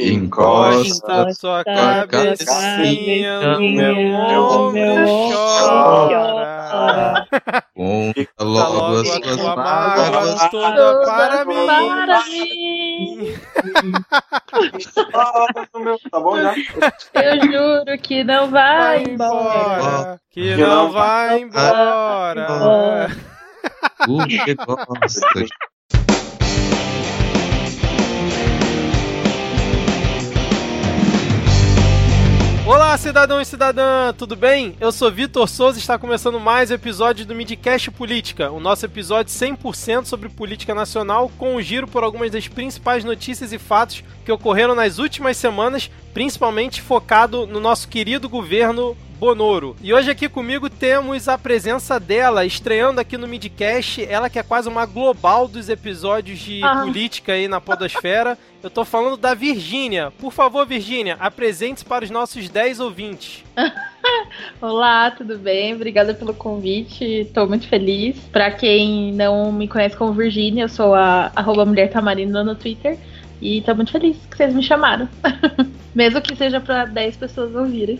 Encosta sua cabecinha no meu ombro, chora. Conta Logo as suas sua mágoas. mágoa toda para mim. Para mim. Tá bom já? Eu juro que não vai Vai embora. embora, que Que não não vai embora. O que gosta. Olá, cidadão e cidadã, tudo bem? Eu sou Vitor Souza e está começando mais um episódio do Midcast Política, o nosso episódio 100% sobre política nacional, com um giro por algumas das principais notícias e fatos que ocorreram nas últimas semanas, principalmente focado no nosso querido governo Bonoro. E hoje aqui comigo temos a presença dela, estreando aqui no Midcast, ela que é quase uma global dos episódios de Ah. política aí na podosfera. Eu tô falando da Virgínia. Por favor, Virgínia, apresente-se para os nossos 10 ouvintes. Olá, tudo bem? Obrigada pelo convite. Estou muito feliz. Para quem não me conhece como Virgínia, eu sou a arroba Mulher Tamarina no Twitter. E tô muito feliz que vocês me chamaram. Mesmo que seja para 10 pessoas ouvirem.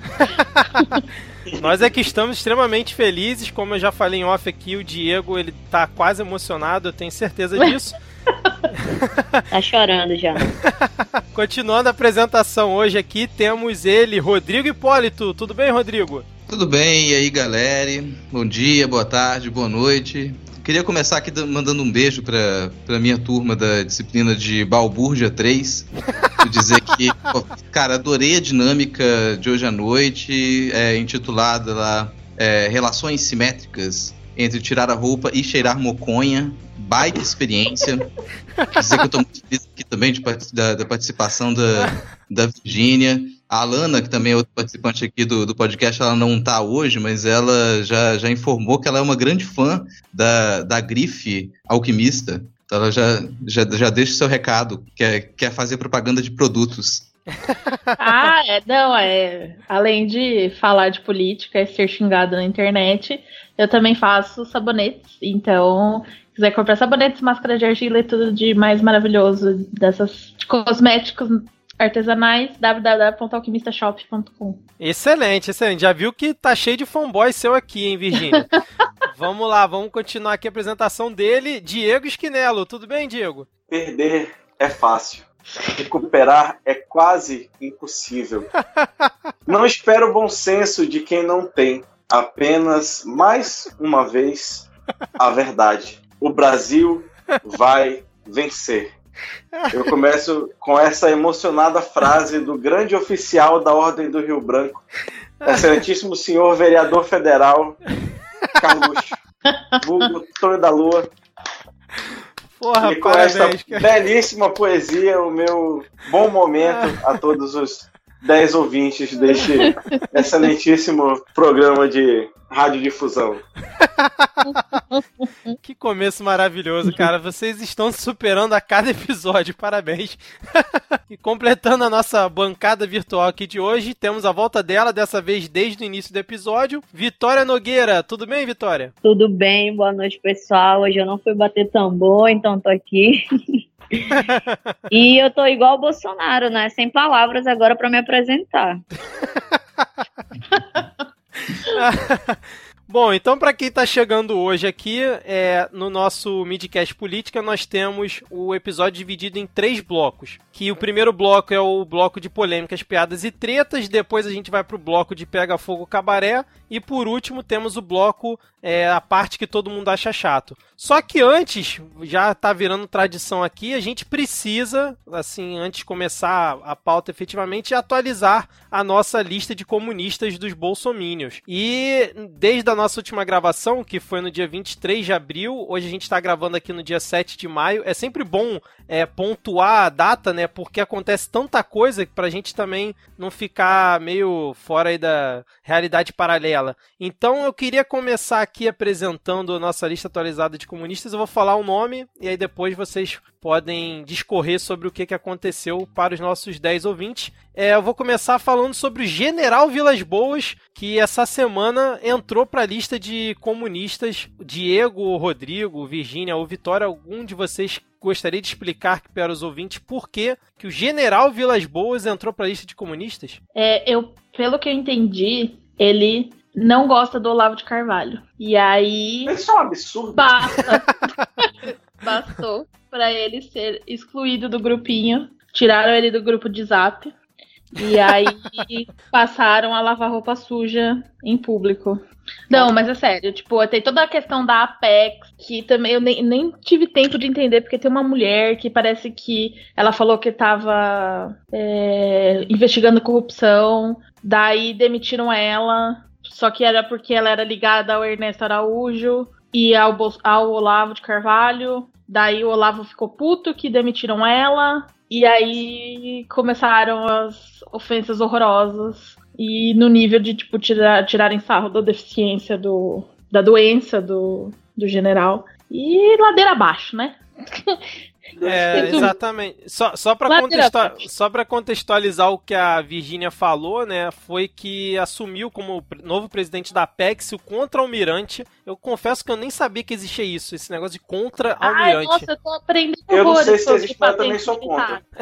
Nós é que estamos extremamente felizes, como eu já falei em off aqui, o Diego, ele tá quase emocionado, eu tenho certeza disso. Tá chorando já. Continuando a apresentação hoje aqui, temos ele, Rodrigo Hipólito. Tudo bem, Rodrigo? Tudo bem? E aí, galera? Bom dia, boa tarde, boa noite. Queria começar aqui da- mandando um beijo pra, pra minha turma da disciplina de Balbúrdia 3. E dizer que, cara, adorei a dinâmica de hoje à noite, é, intitulada lá é, Relações Simétricas entre tirar a roupa e cheirar moconha. Baita experiência. Dizer que eu tô muito feliz aqui também de, da, da participação da, da Virgínia. A Alana, que também é outra participante aqui do, do podcast, ela não tá hoje, mas ela já, já informou que ela é uma grande fã da, da grife alquimista. Então ela já, já, já deixa o seu recado, quer, quer fazer propaganda de produtos. Ah, é, não, é. Além de falar de política e ser xingado na internet, eu também faço sabonetes. Então, se quiser comprar sabonetes, máscara de argila e tudo de mais maravilhoso dessas de cosméticos artesanais, www.alquimistashop.com. Excelente, excelente. Já viu que tá cheio de fanboy seu aqui, hein, Virgínia? vamos lá, vamos continuar aqui a apresentação dele, Diego Esquinelo. Tudo bem, Diego? Perder é fácil. Recuperar é quase impossível. Não espero o bom senso de quem não tem. Apenas, mais uma vez, a verdade. O Brasil vai vencer. Eu começo com essa emocionada frase do grande oficial da Ordem do Rio Branco, excelentíssimo senhor vereador federal, Carluxo, vulgo Tonho da Lua, Porra, e com esta cara. belíssima poesia, o meu bom momento a todos os 10 ouvintes deste excelentíssimo programa de radiodifusão. Que começo maravilhoso, cara. Vocês estão superando a cada episódio. Parabéns. e completando a nossa bancada virtual aqui de hoje, temos a volta dela, dessa vez desde o início do episódio. Vitória Nogueira. Tudo bem, Vitória? Tudo bem, boa noite, pessoal. Hoje eu não fui bater tambor, então tô aqui. e eu tô igual o Bolsonaro, né? Sem palavras agora pra me apresentar. Bom, então para quem tá chegando hoje aqui, é, no nosso Midcast Política, nós temos o episódio dividido em três blocos. Que o primeiro bloco é o bloco de polêmicas, piadas e tretas, depois a gente vai pro bloco de pega fogo cabaré, e por último temos o bloco, é, a parte que todo mundo acha chato. Só que antes, já tá virando tradição aqui, a gente precisa, assim, antes de começar a pauta efetivamente, atualizar a nossa lista de comunistas dos bolsomínios. E desde a nossa última gravação, que foi no dia 23 de abril, hoje a gente está gravando aqui no dia 7 de maio, é sempre bom é, pontuar a data, né, porque acontece tanta coisa pra gente também não ficar meio fora aí da realidade paralela. Então eu queria começar aqui apresentando a nossa lista atualizada de comunistas, eu vou falar o um nome e aí depois vocês podem discorrer sobre o que, que aconteceu para os nossos 10 ouvintes. É, eu vou começar falando sobre o General Vilas Boas, que essa semana entrou para a lista de comunistas. Diego, Rodrigo, Virgínia ou Vitória, algum de vocês gostaria de explicar para os ouvintes por que, que o General Vilas Boas entrou para a lista de comunistas? É, eu, pelo que eu entendi, ele não gosta do Olavo de Carvalho. E aí. Isso é um absurdo. Basta. Bastou para ele ser excluído do grupinho. Tiraram ele do grupo de zap. E aí passaram a lavar roupa suja em público. Não, mas é sério, tipo, tem toda a questão da Apex, que também eu nem, nem tive tempo de entender, porque tem uma mulher que parece que ela falou que tava é, investigando corrupção, daí demitiram ela, só que era porque ela era ligada ao Ernesto Araújo e ao, ao Olavo de Carvalho. Daí o Olavo ficou puto que demitiram ela. E aí começaram as ofensas horrorosas. E no nível de, tipo, tirar, tirarem sarro da deficiência do. da doença do, do general. E ladeira abaixo, né? É, exatamente. Só, só para contextual, só contextualizar o que a Virgínia falou, né? Foi que assumiu como novo presidente da Apex o contra-almirante. Eu confesso que eu nem sabia que existia isso, esse negócio de contra-almirante. Nossa, eu tô aprendendo Eu não sei se existe, mas eu também sou contra.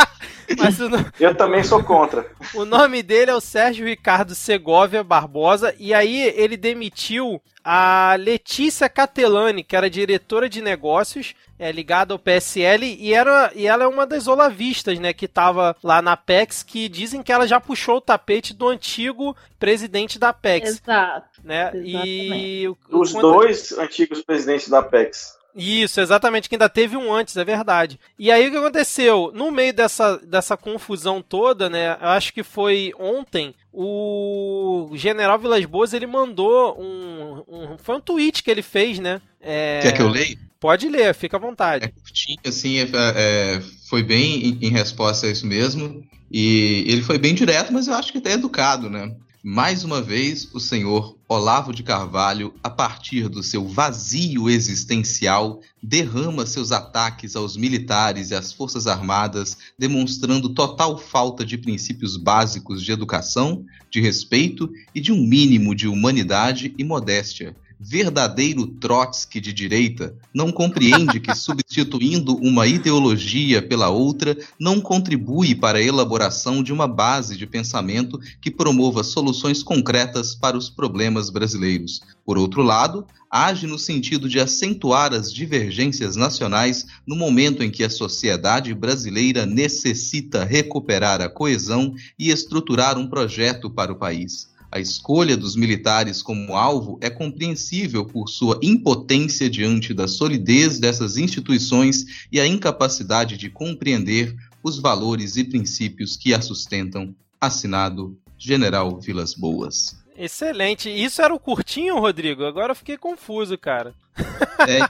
Mas o, eu também sou contra. O nome dele é o Sérgio Ricardo Segovia Barbosa, e aí ele demitiu a Letícia Catelani, que era diretora de negócios, é, ligada ao PSL, e, era, e ela é uma das olavistas, né, que estava lá na PEX, que dizem que ela já puxou o tapete do antigo presidente da PEX. Exato. Né? Exatamente. E o, Os dois antigos presidentes da PEX. Isso, exatamente, que ainda teve um antes, é verdade. E aí o que aconteceu? No meio dessa, dessa confusão toda, né? Acho que foi ontem, o General Vilas Boas ele mandou um, um. Foi um tweet que ele fez, né? É... Quer que eu leia? Pode ler, fica à vontade. É curtinho, assim, é, é, foi bem em, em resposta a isso mesmo. E ele foi bem direto, mas eu acho que até educado, né? Mais uma vez, o senhor Olavo de Carvalho, a partir do seu vazio existencial, derrama seus ataques aos militares e às forças armadas, demonstrando total falta de princípios básicos de educação, de respeito e de um mínimo de humanidade e modéstia verdadeiro Trotsky de direita não compreende que substituindo uma ideologia pela outra não contribui para a elaboração de uma base de pensamento que promova soluções concretas para os problemas brasileiros. Por outro lado, age no sentido de acentuar as divergências nacionais no momento em que a sociedade brasileira necessita recuperar a coesão e estruturar um projeto para o país. A escolha dos militares como alvo é compreensível por sua impotência diante da solidez dessas instituições e a incapacidade de compreender os valores e princípios que a sustentam. Assinado General Vilas Boas. Excelente. Isso era o curtinho, Rodrigo? Agora eu fiquei confuso, cara. É,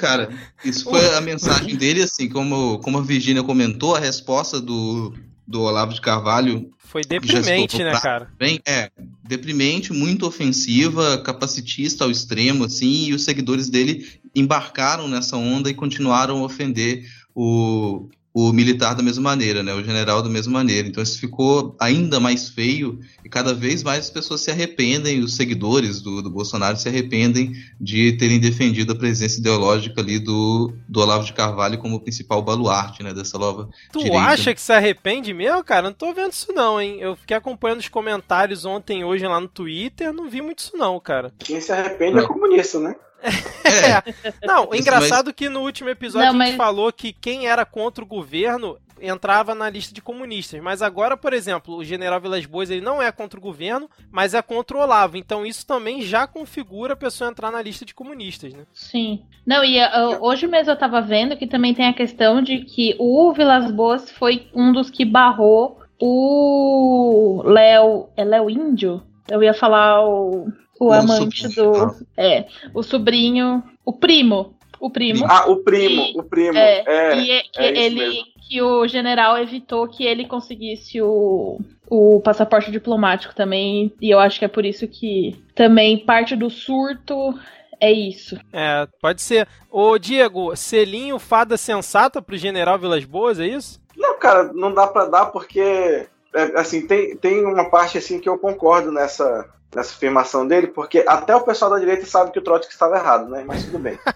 cara, isso foi a mensagem dele, assim, como, como a Virginia comentou, a resposta do, do Olavo de Carvalho. Foi deprimente, né, cara? Bem, é, deprimente, muito ofensiva, capacitista ao extremo, assim, e os seguidores dele embarcaram nessa onda e continuaram a ofender o, o militar da mesma maneira, né? O general da mesma maneira. Então isso ficou ainda mais feio e cada vez mais as pessoas se arrependem, os seguidores do, do Bolsonaro se arrependem de terem defendido a presença ideológica ali do, do Olavo de Carvalho como principal baluarte, né? Dessa nova Tu direita. acha que se arrepende mesmo, cara? Não tô vendo isso não, hein? Eu fiquei acompanhando os comentários ontem hoje lá no Twitter, não vi muito isso não, cara. Quem se arrepende é comunista, né? É. Não, o engraçado é que no último episódio Não, mas... a gente falou que quem era contra o governo entrava na lista de comunistas. Mas agora, por exemplo, o general Vilas Boas ele não é contra o governo, mas é contra o Olavo. Então isso também já configura a pessoa entrar na lista de comunistas, né? Sim. Não, e uh, hoje mesmo eu tava vendo que também tem a questão de que o Vilas Boas foi um dos que barrou o Léo. É Léo Índio? Eu ia falar o o amante do. É, o sobrinho. O primo. O primo. Ah, o primo, e, o primo. É, é, e é, é ele, que o general evitou que ele conseguisse o, o passaporte diplomático também. E eu acho que é por isso que também parte do surto é isso. É, pode ser. Ô, Diego, selinho fada sensata pro general Vilas Boas, é isso? Não, cara, não dá para dar porque é, assim, tem, tem uma parte assim que eu concordo nessa, nessa afirmação dele, porque até o pessoal da direita sabe que o Trotsky estava errado, né? Mas tudo bem.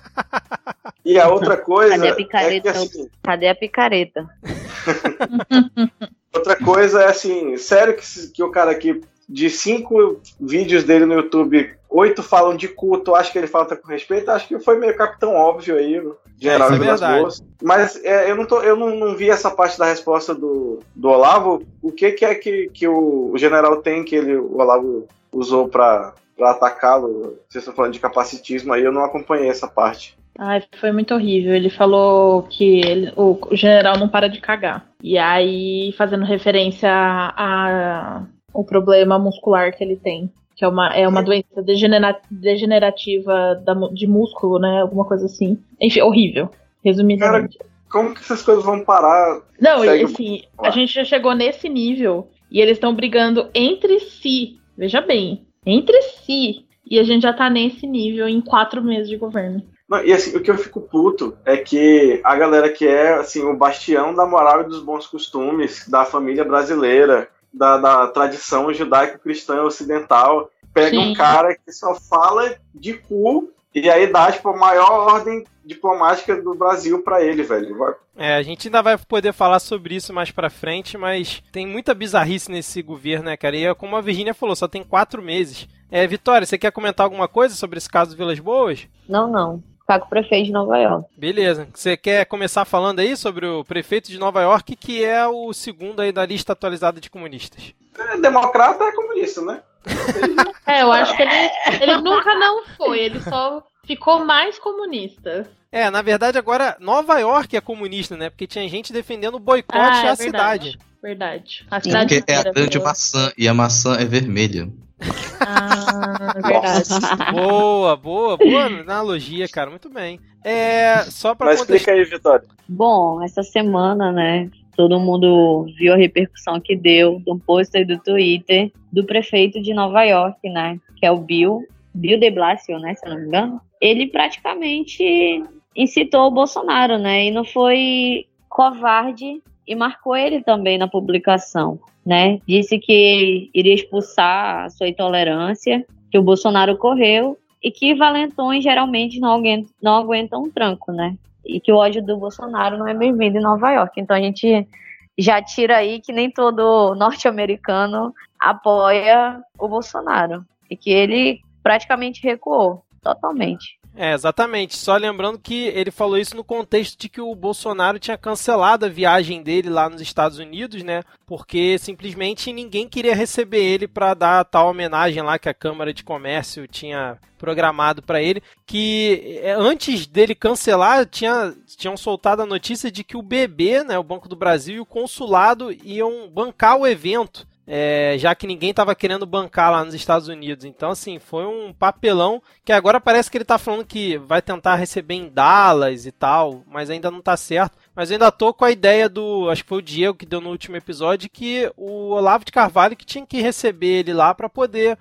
E a outra coisa. Cadê a picareta? É que, assim, Cadê a picareta? outra coisa é assim, sério que, que o cara aqui, de cinco vídeos dele no YouTube, oito falam de culto, acho que ele falta com respeito, acho que foi meio capitão óbvio aí, o general isso é verdade. Boas. Mas é, eu, não, tô, eu não, não vi essa parte da resposta do, do Olavo. O que, que é que, que o, o general tem que ele, o Olavo usou pra, pra atacá-lo? Vocês estão falando de capacitismo aí, eu não acompanhei essa parte. Ai, foi muito horrível. Ele falou que ele- o, o general não para de cagar. E aí, fazendo referência a, a- o problema muscular que ele tem. Que é uma, é uma doença degenera- degenerativa da de músculo, né? Alguma coisa assim. Enfim, horrível. Resumidamente. Como que essas coisas vão parar? Não, segue o- assim, lá. a gente já chegou nesse nível e eles estão brigando entre si. Veja bem, entre si. E a gente já tá nesse nível em quatro meses de governo. Não, e assim, o que eu fico puto é que a galera que é assim, o bastião da moral e dos bons costumes da família brasileira, da, da tradição judaico-cristã ocidental, pega Sim. um cara que só fala de cu e aí dá tipo, a maior ordem diplomática do Brasil pra ele, velho. É, a gente ainda vai poder falar sobre isso mais pra frente, mas tem muita bizarrice nesse governo, né, cara? E é como a Virginia falou, só tem quatro meses. É, Vitória, você quer comentar alguma coisa sobre esse caso do Vilas Boas? Não, não. Ficar com o prefeito de Nova York. Beleza. Você quer começar falando aí sobre o prefeito de Nova York, que é o segundo aí da lista atualizada de comunistas? É, democrata é comunista, né? É, eu acho que ele, ele nunca não foi, ele só ficou mais comunista. É, na verdade agora Nova York é comunista, né? Porque tinha gente defendendo o boicote Ah, é à verdade. cidade. Verdade. A cidade Porque é a grande virou- maçã e a maçã é vermelha. Ah, verdade. Boa, boa, boa analogia, cara. Muito bem. É, só pra Mas contextualizar. explica aí, Vitória. Bom, essa semana, né? Todo mundo viu a repercussão que deu do pôster do Twitter do prefeito de Nova York, né? Que é o Bill, Bill de Blasio, né? Se eu não me engano. Ele praticamente incitou o Bolsonaro, né? E não foi covarde e marcou ele também na publicação, né? Disse que iria expulsar a sua intolerância, que o Bolsonaro correu e que valentões geralmente não aguentam, não aguentam um tranco, né? E que o ódio do Bolsonaro não é bem-vindo em Nova York. Então a gente já tira aí que nem todo norte-americano apoia o Bolsonaro e que ele praticamente recuou totalmente. É, exatamente. Só lembrando que ele falou isso no contexto de que o Bolsonaro tinha cancelado a viagem dele lá nos Estados Unidos, né? Porque simplesmente ninguém queria receber ele para dar tal homenagem lá que a Câmara de Comércio tinha programado para ele. Que é, antes dele cancelar, tinha, tinham soltado a notícia de que o BB, né, o Banco do Brasil e o consulado iam bancar o evento. É, já que ninguém estava querendo bancar lá nos Estados Unidos. Então, assim, foi um papelão que agora parece que ele está falando que vai tentar receber em Dallas e tal, mas ainda não está certo. Mas eu ainda tô com a ideia do, acho que foi o Diego que deu no último episódio, que o Olavo de Carvalho que tinha que receber ele lá para poder,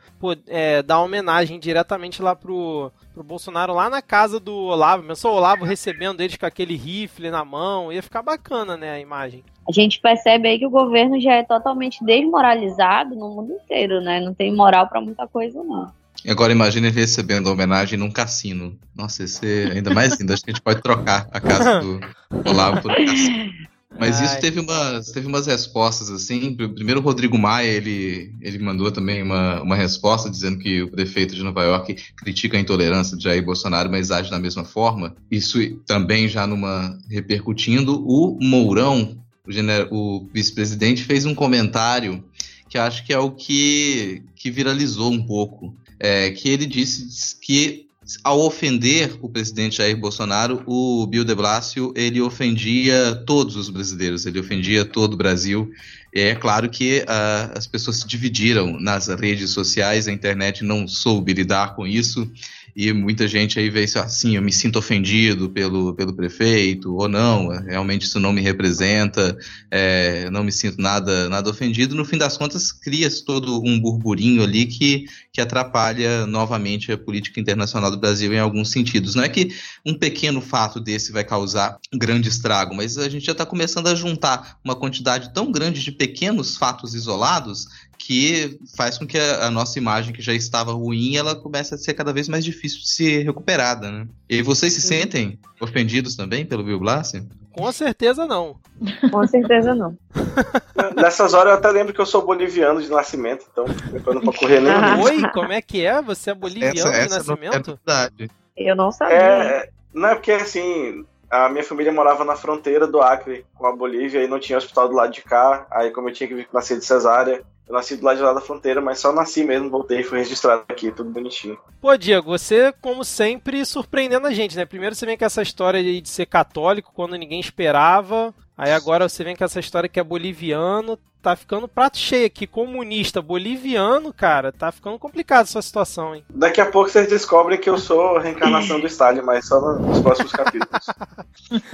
é, dar homenagem diretamente lá pro, pro Bolsonaro, lá na casa do Olavo. Pensou o Olavo recebendo eles com aquele rifle na mão, ia ficar bacana, né, a imagem. A gente percebe aí que o governo já é totalmente desmoralizado no mundo inteiro, né? Não tem moral para muita coisa, não. E agora imagina ele recebendo a homenagem num cassino. Nossa, esse é ainda mais lindo. Acho que a gente pode trocar a casa do Olavo por um cassino. Mas isso Ai. teve umas, teve umas respostas assim. Primeiro o Rodrigo Maia, ele, ele mandou também uma, uma resposta dizendo que o prefeito de Nova York critica a intolerância de Jair Bolsonaro, mas age da mesma forma. Isso também já numa repercutindo. O Mourão, o, gener- o vice-presidente, fez um comentário que acho que é o que, que viralizou um pouco. É, que ele disse que ao ofender o presidente Jair Bolsonaro, o Bill de Blasio, ele ofendia todos os brasileiros, ele ofendia todo o Brasil. É claro que ah, as pessoas se dividiram nas redes sociais, a internet não soube lidar com isso e muita gente aí vê isso assim, eu me sinto ofendido pelo, pelo prefeito, ou não, realmente isso não me representa, é, não me sinto nada, nada ofendido. No fim das contas, cria-se todo um burburinho ali que, que atrapalha novamente a política internacional do Brasil em alguns sentidos. Não é que um pequeno fato desse vai causar um grande estrago, mas a gente já está começando a juntar uma quantidade tão grande de pequenos fatos isolados que faz com que a, a, nossa imagem, que já estava ruim, ela comece a ser cada vez mais difícil de ser recuperada, né? E vocês se sentem ofendidos também pelo Bill Blass? Com certeza não. Com certeza não. Nessas horas eu até lembro que eu sou boliviano de nascimento, então não pra correr nem ah. Oi, como é que é? Você é boliviano essa, essa de nascimento? Não é verdade. Eu não sabia. É, não é porque assim, a minha família morava na fronteira do Acre com a Bolívia e não tinha hospital do lado de cá. Aí, como eu tinha que vir nascer de cesárea, eu nasci do lado de lá da fronteira, mas só nasci mesmo, voltei e fui registrado aqui, tudo bonitinho. Pô, Diego, você, como sempre, surpreendendo a gente, né? Primeiro você vem com essa história de ser católico quando ninguém esperava. Aí agora você vem com essa história que é boliviano, tá ficando prato cheio aqui. Comunista boliviano, cara, tá ficando complicado essa situação, hein? Daqui a pouco vocês descobrem que eu sou a reencarnação do Stalin, mas só nos próximos capítulos.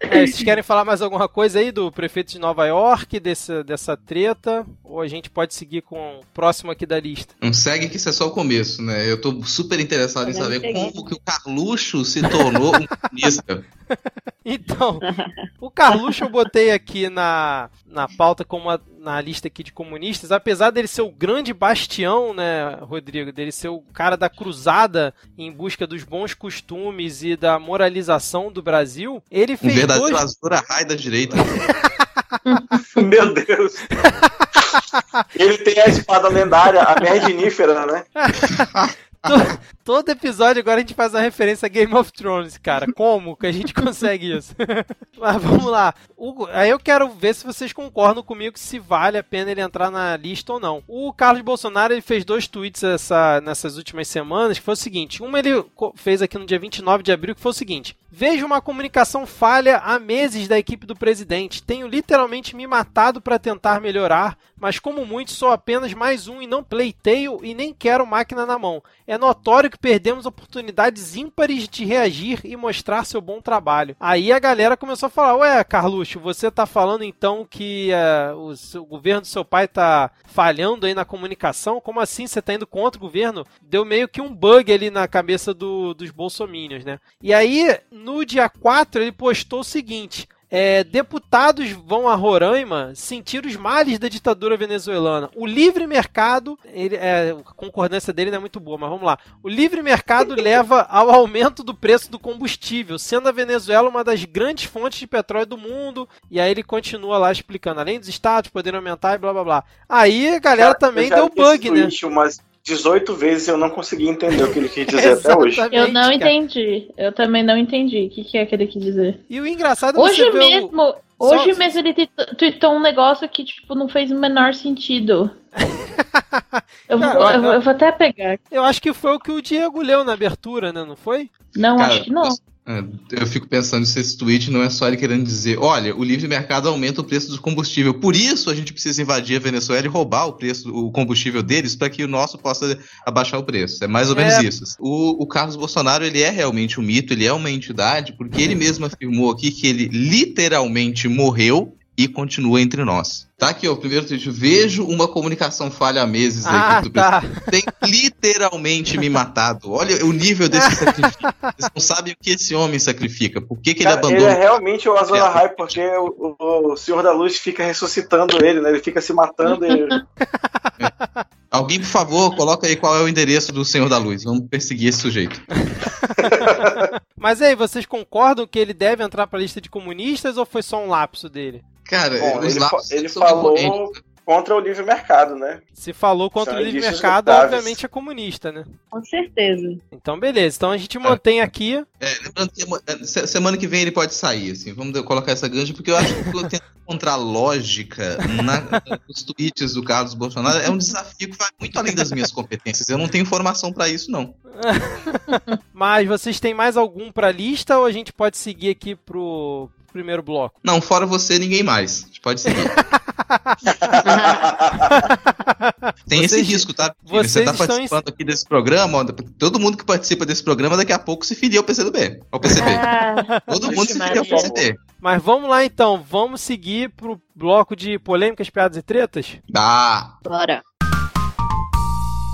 é, vocês querem falar mais alguma coisa aí do prefeito de Nova York, desse, dessa treta? Ou a gente pode seguir com o próximo aqui da lista? Não segue que isso é só o começo, né? Eu tô super interessado em saber como que o Carluxo se tornou um comunista. Então, o Carluxo eu botei aqui na, na pauta como a, na lista aqui de comunistas, apesar dele ser o grande bastião, né, Rodrigo, dele ser o cara da cruzada em busca dos bons costumes e da moralização do Brasil, ele fez um verdadeiro dois... azura raio da direita. Meu Deus! Ele tem a espada lendária, a Merdinífera, né? todo, episódio agora a gente faz uma referência a Game of Thrones, cara. Como que a gente consegue isso? Mas vamos lá. Aí eu quero ver se vocês concordam comigo se vale a pena ele entrar na lista ou não. O Carlos Bolsonaro ele fez dois tweets essa, nessas últimas semanas que foi o seguinte. Uma ele fez aqui no dia 29 de abril que foi o seguinte. Vejo uma comunicação falha há meses da equipe do presidente. Tenho literalmente me matado para tentar melhorar, mas como muitos sou apenas mais um e não pleiteio e nem quero máquina na mão. Notório que perdemos oportunidades ímpares de reagir e mostrar seu bom trabalho. Aí a galera começou a falar: Ué, Carluxo, você tá falando então que uh, o, o, governo do seu pai tá falhando aí na comunicação? Como assim você tá indo contra o governo? Deu meio que um bug ali na cabeça do, dos bolsomínios, né? E aí no dia 4 ele postou o seguinte: é, deputados vão a Roraima sentir os males da ditadura venezuelana. O livre mercado, ele, é, a concordância dele não é muito boa, mas vamos lá. O livre mercado leva ao aumento do preço do combustível, sendo a Venezuela uma das grandes fontes de petróleo do mundo. E aí ele continua lá explicando, além dos estados poderem aumentar e blá blá blá. Aí a galera Cara, também deu bug, né? Umas 18 vezes eu não consegui entender o que ele quis dizer até hoje. Eu não cara. entendi. Eu também não entendi o que, que é que ele quis dizer. E o engraçado é Hoje mesmo, o... hoje Só... mesmo ele tweetou um negócio que, tipo, não fez o menor sentido. eu, vou, eu, eu, vou até pegar. Eu acho que foi o que o Diego leu na abertura, né? Não foi? Não, Cara, acho que não. É, eu fico pensando se esse tweet não é só ele querendo dizer: olha, o livre mercado aumenta o preço do combustível, por isso a gente precisa invadir a Venezuela e roubar o preço, o combustível deles, para que o nosso possa abaixar o preço. É mais ou menos é. isso. O, o, Carlos Bolsonaro ele é realmente um mito, ele é uma entidade, porque ele mesmo afirmou aqui que ele literalmente morreu e continua entre nós. Tá aqui, ó, o primeiro tweet. Vejo uma comunicação falha há meses ah, aqui. Tá. Tem literalmente me matado. Olha o nível desse sacrifício. Vocês não sabem o que esse homem sacrifica. Por que, que Cara, ele abandona? Ele é realmente o Azora High, porque o, o, o, Senhor da Luz fica ressuscitando ele, né? Ele fica se matando. E... É. Alguém, por favor, coloca aí qual é o endereço do Senhor da Luz. Vamos perseguir esse sujeito. Mas aí, vocês concordam que ele deve entrar para a lista de comunistas ou foi só um lapso dele? Cara, Bom, ele, ele falou contra o livre mercado, né? Se falou contra São o livre mercado, obviamente é comunista, né? Com certeza. Então, beleza. Então a gente mantém aqui. É, lembrando que é, semana que vem ele pode sair, assim. Vamos colocar essa ganja, porque eu acho que eu tento encontrar lógica na, nos tweets do Carlos Bolsonaro é um desafio que vai muito além das minhas competências. Eu não tenho formação para isso, não. Mas vocês têm mais algum pra lista ou a gente pode seguir aqui pro, primeiro bloco? Não, fora você, ninguém mais. A gente pode seguir. Tem Vocês- esse risco, tá? vocês Você tá estão participando aqui desse programa, todo mundo que participa desse programa daqui a pouco se filia ao PCdoB. Ao PCB. Ah, Todo mundo se filia ao. PCB. Mas vamos lá então, vamos seguir pro bloco de polêmicas, piadas e tretas? Ah, Bora.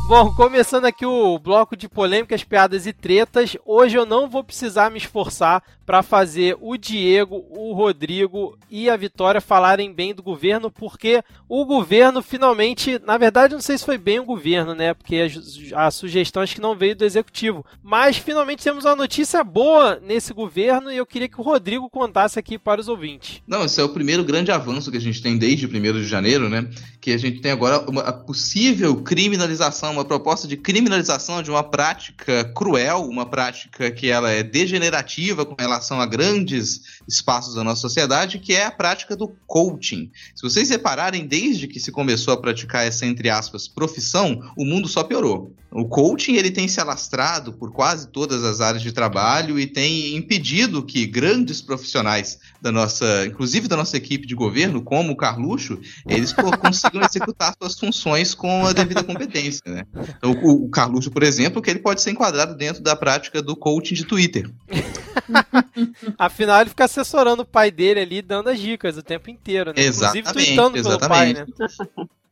Bom, começando aqui o bloco de polêmicas, piadas e tretas. Hoje eu não vou precisar me esforçar para fazer o Diego, o Rodrigo e a Vitória falarem bem do governo, porque o governo finalmente, na verdade, não sei se foi bem o governo, né? Porque a, sugestão acho que não veio do executivo, mas finalmente temos uma notícia boa nesse governo e eu queria que o Rodrigo contasse aqui para os ouvintes. Não, esse é o primeiro grande avanço que a gente tem desde o 1 de janeiro, né? Que a gente tem agora uma a possível criminalização, uma proposta de criminalização de uma prática cruel, uma prática que ela é degenerativa com relação a grandes espaços da nossa sociedade, que é a prática do coaching. Se vocês repararem, desde que se começou a praticar essa, entre aspas, profissão, o mundo só piorou. O coaching ele tem se alastrado por quase todas as áreas de trabalho e tem impedido que grandes profissionais da nossa, inclusive da nossa equipe de governo, como o Carluxo, eles consigam executar suas funções com a devida competência, né? Então, o, o Carluxo, por exemplo, que ele pode ser enquadrado dentro da prática do coaching de Twitter. Afinal, ele fica assessorando o pai dele ali, dando as dicas o tempo inteiro, né? Inclusive Exatamente, pelo pai, né?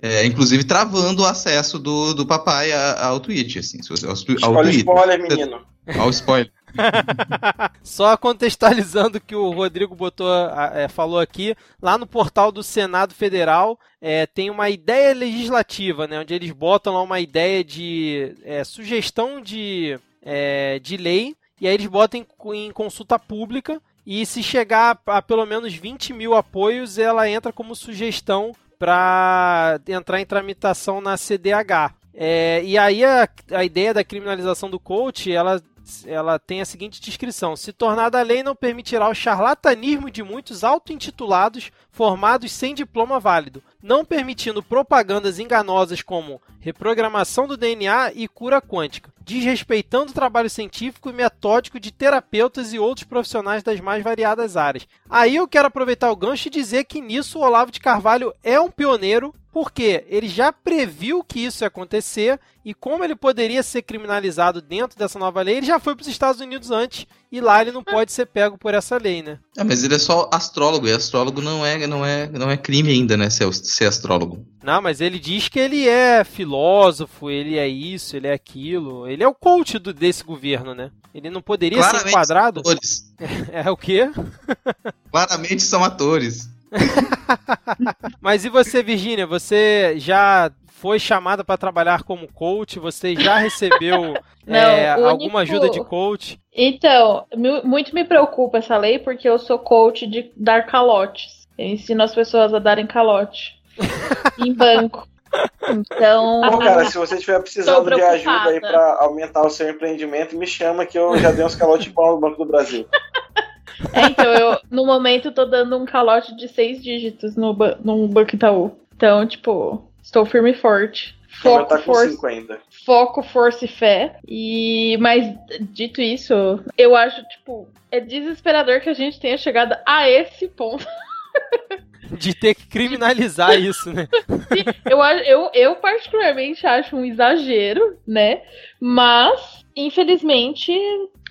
É, inclusive travando o acesso do, do papai ao tweet, assim, ao, ao Olha o Twitter, spoiler, menino. ao spoiler. Só contextualizando que o Rodrigo botou, é, falou aqui, lá no portal do Senado Federal é, tem uma ideia legislativa, né, onde eles botam lá uma ideia de é, sugestão de, é, de lei, e aí eles botam em, em consulta pública, e se chegar a, a pelo menos 20 mil apoios, ela entra como sugestão para entrar em tramitação na CDH. É, e aí a, a ideia da criminalização do coach, ela ela tem a seguinte descrição: se tornada lei, não permitirá o charlatanismo de muitos auto-intitulados formados sem diploma válido, não permitindo propagandas enganosas como reprogramação do DNA e cura quântica, desrespeitando o trabalho científico e metódico de terapeutas e outros profissionais das mais variadas áreas. Aí eu quero aproveitar o gancho e dizer que nisso o Olavo de Carvalho é um pioneiro porque ele já previu que isso ia acontecer e como ele poderia ser criminalizado dentro dessa nova lei, ele já foi para os Estados Unidos antes e lá ele não pode ser pego por essa lei, né? É, mas ele é só astrólogo, e astrólogo não é, não é, não é crime ainda, né, ser, ser astrólogo. Não, mas ele diz que ele é filósofo, ele é isso, ele é aquilo. Ele é o coach do, desse governo, né? Ele não poderia ser Claramente enquadrado. são atores. É o quê? Claramente são atores. Mas e você, Virgínia? Você já foi chamada para trabalhar como coach? Você já recebeu Não, é, o alguma único- ajuda de coach? Então, mu- muito me preocupa essa lei porque eu sou coach de dar calotes. Eu ensino as pessoas a darem calote em banco. Então, Bom, cara, se você estiver precisando de ajuda aí pra aumentar o seu empreendimento, me chama que eu já dei uns calotes bons no Banco do Brasil. é, então eu no momento tô dando um calote de seis dígitos no, ba- no Banco Itaú. Então, tipo, estou firme e forte. Foco, tá força, 5 ainda. foco, força e fé. E mas dito isso, eu acho tipo é desesperador que a gente tenha chegado a esse ponto. De ter que criminalizar isso, né? Eu, a- eu, eu particularmente acho um exagero, né? Mas, infelizmente,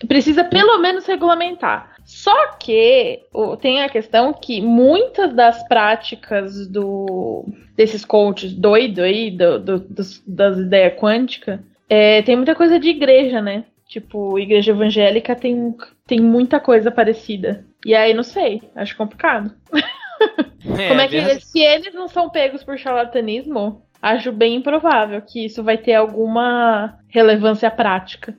precisa pelo menos regulamentar. Só que tem a questão que muitas das práticas do desses coaches doido aí, do, do- dos- das ideias quânticas, é, tem muita coisa de igreja, né? Tipo, igreja evangélica tem, tem muita coisa parecida. E aí, não sei, acho complicado. Como é que verdade. se eles não são pegos por charlatanismo, acho bem improvável que isso vai ter alguma relevância prática.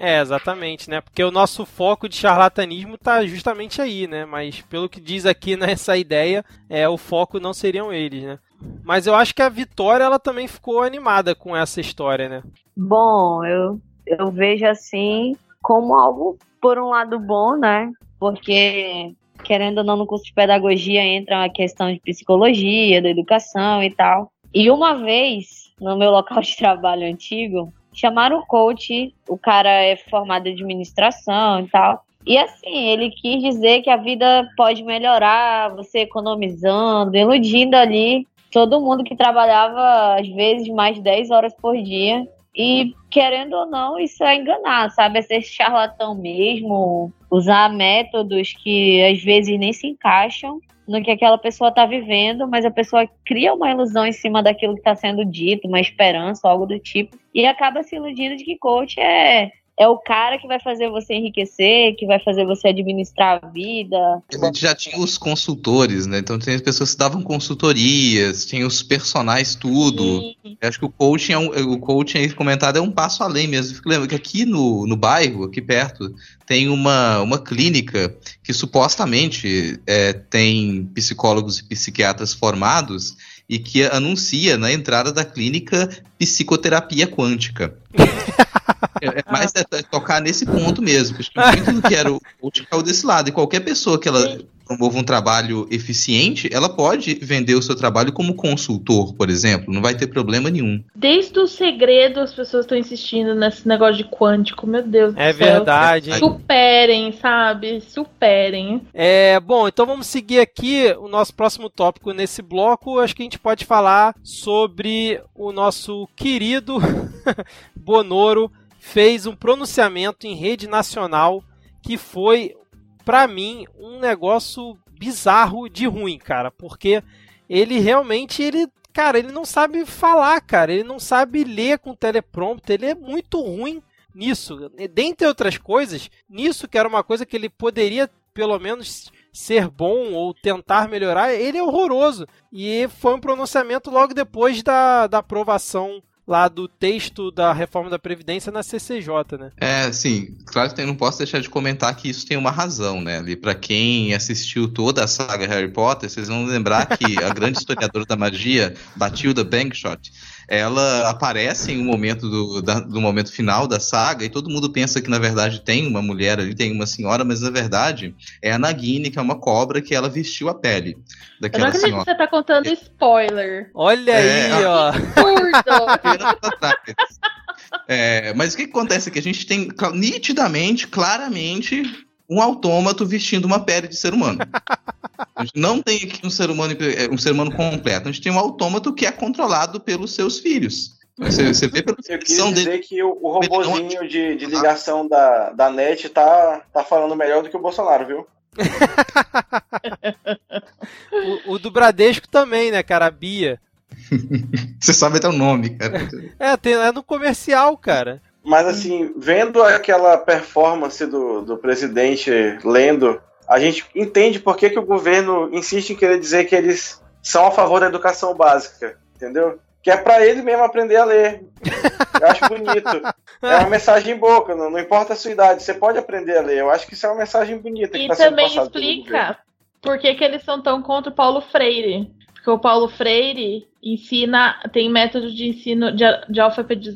É, exatamente, né? Porque o nosso foco de charlatanismo tá justamente aí, né? Mas pelo que diz aqui nessa ideia, é o foco não seriam eles, né? Mas eu acho que a Vitória ela também ficou animada com essa história, né? Bom, eu, eu vejo assim como algo, por um lado, bom, né? Porque, querendo ou não, no curso de pedagogia entra a questão de psicologia, da educação e tal. E uma vez, no meu local de trabalho antigo, chamaram o coach, o cara é formado em administração e tal. E assim, ele quis dizer que a vida pode melhorar, você economizando, iludindo ali todo mundo que trabalhava, às vezes, mais 10 horas por dia. E, querendo ou não, isso é enganar, sabe? É ser charlatão mesmo, usar métodos que às vezes nem se encaixam no que aquela pessoa está vivendo, mas a pessoa cria uma ilusão em cima daquilo que está sendo dito, uma esperança, algo do tipo, e acaba se iludindo de que coach é é o cara que vai fazer você enriquecer, que vai fazer você administrar a vida. A gente já tinha os consultores, né? Então tem as pessoas que davam consultorias, tinha os personagens, tudo. Eu acho que o coaching, é um, o coaching aí comentado é um passo além mesmo. Fico lembrando que aqui no, no bairro, aqui perto, tem uma, uma clínica que supostamente é, tem psicólogos e psiquiatras formados e que anuncia na entrada da clínica psicoterapia quântica. É, é mais é, é tocar nesse ponto mesmo. Porque muito do que era o coach caiu desse lado. E qualquer pessoa que ela promova um trabalho eficiente, ela pode vender o seu trabalho como consultor, por exemplo. Não vai ter problema nenhum. Desde o segredo, as pessoas estão insistindo nesse negócio de quântico. Meu Deus É do céu. verdade. Superem, sabe? Superem. É, bom, então vamos seguir aqui o nosso próximo tópico nesse bloco. Acho que a gente pode falar sobre o nosso querido Bonoro fez um pronunciamento em rede nacional que foi, para mim, um negócio bizarro de ruim, cara, porque ele realmente ele, cara, ele não sabe falar, cara, ele não sabe ler com teleprompter, ele é muito ruim nisso. Dentre outras coisas, nisso que era uma coisa que ele poderia pelo menos ser bom ou tentar melhorar, ele é horroroso. E foi um pronunciamento logo depois da, da aprovação lá do texto da reforma da Previdência na CCJ, né? É, sim. Claro que não posso deixar de comentar que isso tem uma razão, né? Ali, pra quem assistiu toda a saga Harry Potter, vocês vão lembrar que a grande historiadora da magia, Batilda Bankshot, ela aparece em um momento do, da, do momento final da saga e todo mundo pensa que na verdade tem uma mulher ali, tem uma senhora, mas na verdade é a Nagini, que é uma cobra que ela vestiu a pele daquela Eu não senhora. que você tá contando spoiler. Olha é, aí, ó. é, mas o que acontece é que a gente tem nitidamente, claramente, um autômato vestindo uma pele de ser humano. A gente não tem aqui um ser humano, um ser humano completo. A gente tem um autômato que é controlado pelos seus filhos. Você, você vê pela Eu quis dizer dele, que o, o robozinho de, de ligação da, da net tá, tá falando melhor do que o Bolsonaro, viu? o, o, do Bradesco também, né, cara? A Bia. Você sabe até o nome, cara. É, tem, é no comercial, cara. Mas assim, vendo aquela performance do, do presidente lendo, a gente entende por que, que o governo insiste em querer dizer que eles são a favor da educação básica, entendeu? Que é para ele mesmo aprender a ler. Eu acho bonito. É uma mensagem boa, não, não importa a sua idade, você pode aprender a ler. Eu acho que isso é uma mensagem bonita. E tá também explica por que, que eles são tão contra o Paulo Freire. Porque o Paulo Freire ensina, tem método de ensino de, de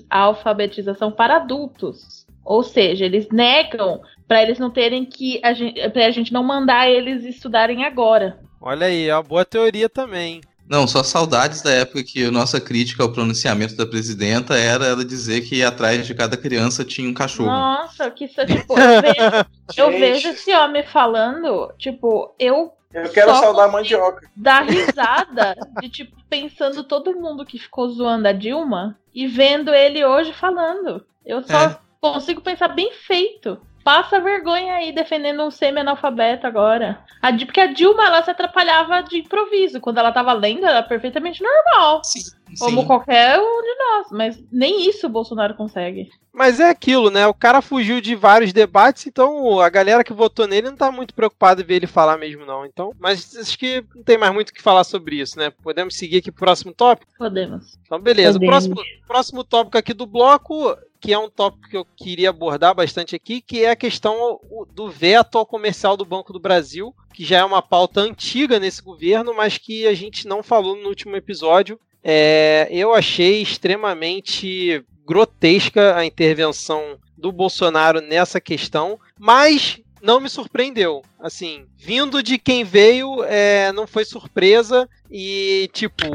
alfabetização para adultos. Ou seja, eles negam para eles não terem que. A gente, pra gente não mandar eles estudarem agora. Olha aí, é uma boa teoria também. Não, só saudades da época que a nossa crítica ao pronunciamento da presidenta era ela dizer que atrás de cada criança tinha um cachorro. Nossa, que isso, tipo, eu vejo, eu vejo esse homem falando, tipo, eu eu quero saudar a mandioca. Dar risada de, tipo, pensando todo mundo que ficou zoando a Dilma e vendo ele hoje falando. Eu só é. consigo pensar bem feito. Passa vergonha aí defendendo um semi-analfabeto agora. A, porque a Dilma, ela se atrapalhava de improviso. Quando ela tava lendo, era perfeitamente normal. Sim. Como Sim. qualquer um de nós. Mas nem isso o Bolsonaro consegue. Mas é aquilo, né? O cara fugiu de vários debates, então a galera que votou nele não tá muito preocupada em ver ele falar mesmo, não. Então, mas acho que não tem mais muito o que falar sobre isso, né? Podemos seguir aqui pro próximo tópico? Podemos. Então, beleza. Podemos. O próximo, próximo tópico aqui do bloco, que é um tópico que eu queria abordar bastante aqui, que é a questão do veto ao comercial do Banco do Brasil, que já é uma pauta antiga nesse governo, mas que a gente não falou no último episódio. É, eu achei extremamente grotesca a intervenção do Bolsonaro nessa questão, mas não me surpreendeu. Assim, vindo de quem veio, é, não foi surpresa. E, tipo,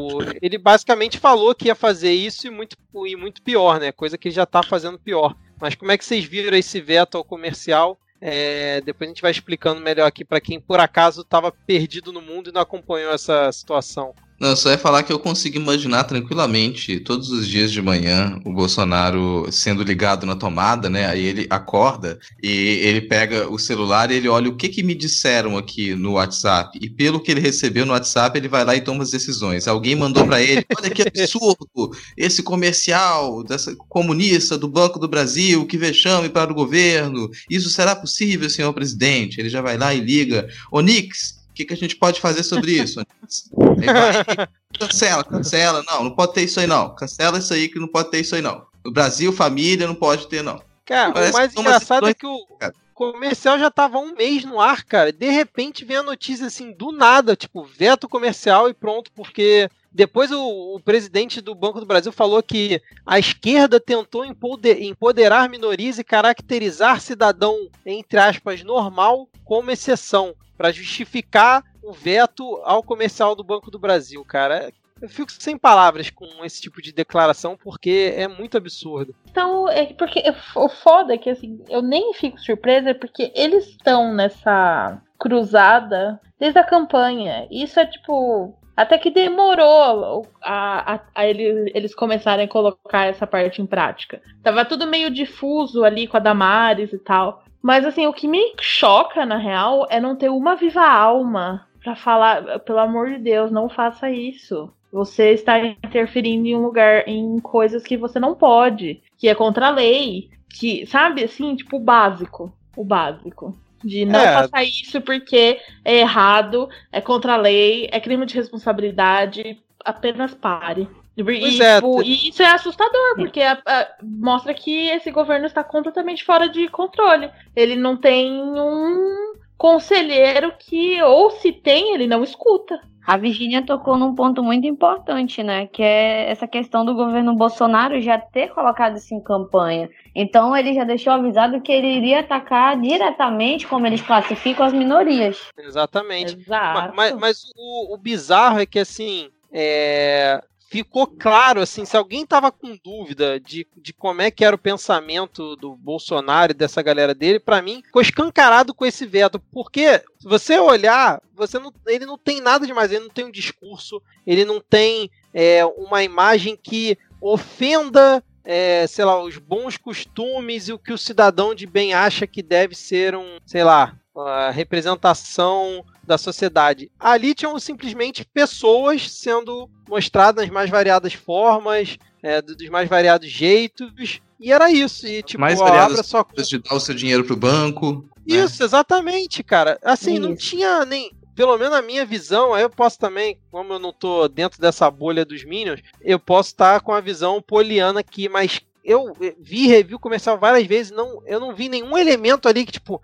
ele basicamente falou que ia fazer isso e muito, e muito pior, né? Coisa que ele já tá fazendo pior. Mas como é que vocês viram esse veto ao comercial? É, depois a gente vai explicando melhor aqui para quem por acaso estava perdido no mundo e não acompanhou essa situação. Não, só é falar que eu consigo imaginar tranquilamente todos os dias de manhã o Bolsonaro sendo ligado na tomada, né? Aí ele acorda e ele pega o celular e ele olha o que que me disseram aqui no WhatsApp e pelo que ele recebeu no WhatsApp ele vai lá e toma as decisões. Alguém mandou para ele, olha que absurdo, esse comercial dessa comunista do Banco do Brasil que vexame para o governo. Isso será possível, senhor presidente? Ele já vai lá e liga, Onix, que, que a gente pode fazer sobre isso? vai, cancela, cancela. Não, não pode ter isso aí, não. Cancela isso aí que não pode ter isso aí, não. No Brasil, família, não pode ter, não. Cara, Parece o mais engraçado é que o comercial já tava um mês no ar, cara. De repente vem a notícia assim, do nada, tipo, veto comercial e pronto, porque depois o, o, presidente do Banco do Brasil falou que a esquerda tentou empoderar minorias e caracterizar cidadão, entre aspas, normal como exceção para justificar o veto ao comercial do Banco do Brasil, cara. Eu fico sem palavras com esse tipo de declaração porque é muito absurdo. Então, é porque o foda é que assim, eu nem fico surpresa porque eles estão nessa cruzada desde a campanha. Isso é tipo. Até que demorou a, a, a eles, eles começarem a colocar essa parte em prática. Tava tudo meio difuso ali com a Damares e tal. Mas assim, o que me choca, na real, é não ter uma viva alma para falar, pelo amor de Deus, não faça isso. Você está interferindo em um lugar, em coisas que você não pode, que é contra a lei, que, sabe, assim, tipo, o básico. O básico. De não é. faça isso porque é errado, é contra a lei, é crime de responsabilidade, apenas pare. E, é. tipo, e, isso é assustador, porque a, a, mostra que esse governo está completamente fora de controle. Ele não tem um conselheiro que, ou se tem, ele não escuta. A Virginia tocou num ponto muito importante, né? Que é essa questão do governo Bolsonaro já ter colocado isso em campanha. Então ele já deixou avisado que ele iria atacar diretamente, como eles classificam, as minorias. Exatamente. Exato. Mas, mas, mas o, o bizarro é que assim. É, ficou claro, assim, se alguém tava com dúvida de, de como é que era o pensamento do Bolsonaro e dessa galera dele, para mim, ficou escancarado com esse veto, porque se você olhar, você não, ele não tem nada demais, ele não tem um discurso, ele não tem é, uma imagem que ofenda é, sei lá, os bons costumes e o que o cidadão de bem acha que deve ser um, sei lá, a representação da sociedade. Ali tinham simplesmente pessoas sendo mostradas nas mais variadas formas, é, dos mais variados jeitos, e era isso. E tipo, mais variadas só de dar o seu dinheiro pro banco. Né? Isso, né? exatamente, cara. Assim, isso. não tinha nem pelo menos na minha visão, aí eu posso também, como eu não tô dentro dessa bolha dos Minions, eu posso estar com a visão poliana aqui, mas eu vi review comercial várias vezes, não, eu não vi nenhum elemento ali que, tipo,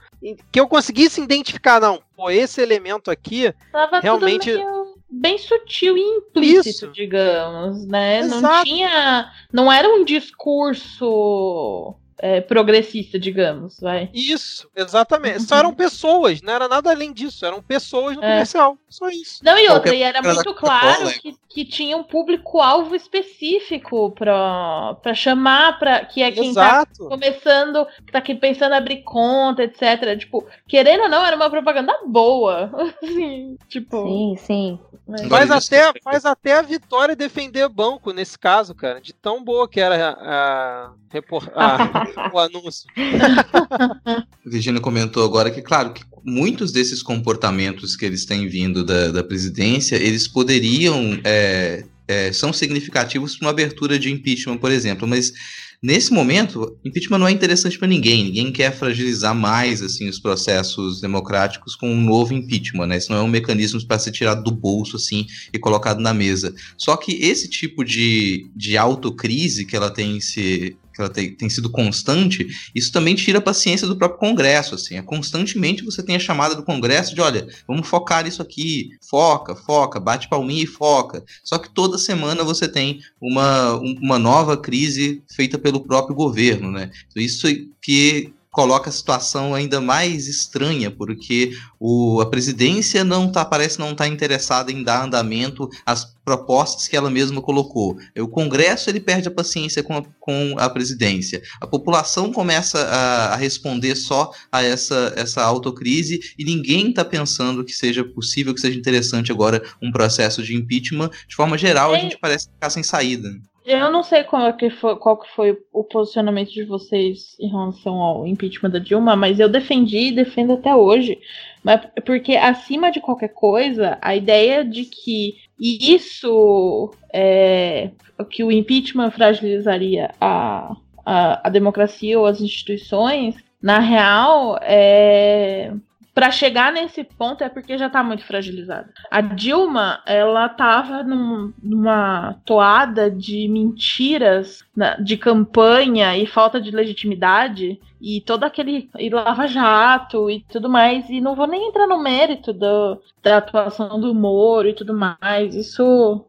que eu conseguisse identificar, não. Pô, esse elemento aqui Tava realmente. bem sutil e implícito, Isso. digamos, né? Exato. Não tinha. Não era um discurso é, progressista, digamos, vai. Isso, exatamente. Uhum. Só eram pessoas, não era nada além disso, eram pessoas no é. comercial, só isso. Não, e outra, e era muito claro que, que tinha um público-alvo específico pra, pra chamar, pra, que é quem tá Exato. tá começando, que tá aqui pensando em abrir conta, etc. Tipo, querendo ou não, era uma propaganda boa. assim, tipo. Sim, sim. É. Faz até, faz até a Vitória defender banco nesse caso, cara, de tão boa que era a, a, a o anúncio. Virginia comentou agora que, claro, que muitos desses comportamentos que eles têm vindo da, da presidência, eles poderiam. É, é, são significativos para uma abertura de impeachment, por exemplo, mas Nesse momento, impeachment não é interessante para ninguém. Ninguém quer fragilizar mais assim os processos democráticos com um novo impeachment, né? Isso não é um mecanismo para ser tirado do bolso assim e colocado na mesa. Só que esse tipo de, de autocrise que ela tem se que ela tem, tem, sido constante, isso também tira a paciência do próprio Congresso, assim, é constantemente você tem a chamada do Congresso de, olha, vamos focar nisso aqui, foca, foca, bate palminha e foca, só que toda semana você tem uma, uma nova crise feita pelo próprio governo, né, então, isso que coloca a situação ainda mais estranha, porque o, a presidência não tá, parece não estar tá interessada em dar andamento às propostas que ela mesma colocou. O Congresso ele perde a paciência com a, com a presidência. A população começa a, a responder só a essa, essa autocrise e ninguém está pensando que seja possível, que seja interessante agora um processo de impeachment. De forma geral, a gente parece ficar sem saída. Eu não sei qual que, foi, qual que foi o posicionamento de vocês em relação ao impeachment da Dilma, mas eu defendi e defendo até hoje. Mas porque, acima de qualquer coisa, a ideia de que isso é, que o impeachment fragilizaria a, a, a democracia ou as instituições, na real, é, para chegar nesse ponto é porque já está muito fragilizada. A Dilma, ela estava num, numa toada de mentiras, de campanha e falta de legitimidade e todo aquele e lava jato e tudo mais e não vou nem entrar no mérito do, da atuação do Moro e tudo mais. Isso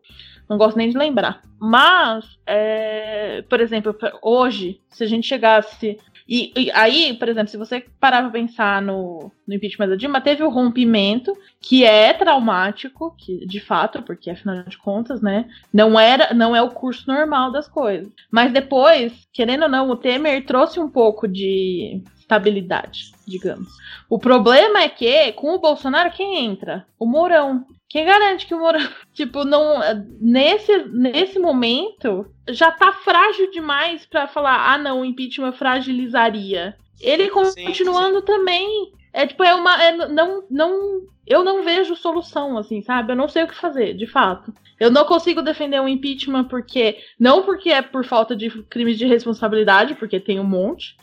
não gosto nem de lembrar. Mas, é, por exemplo, hoje, se a gente chegasse e, e, aí, por exemplo, se você parar pra pensar no, no impeachment da Dilma, teve o rompimento, que é traumático, que, de fato, porque afinal de contas, né, não, era, não é o curso normal das coisas. Mas depois, querendo ou não, o Temer trouxe um pouco de estabilidade, digamos. O problema é que, com o Bolsonaro, quem entra? O Mourão. Quem garante que o Mourão, tipo, não nesse nesse momento já tá frágil demais para falar, ah, não, o impeachment fragilizaria. Ele continuando sim, sim. também é tipo é uma é, não não eu não vejo solução assim, sabe? Eu não sei o que fazer, de fato. Eu não consigo defender o um impeachment porque não porque é por falta de crimes de responsabilidade, porque tem um monte,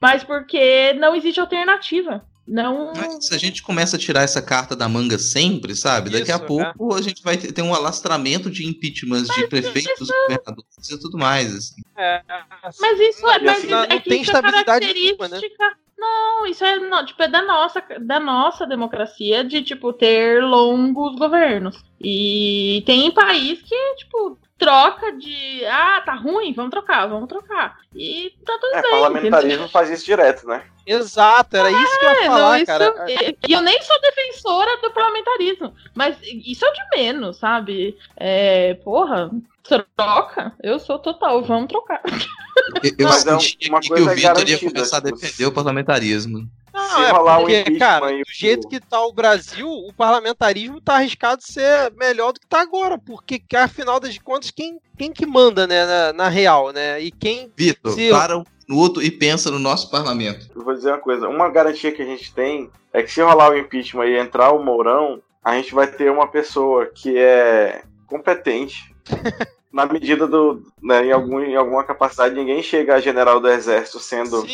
mas porque não existe alternativa. Não. Mas se a gente começa a tirar essa carta da manga sempre, sabe? Daqui a pouco é. a gente vai ter, um alastramento de impeachments de prefeitos, isso... governadores e tudo mais. Assim. É, assim, mas isso é, mas não, é não tem estabilidade nenhuma, né? Não, isso é, não, tipo, é da nossa, da nossa democracia de, tipo, ter longos governos. E tem país que, tipo, troca de. Ah, tá ruim, vamos trocar, vamos trocar. E tá tudo é, bem. O parlamentarismo entendeu? faz isso direto, né? Exato, era é, isso que eu ia é, falar, não, isso, cara. E eu nem sou defensora do parlamentarismo, mas isso é de menos, sabe? É, porra, troca? Eu sou total, vamos trocar. Eu, eu senti é uma que o Vitor ia começar a defender o parlamentarismo. Não, é porque, um cara, do jeito que tá o Brasil, o parlamentarismo tá arriscado ser melhor do que tá agora, porque afinal das contas, quem, quem que manda, né, na, na real, né? E quem... Vitor, se... para um minuto e pensa no nosso parlamento. Eu vou dizer uma coisa, uma garantia que a gente tem é que se rolar o impeachment e entrar o Mourão, a gente vai ter uma pessoa que é competente, na medida do. Né, em, algum, em alguma capacidade, ninguém chega a general do exército sendo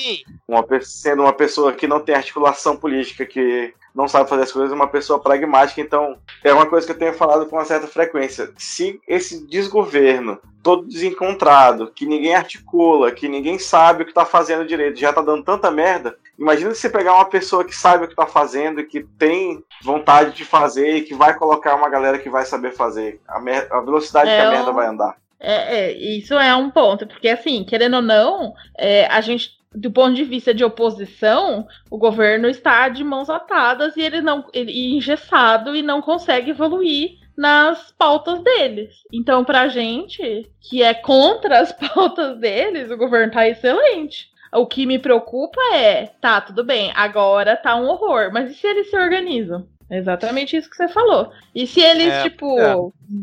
uma, sendo uma pessoa que não tem articulação política, que não sabe fazer as coisas, uma pessoa pragmática. Então, é uma coisa que eu tenho falado com uma certa frequência. Se esse desgoverno, todo desencontrado, que ninguém articula, que ninguém sabe o que está fazendo direito, já está dando tanta merda, imagina se você pegar uma pessoa que sabe o que está fazendo, que tem vontade de fazer e que vai colocar uma galera que vai saber fazer. A, a velocidade é que a merda vai andar. É, é, isso é um ponto, porque assim, querendo ou não, é, a gente do ponto de vista de oposição, o governo está de mãos atadas e ele não ele engessado e não consegue evoluir nas pautas deles. Então, pra gente que é contra as pautas deles, o governo tá excelente. O que me preocupa é, tá, tudo bem, agora tá um horror, mas e se eles se organizam? É exatamente isso que você falou. E se eles, é, tipo, é.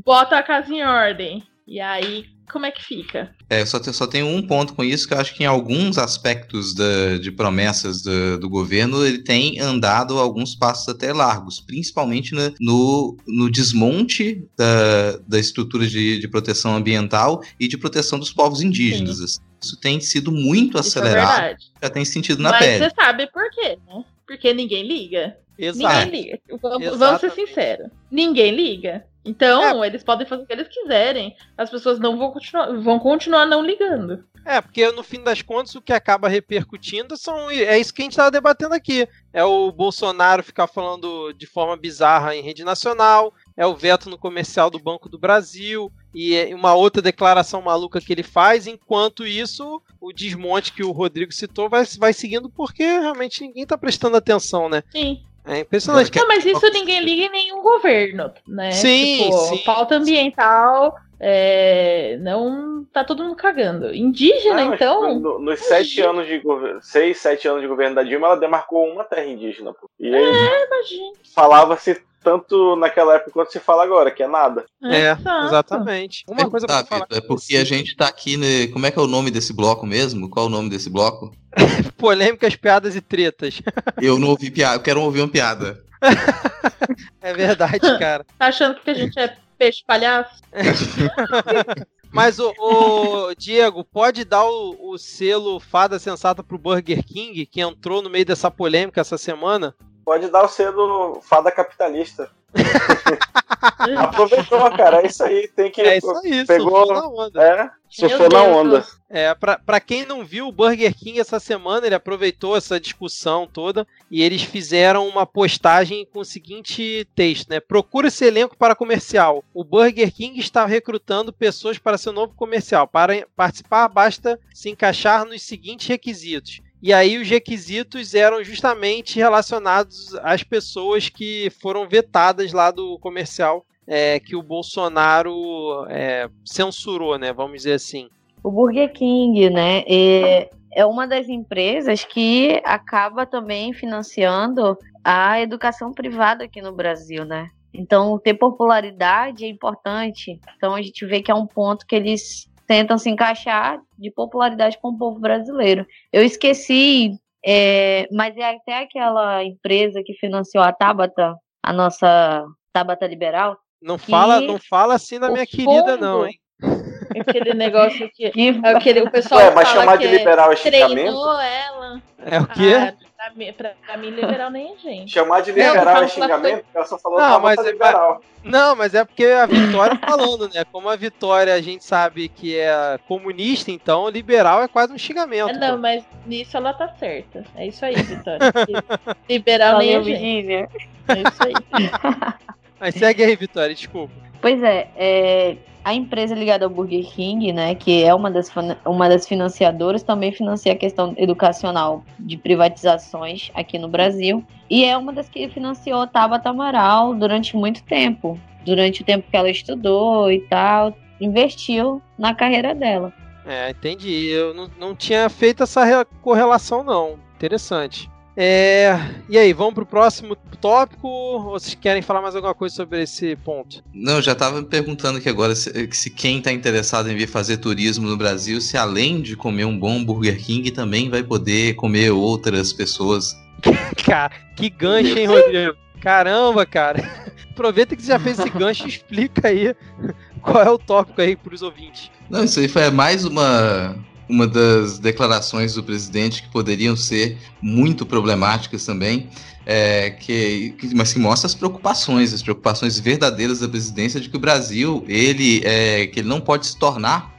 botam a casa em ordem? E aí como é que fica? É, só, só tenho um ponto com isso, que eu acho que em alguns aspectos da, de promessas do, do, governo, ele tem andado alguns passos até largos, principalmente no, no, no desmonte da, da estrutura de, de, proteção ambiental e de proteção dos povos indígenas. Assim. Isso tem sido muito isso é acelerado, é já tem sentido na Mas pele. Mas você sabe por quê, né? Porque ninguém liga. Exato. Ninguém liga. Vamos, vamos ser sinceros. Ninguém liga. Então, é. eles podem fazer o que eles quiserem. As pessoas não vão continuar, vão continuar não ligando. É, porque no fim das contas o que acaba repercutindo são. É isso que a gente estava debatendo aqui. É o Bolsonaro ficar falando de forma bizarra em rede nacional, é o veto no comercial do Banco do Brasil, e uma outra declaração maluca que ele faz. Enquanto isso, o desmonte que o Rodrigo citou vai, vai seguindo porque realmente ninguém tá prestando atenção, né? Sim. É impressionante. Não, mas isso ninguém liga em nenhum governo, né? Sim, tipo, sim. Pauta ambiental, é, não tá todo mundo cagando. Indígena, Ah, então. no- nos sete anos de governo, seis, sete anos de governo da Dilma, ela demarcou uma terra indígena. Pô. E aí Imagina. falava-se tanto naquela época quanto se fala agora, que é nada. É, Exato. exatamente. Uma coisa pra Tá, falar. Vitor, é porque a gente tá aqui, né? Como é que é o nome desse bloco mesmo? Qual é o nome desse bloco? Polêmicas, piadas e tretas. Eu não ouvi piada, eu quero ouvir uma piada. É verdade, cara. Tá achando que a gente é peixe palhaço? Mas o, o Diego, pode dar o, o selo Fada Sensata pro Burger King, que entrou no meio dessa polêmica essa semana? Pode dar o selo fada capitalista. Aproveitou, cara. É isso aí. Tem que. É isso aí, Pegou- surfou na onda. É, surfou na onda. É, pra, pra quem não viu o Burger King essa semana, ele aproveitou essa discussão toda e eles fizeram uma postagem com o seguinte texto, né? Procura esse elenco para comercial. O Burger King está recrutando pessoas para seu novo comercial. Para participar, basta se encaixar nos seguintes requisitos. E aí os requisitos eram justamente relacionados às pessoas que foram vetadas lá do comercial é, que o Bolsonaro é, censurou, né? Vamos dizer assim. O Burger King, né, é, é uma das empresas que acaba também financiando a educação privada aqui no Brasil, né? Então, ter popularidade é importante. Então, a gente vê que é um ponto que eles tentam se encaixar de popularidade com o povo brasileiro. Eu esqueci, é, mas é até aquela empresa que financiou a Tabata, a nossa Tabata Liberal, Não fala, não fala assim o minha querida, fundo- não, hein? Aquele negócio que. que é Aquele, o pessoal Ué, mas fala chamar que de liberal é treinou ela. É o quê? Ah, pra, mim, pra, mim, liberal nem é gente. Chamar de liberal fala- é xingamento? Ela só falou Não, que mas é- liberal. Não, mas é porque a Vitória falando, né? Como a Vitória a gente sabe que é comunista, então liberal é quase um xingamento. É, não, pô. mas nisso ela tá certa. É isso aí, Vitória. Liberal nem é gente. É isso aí. Mas segue aí, Vitória, desculpa. Pois é, é, a empresa ligada ao Burger King, né, que é uma das, uma das financiadoras, também financia a questão educacional de privatizações aqui no Brasil. E é uma das que financiou Tabata Amaral durante muito tempo. Durante o tempo que ela estudou e tal, investiu na carreira dela. É, entendi. Eu não, não tinha feito essa re- correlação, não. Interessante. É, e aí, vamos pro próximo tópico? Ou vocês querem falar mais alguma coisa sobre esse ponto? Não, eu já tava me perguntando aqui agora se, se quem tá interessado em vir fazer turismo no Brasil, se além de comer um bom Burger King, também vai poder comer outras pessoas. Cara, que gancho, hein, Rodrigo? Caramba, cara. Aproveita que você já fez esse gancho e explica aí qual é o tópico aí pros ouvintes. Não, isso aí foi mais uma, uma das declarações do presidente que poderiam ser muito problemáticas também, é, que, que- mas que mostra as preocupações, as preocupações verdadeiras da presidência de que o Brasil, ele, é, que ele não pode se tornar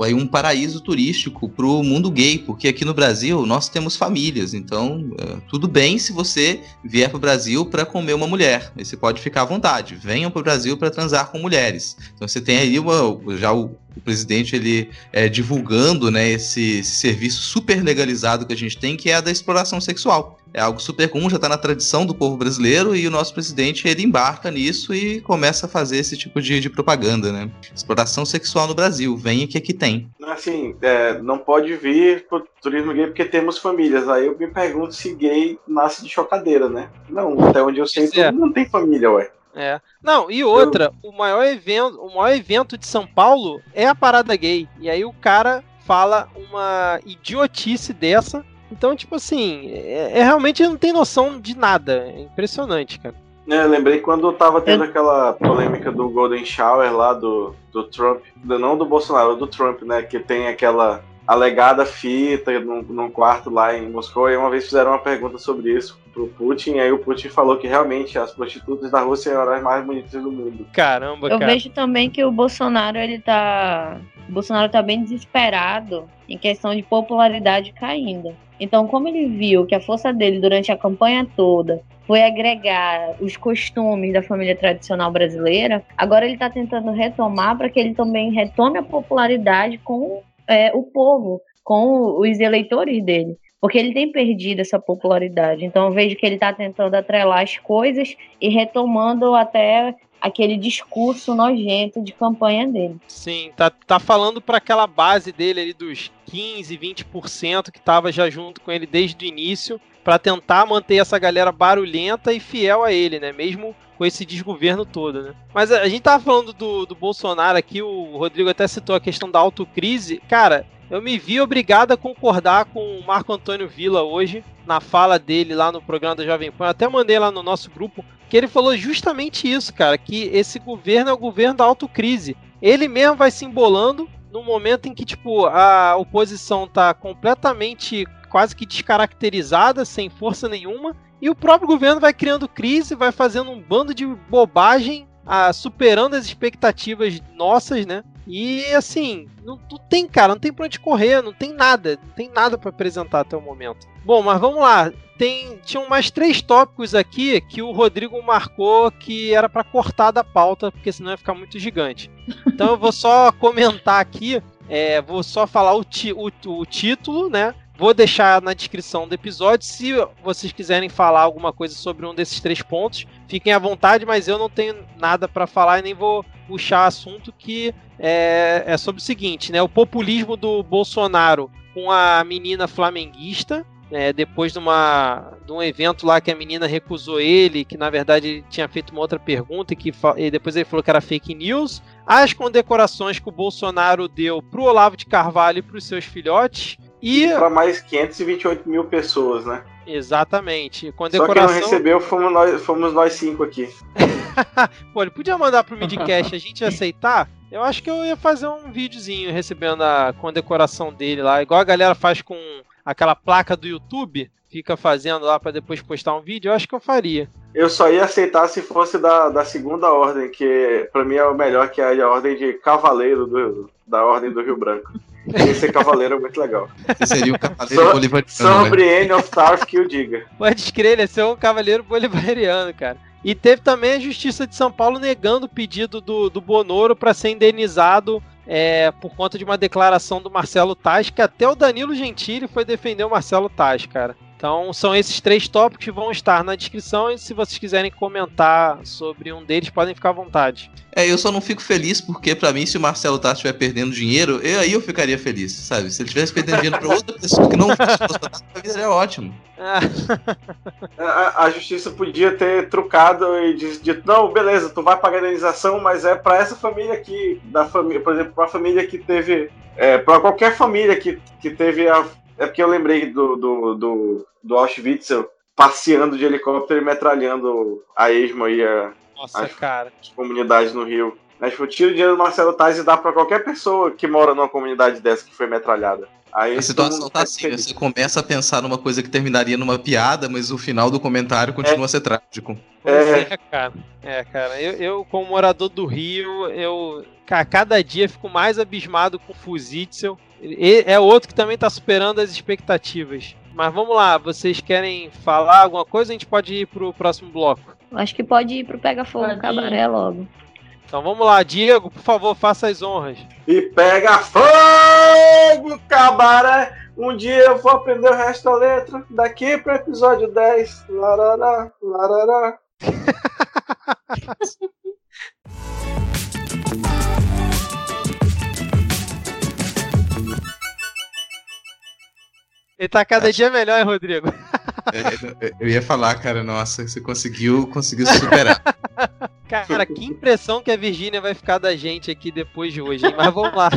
aí um paraíso turístico para o mundo gay, porque aqui no Brasil nós temos famílias, então é, tudo bem se você vier para o Brasil para comer uma mulher, você pode ficar à vontade, venham para o Brasil para transar com mulheres. Então você tem aí uma, já o, o presidente ele é, divulgando né, esse, esse serviço super legalizado que a gente tem, que é a da exploração sexual. É algo super comum, já está na tradição do povo brasileiro e o nosso presidente ele embarca nisso e começa a fazer esse tipo de, de propaganda, né? Exploração sexual no Brasil, venha que aqui tem. Assim, é, não pode vir pro turismo gay porque temos famílias. Aí eu me pergunto se gay nasce de chocadeira, né? Não, até onde eu sei, é. mundo tem família, ué. É. Não, e outra, o maior evento, o maior evento de São Paulo é a parada gay. E aí o cara fala uma idiotice dessa. Então, tipo assim, é, é realmente não tem noção de nada. É impressionante, cara. É, eu lembrei quando tava tendo aquela polêmica do Golden Shower lá do, do Trump, não do Bolsonaro, do Trump, né? Que tem aquela alegada fita num, num quarto lá em Moscou. E uma vez fizeram uma pergunta sobre isso pro Putin, e aí o Putin falou que realmente as prostitutas da Rússia eram as mais bonitas do mundo. Caramba, Eu cara. vejo também que o Bolsonaro, ele tá. O Bolsonaro tá bem desesperado em questão de popularidade caindo. Então, como ele viu que a força dele durante a campanha toda foi agregar os costumes da família tradicional brasileira, agora ele está tentando retomar para que ele também retome a popularidade com é, o povo, com os eleitores dele. Porque ele tem perdido essa popularidade. Então eu vejo que ele está tentando atrelar as coisas e retomando até aquele discurso nojento de campanha dele. Sim, tá, tá falando para aquela base dele ali dos 15, 20% que estava já junto com ele desde o início, para tentar manter essa galera barulhenta e fiel a ele, né? Mesmo com esse desgoverno todo, né? Mas a, gente tava falando do, do Bolsonaro aqui, o Rodrigo até citou a questão da autocrise. Cara, eu me vi obrigado a concordar com o Marco Antônio Villa hoje, na fala dele lá no programa da Jovem Pan. Eu até mandei lá no nosso grupo que ele falou justamente isso, cara, que esse governo é o governo da autocrise. Ele mesmo vai se embolando no momento em que, tipo, a oposição tá completamente quase que descaracterizada, sem força nenhuma, e o próprio governo vai criando crise, vai fazendo um bando de bobagem, ah, superando as expectativas nossas, né? E assim, não, não, tem, cara, não tem pra onde correr, não tem nada, não tem nada para apresentar até o momento. Bom, mas vamos lá. Tem, tinham mais três tópicos aqui que o Rodrigo marcou que era para cortar da pauta, porque senão ia ficar muito gigante. Então eu vou só comentar aqui, é, vou só falar o, ti, o, o título, né? Vou deixar na descrição do episódio. Se vocês quiserem falar alguma coisa sobre um desses três pontos, fiquem à vontade, mas eu não tenho nada para falar e nem vou puxar assunto que é, é sobre o seguinte, né? O populismo do Bolsonaro com a menina flamenguista, é, depois de, uma, de um evento lá que a menina recusou ele, que na verdade tinha feito uma outra pergunta e que e depois ele falou que era fake news. As condecorações que o Bolsonaro deu pro Olavo de Carvalho e pros seus filhotes. E para mais 528 mil pessoas, né? Exatamente. Condecoração... Só quem não recebeu fomos nós, fomos nós cinco aqui. Pô, ele podia mandar pro Midcast a gente aceitar? Eu acho que eu ia fazer um videozinho recebendo a condecoração dele lá, igual a galera faz com aquela placa do YouTube, fica fazendo lá para depois postar um vídeo, eu acho que eu faria. Eu só ia aceitar se fosse da, da segunda ordem, que para mim é o melhor, que é a ordem de cavaleiro do, da ordem do Rio Branco. Esse cavaleiro é muito legal. Seria o cavaleiro so, bolivariano. Sobre né? of Tarth que o diga. Pode escrever, ele é ser um cavaleiro bolivariano, cara. E teve também a Justiça de São Paulo negando o pedido do, do Bonoro para ser indenizado é, por conta de uma declaração do Marcelo Taz, que até o Danilo Gentili foi defender o Marcelo Taz, cara. Então são esses três tópicos que vão estar na descrição e se vocês quiserem comentar sobre um deles, podem ficar à vontade. É, eu só não fico feliz porque para mim se o Marcelo Tassi estiver perdendo dinheiro, eu, aí eu ficaria feliz, sabe? Se ele estivesse perdendo dinheiro para outra pessoa que não fosse pra mim seria ótimo. a, a, justiça podia ter trucado e dito, não, beleza, tu vai pagar a indenização, mas é para essa família aqui, da família, por exemplo, para a família que teve, é, para qualquer família que, que teve a é porque eu lembrei do, do, do, do Auschwitz passeando de helicóptero e metralhando a esmo e a, Nossa, as, cara. as comunidades no Rio. Mas tipo, tira o dinheiro do Marcelo Tais e dá pra qualquer pessoa que mora numa comunidade dessa que foi metralhada. Aí a situação tá assim, você começa a pensar numa coisa que terminaria numa piada, mas o final do comentário continua é. a ser trágico. É. é, cara. É, cara. Eu, eu, como morador do Rio, eu a cada dia fico mais abismado com o Fuzitzel é outro que também está superando as expectativas. Mas vamos lá, vocês querem falar alguma coisa? A gente pode ir pro próximo bloco. Acho que pode ir pro Pega Fogo pode Cabaré ir. logo. Então vamos lá, Diego, por favor, faça as honras. E pega fogo, cabaré! Um dia eu vou aprender o resto da letra. Daqui pro episódio 10. Larará, larará. Ele tá cada Acho... dia melhor, hein, Rodrigo? Eu, eu ia falar, cara, nossa, você conseguiu, conseguiu superar. Cara, que impressão que a Virgínia vai ficar da gente aqui depois de hoje, hein? Mas vamos lá.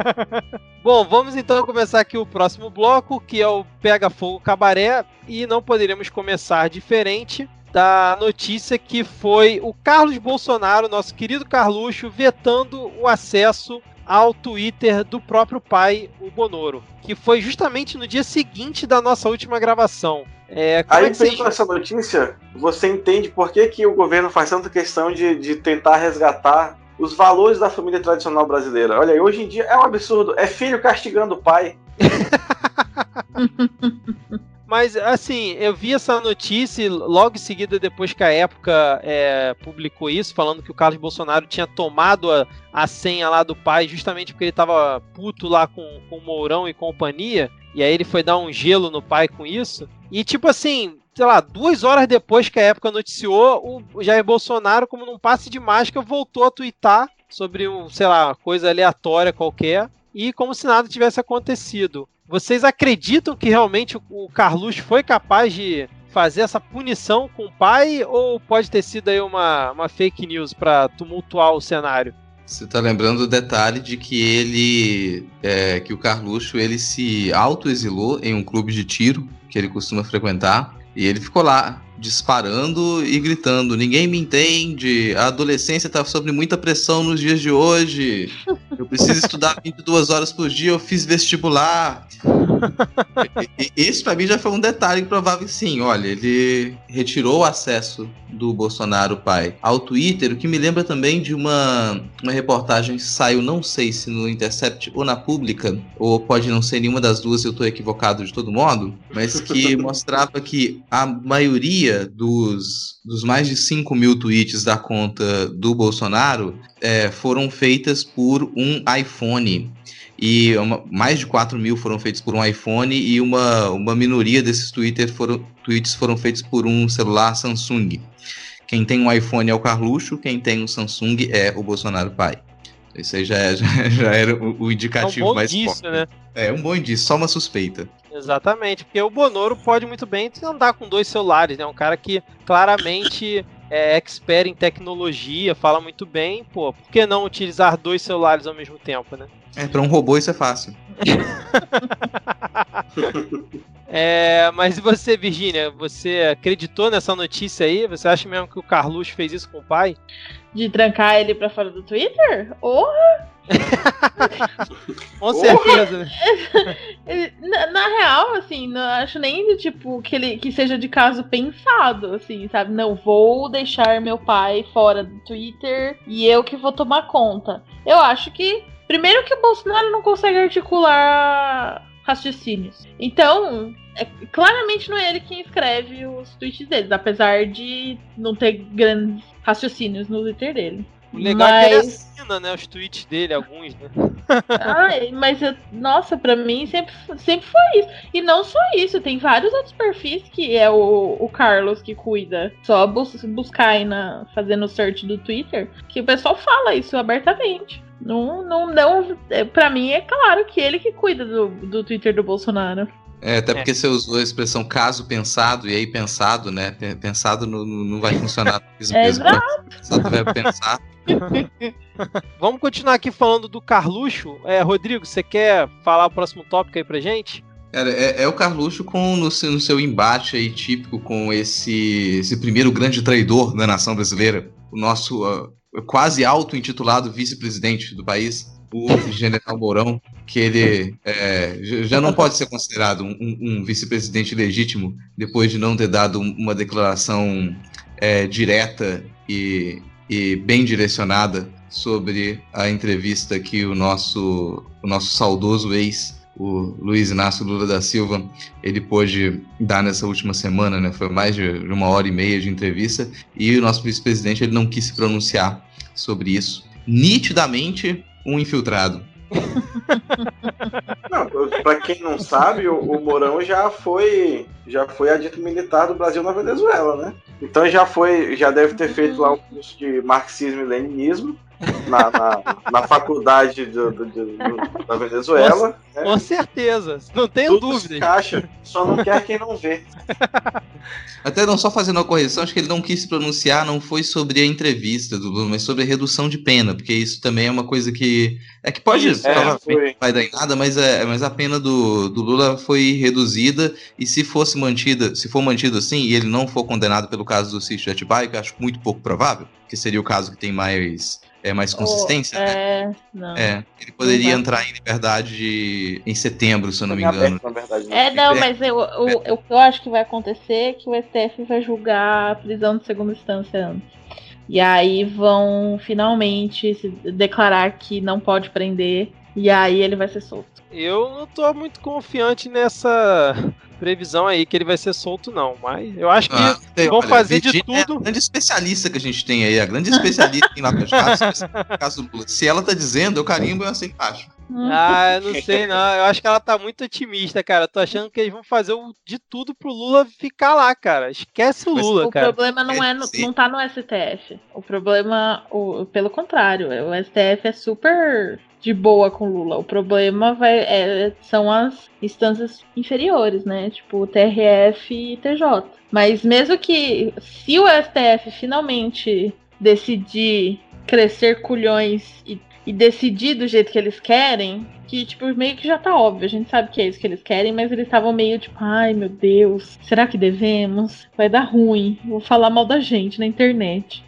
Bom, vamos então começar aqui o próximo bloco, que é o Pega Fogo Cabaré, e não poderíamos começar diferente da notícia que foi o Carlos Bolsonaro, nosso querido Carluxo, vetando o acesso ao Twitter do próprio pai, o Bonoro, que foi justamente no dia seguinte da nossa última gravação. É, Aí, é vocês... essa notícia, você entende por que, que o governo faz tanta questão de, de tentar resgatar os valores da família tradicional brasileira. Olha, hoje em dia é um absurdo. É filho castigando o pai. Mas, assim, eu vi essa notícia logo em seguida, depois que a época é, publicou isso, falando que o Carlos Bolsonaro tinha tomado a, a senha lá do pai, justamente porque ele tava puto lá com, com o Mourão e companhia, e aí ele foi dar um gelo no pai com isso. E, tipo assim, sei lá, duas horas depois que a época noticiou, o Jair Bolsonaro, como num passe de mágica, voltou a twittar sobre um, sei lá, coisa aleatória qualquer, e como se nada tivesse acontecido. Vocês acreditam que realmente o Carluxo foi capaz de fazer essa punição com o pai ou pode ter sido aí uma, uma fake news para tumultuar o cenário? Você tá lembrando o detalhe de que ele, é, que o Carluxo, ele se autoexilou em um clube de tiro que ele costuma frequentar e ele ficou lá disparando e gritando: Ninguém me entende, a adolescência está sob muita pressão nos dias de hoje. Eu preciso estudar 22 horas por dia, eu fiz vestibular. Esse para mim já foi um detalhe provável sim. Olha, ele retirou o acesso do Bolsonaro pai ao Twitter, o que me lembra também de uma, uma reportagem que saiu, não sei se no Intercept ou na Pública, ou pode não ser nenhuma das duas, eu estou equivocado de todo modo, mas que mostrava que a maioria dos, dos mais de 5 mil tweets da conta do Bolsonaro é, foram feitas por um iPhone e uma, mais de 4 mil foram feitos por um iPhone e uma, uma minoria desses Twitter foram, tweets foram feitos por um celular Samsung. Quem tem um iPhone é o Carluxo, quem tem um Samsung é o Bolsonaro pai. Isso aí já, é, já, já era o, o indicativo é um mais indício, forte. Né? É um bom indício, só uma suspeita. Exatamente, porque o Bonoro pode muito bem andar com dois celulares, né? Um cara que claramente é expert em tecnologia, fala muito bem, pô, por que não utilizar dois celulares ao mesmo tempo, né? É, pra um robô isso é fácil. é, mas e você, Virginia, você acreditou nessa notícia aí? Você acha mesmo que o Carluxo fez isso com o pai? De trancar ele pra fora do Twitter? Porra! Com certeza. na, na, real, assim, não acho nem tipo que ele que seja de caso pensado, assim, sabe? Não vou deixar meu pai fora do Twitter e eu que vou tomar conta. Eu acho que primeiro que o Bolsonaro não consegue articular raciocínios. Então, é, claramente não é ele quem escreve os tweets dele, apesar de não ter grandes raciocínios no Twitter dele. O legal mas... é que ele assina, né, os tweets dele, alguns, né? Ai, mas, eu, nossa, pra mim sempre, sempre foi isso. E não só isso, tem vários outros perfis que é o, o Carlos que cuida. Só bus buscar aí na, fazendo search do Twitter, que o pessoal fala isso abertamente. Não, não, não. É, pra mim é claro que ele que cuida do, do Twitter do Bolsonaro. É, até porque é. você usou a expressão caso pensado, e aí pensado, né? Pensado não, não vai funcionar mesmo. É exato. Pensado vai pensar. Vamos continuar aqui falando do Carluxo. É, Rodrigo, você quer falar o próximo tópico aí pra gente? Cara, é, é, o Carluxo com no seu, no seu, embate aí típico com esse, esse primeiro grande traidor da nação brasileira, o nosso uh, quase auto-intitulado vice-presidente do país, o general Mourão, que ele é, já não pode ser considerado um, um vice-presidente legítimo depois de não ter dado uma declaração é, direta e e bem direcionada sobre a entrevista que o nosso, o nosso saudoso ex, o Luiz Inácio Lula da Silva, ele pôde dar nessa última semana, né? Foi mais de uma hora e meia de entrevista e o nosso vice-presidente ele não quis se pronunciar sobre isso. Nitidamente um infiltrado. Para quem não sabe, o, o Mourão já foi já foi adito militar do Brasil na Venezuela, né? Então já foi, já deve ter feito lá um curso de marxismo e leninismo na, na, na faculdade do, do, do, da Venezuela. Com, né? com certeza, não tenho Tudo dúvida. Caixa, só não quer quem não vê. Até não só fazendo a correção, acho que ele não quis se pronunciar, não foi sobre a entrevista do Lula, mas sobre a redução de pena, porque isso também é uma coisa que. É que pode é, vai dar em nada, mas, é, mas a pena do, do Lula foi reduzida, e se fosse mantida, se for mantido assim, e ele não for condenado pelo caso do sítio de Atibaia, que eu acho muito pouco provável, que seria o caso que tem mais é, mais consistência, oh, né? É, não. É, ele poderia entrar em liberdade em setembro, se eu não me engano. Verdade, não. É, não, mas eu, o, o que eu acho que vai acontecer é que o STF vai julgar a prisão de segunda instância antes. E aí vão finalmente declarar que não pode prender. E aí ele vai ser solto. Eu não tô muito confiante nessa previsão aí que ele vai ser solto, não. Mas eu acho que Ah, tem, vão olha, fazer de Virgínia É a tudo. grande especialista que a gente tem aí, a grande especialista em Lava Jato, no caso do Lula. Se ela tá dizendo, eu carimbo e eu aceito embaixo. Ah, eu não sei não. Eu acho que ela tá muito otimista, cara. Eu tô achando que eles vão fazer o- de tudo pro Lula ficar lá, cara. Esquece o Mas Lula, O cara. problema não, é no, Sim. não tá no STF. O problema, o, pelo contrário, o STF é super de boa com Lula. O problema vai, é- são as instâncias inferiores, né? Tipo TRF e TJ. Mas mesmo que se o STF finalmente decidir crescer culhões e, e decidir do jeito que eles querem, que tipo meio que já tá óbvio, a gente sabe que é isso que eles querem, mas eles estavam meio tipo, ai meu Deus, será que devemos? Vai dar ruim, vou falar mal da gente na internet.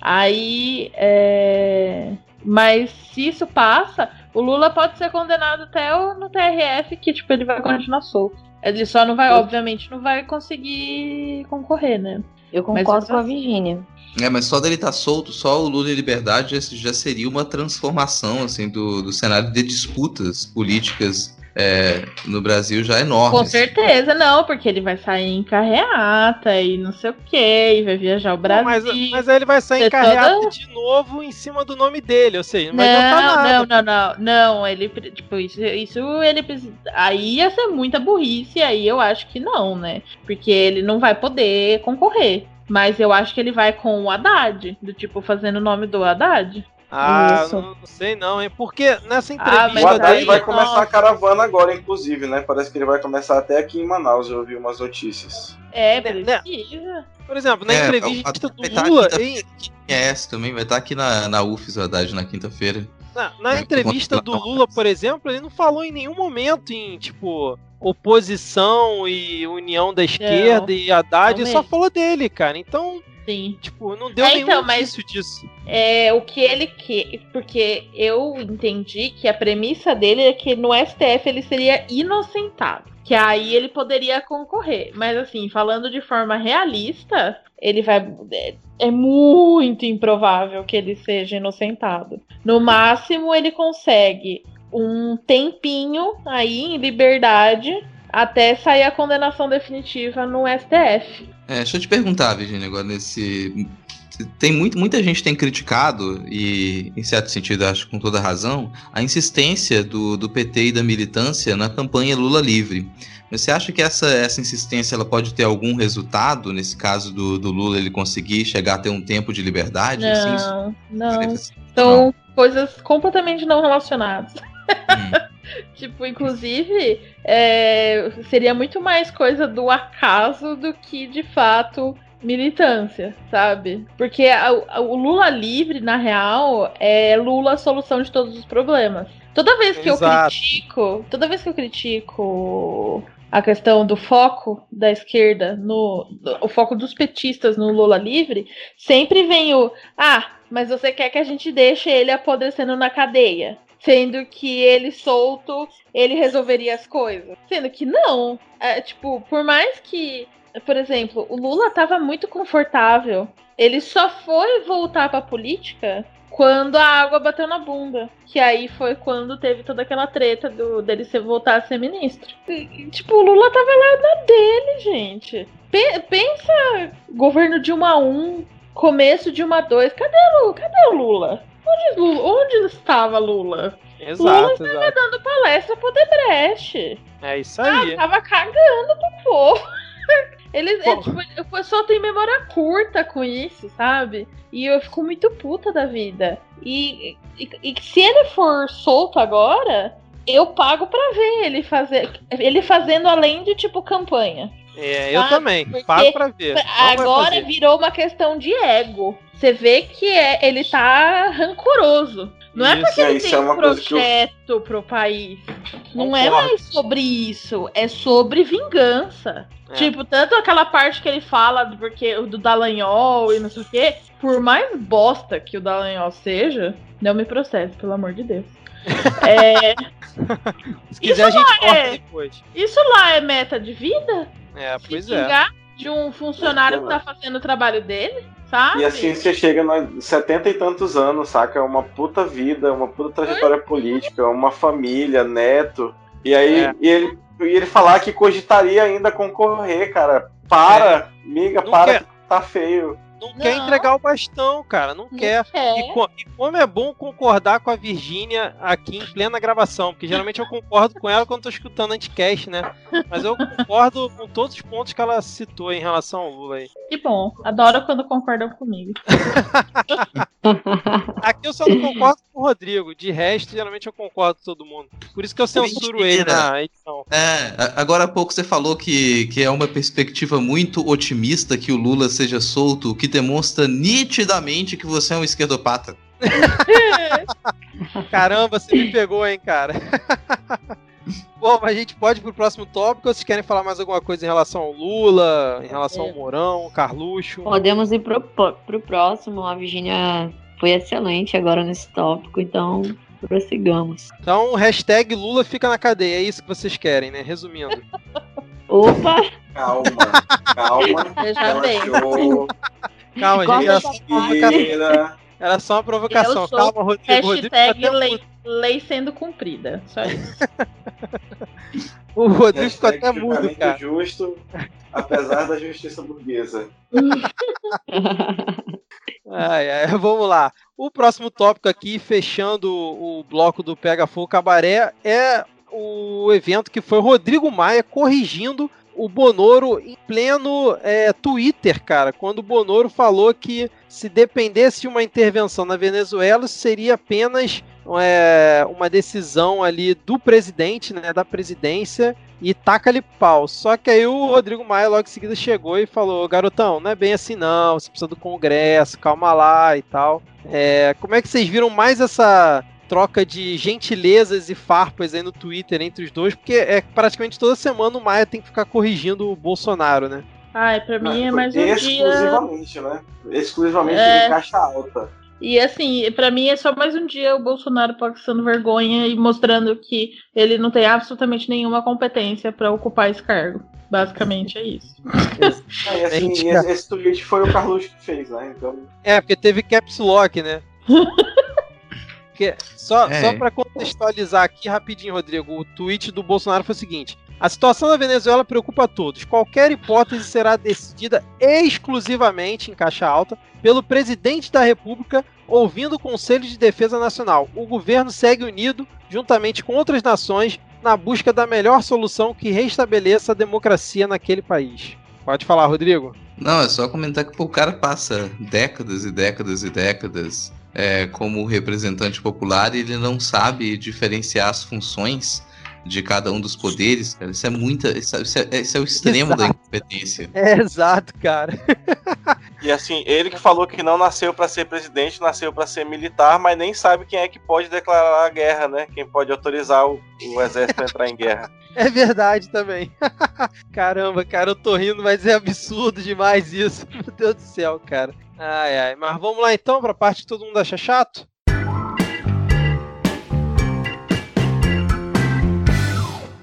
Aí, é... mas se isso passa, o Lula pode ser condenado até o- no TRF, que tipo ele vai continuar solto. Ele só não vai, obviamente, não vai conseguir concorrer, né? Eu concordo eu com a Virgínia. É, mas só dele estar solto, só o Lula em liberdade já, já seria uma transformação assim do, do cenário de disputas políticas é, no Brasil já enorme. Com assim. certeza, não, porque ele vai sair em carreata e não sei o que, e vai viajar o Não, Brasil. mas, mas aí ele vai sair Ter encarreado toda- de novo em cima do nome dele, ou seja, não vai adiantar Não, nada. não, não, não, não, ele, tipo, isso, isso ele precisa, aí ia ser muita burrice, aí eu acho que não, né, porque ele não vai poder concorrer, mas eu acho que ele vai com o Haddad, do tipo, fazendo o nome do Haddad. Ah, Isso. não, não sei não, hein? Porque nessa Ah, entrevista mas O Haddad vai começar nossa. a caravana agora, inclusive, né? Parece que ele vai começar até aqui em Manaus, eu ouvi umas notícias. É, Né, precisa. Por exemplo, na É, entrevista do estar Lula, quinta- em- Quem conhece também, vai estar aqui na, na UFES, o Haddad, na quinta-feira. na, na entrevista do. Lula, por exemplo, ele não falou em nenhum momento em, tipo, oposição e união da esquerda e Haddad, não ele só falou dele, cara. Então, Sim. tipo, não deu É, nenhum então, mas- disso. É o que ele quer, porque eu entendi que a premissa dele é que no STF ele seria inocentado, que aí ele poderia concorrer. Mas assim, falando de forma realista, ele vai é, é muito improvável que ele seja inocentado. No máximo ele consegue um tempinho aí em liberdade até sair a condenação definitiva no STF. É, deixa eu te perguntar, Virginia, agora nesse. Tem muito, muita gente tem criticado, e em certo sentido acho com toda razão, a insistência do, do PT e da militância na campanha Lula livre. Você acha que essa, essa insistência ela pode ter algum resultado, nesse caso do, do Lula ele conseguir chegar a ter um tempo de liberdade? assim? Não, não. Parece- São coisas completamente não relacionadas. Hum. Tipo, inclusive, é, seria muito mais coisa do acaso do que de fato militância, sabe? Porque a- a- o Lula livre, na real, é Lula solução de todos os problemas. Toda vez que eu Exato. critico, toda vez que eu critico a questão do foco da esquerda no o foco dos petistas no Lula livre, sempre vem o ah, mas você quer que a gente deixe ele apodrecendo na cadeia, sendo que ele solto, ele resolveria as coisas. Sendo que não, é, tipo, por mais que, por exemplo, o Lula tava muito confortável, ele só foi voltar pra política quando a água bateu na bunda. Que aí foi quando teve toda aquela treta do, dele ser, voltar a ser ministro. E, tipo, o Lula tava lá na dele, gente. Pe- pensa governo Dilma 1, começo Dilma 2. Cadê o? Cadê o Lula? Onde, Lula? Onde estava Lula? Exato, exato. Dando palestra pro Debreche. É isso aí. Tava cagando pro povo. Ele, é, tipo, eu foi- só tem memória curta com isso, sabe? E eu fico muito puta da vida. E, e, e se ele for solto agora, eu pago pra ver ele fazer ele fazendo além de tipo campanha. É, eu Ah, também. porque Pago pra ver. Não Agora virou uma questão de ego. Você vê que é, ele tá rancoroso. Não é Isso. porque ele isso tem é um que eu- projeto pro país. Não é Concordo. mais sobre isso. É sobre vingança. É. Tipo, tanto aquela parte que ele fala do, porque, do Dallagnol e não sei o quê. Por mais bosta que o Dallagnol seja, não me processe, pelo amor de Deus. É, Se quiser, a gente é- depois. isso lá é meta de vida? É, Se pois é. vingar de um funcionário que tá fazendo o trabalho dele, sabe? E assim você chega nos 70 e tantos anos, saca? É uma puta vida, uma puta trajetória política, uma família, neto. E aí É. e ele E ele falar que cogitaria ainda concorrer, cara. Para, miga, Não para, que tá feio. Não, quer Não. entregar o bastão, cara. Não, Não quer. quer. E, co- e como é bom concordar com a Virgínia aqui em plena gravação, porque geralmente eu concordo com ela quando tô escutando anticast, né? Mas eu concordo com todos os pontos que ela citou em relação ao Lula aí. Que bom. Adoro quando concordam comigo. Aqui eu só não concordo com o Rodrigo. De resto, geralmente eu concordo com todo mundo. Por isso que eu censuro ele na edição. É, agora há pouco você falou que, que é uma perspectiva muito otimista que o Lula seja solto, o que demonstra nitidamente que você é um esquerdopata. Caramba, você me pegou, hein, cara. Bom, mas a gente pode ir pro próximo tópico ou vocês querem falar mais alguma coisa em relação ao Lula, em relação ao Mourão, Carluxo? Podemos ir pro, pro próximo. A Virginia foi excelente agora nesse tópico, então prossigamos. Então, hashtag Lula fica na cadeia, é isso que vocês querem, né? Resumindo. Opa! Calma, calma. Veja bem. Relaxou, Calma, gente, era só, uma provocação. respira. era só uma provocação. Eu sou Calma, Rodrigo. Rodrigo Hashtag até lei, lei sendo cumprida. Só isso. O Rodrigo ficou até mudo, cara. justo, apesar da justiça burguesa. Ai, ai, vamos lá. O próximo tópico aqui, fechando o bloco do Pega Fogo Cabaré, é o evento que foi Rodrigo Maia corrigindo o Bonoro em pleno é, Twitter, cara, quando o Bonoro falou que se dependesse de uma intervenção na Venezuela, seria apenas é, uma decisão ali do presidente, né, da presidência, e taca-lhe pau. Só que aí o Rodrigo Maia logo em seguida chegou e falou: garotão, não é bem assim não, você precisa do Congresso, calma lá e tal. É, como é que vocês viram mais essa troca de gentilezas e farpas aí no Twitter entre os dois? Porque é praticamente toda semana o Maia tem que ficar corrigindo o Bolsonaro, né? Ai, pra mim é mais um dia. Exclusivamente, né? Exclusivamente É. em caixa alta. E assim, pra mim é só mais um dia o Bolsonaro passando vergonha e mostrando que ele não tem absolutamente nenhuma competência pra ocupar esse cargo. Basicamente é isso. É, e assim, esse, esse tweet foi o Carlos que fez, né? Então, É, porque teve caps lock, né? Porque, só É. só para contextualizar aqui rapidinho, Rodrigo, o tweet do Bolsonaro foi o seguinte: a situação da Venezuela preocupa a todos. Qualquer hipótese será decidida exclusivamente em caixa alta pelo presidente da República, ouvindo o Conselho de Defesa Nacional. O governo segue unido, juntamente com outras nações, na busca da melhor solução que restabeleça a democracia naquele país. Pode falar, Rodrigo. Não, é só comentar que pô, o cara passa décadas e décadas e décadas é, como representante popular ele não sabe diferenciar as funções de cada um dos poderes, cara. Isso é muita. Isso, é- isso é, é o extremo da Exato. incompetência. É exato, cara. E assim, ele que falou que não nasceu pra ser presidente, nasceu pra ser militar, mas nem sabe quem é que pode declarar a guerra, né? Quem pode autorizar o, o exército a entrar em guerra. É verdade também. Caramba, cara, eu tô rindo, mas é absurdo demais isso. Meu Deus do céu, cara. Ai, ai. Mas vamos lá então pra parte que todo mundo acha chato?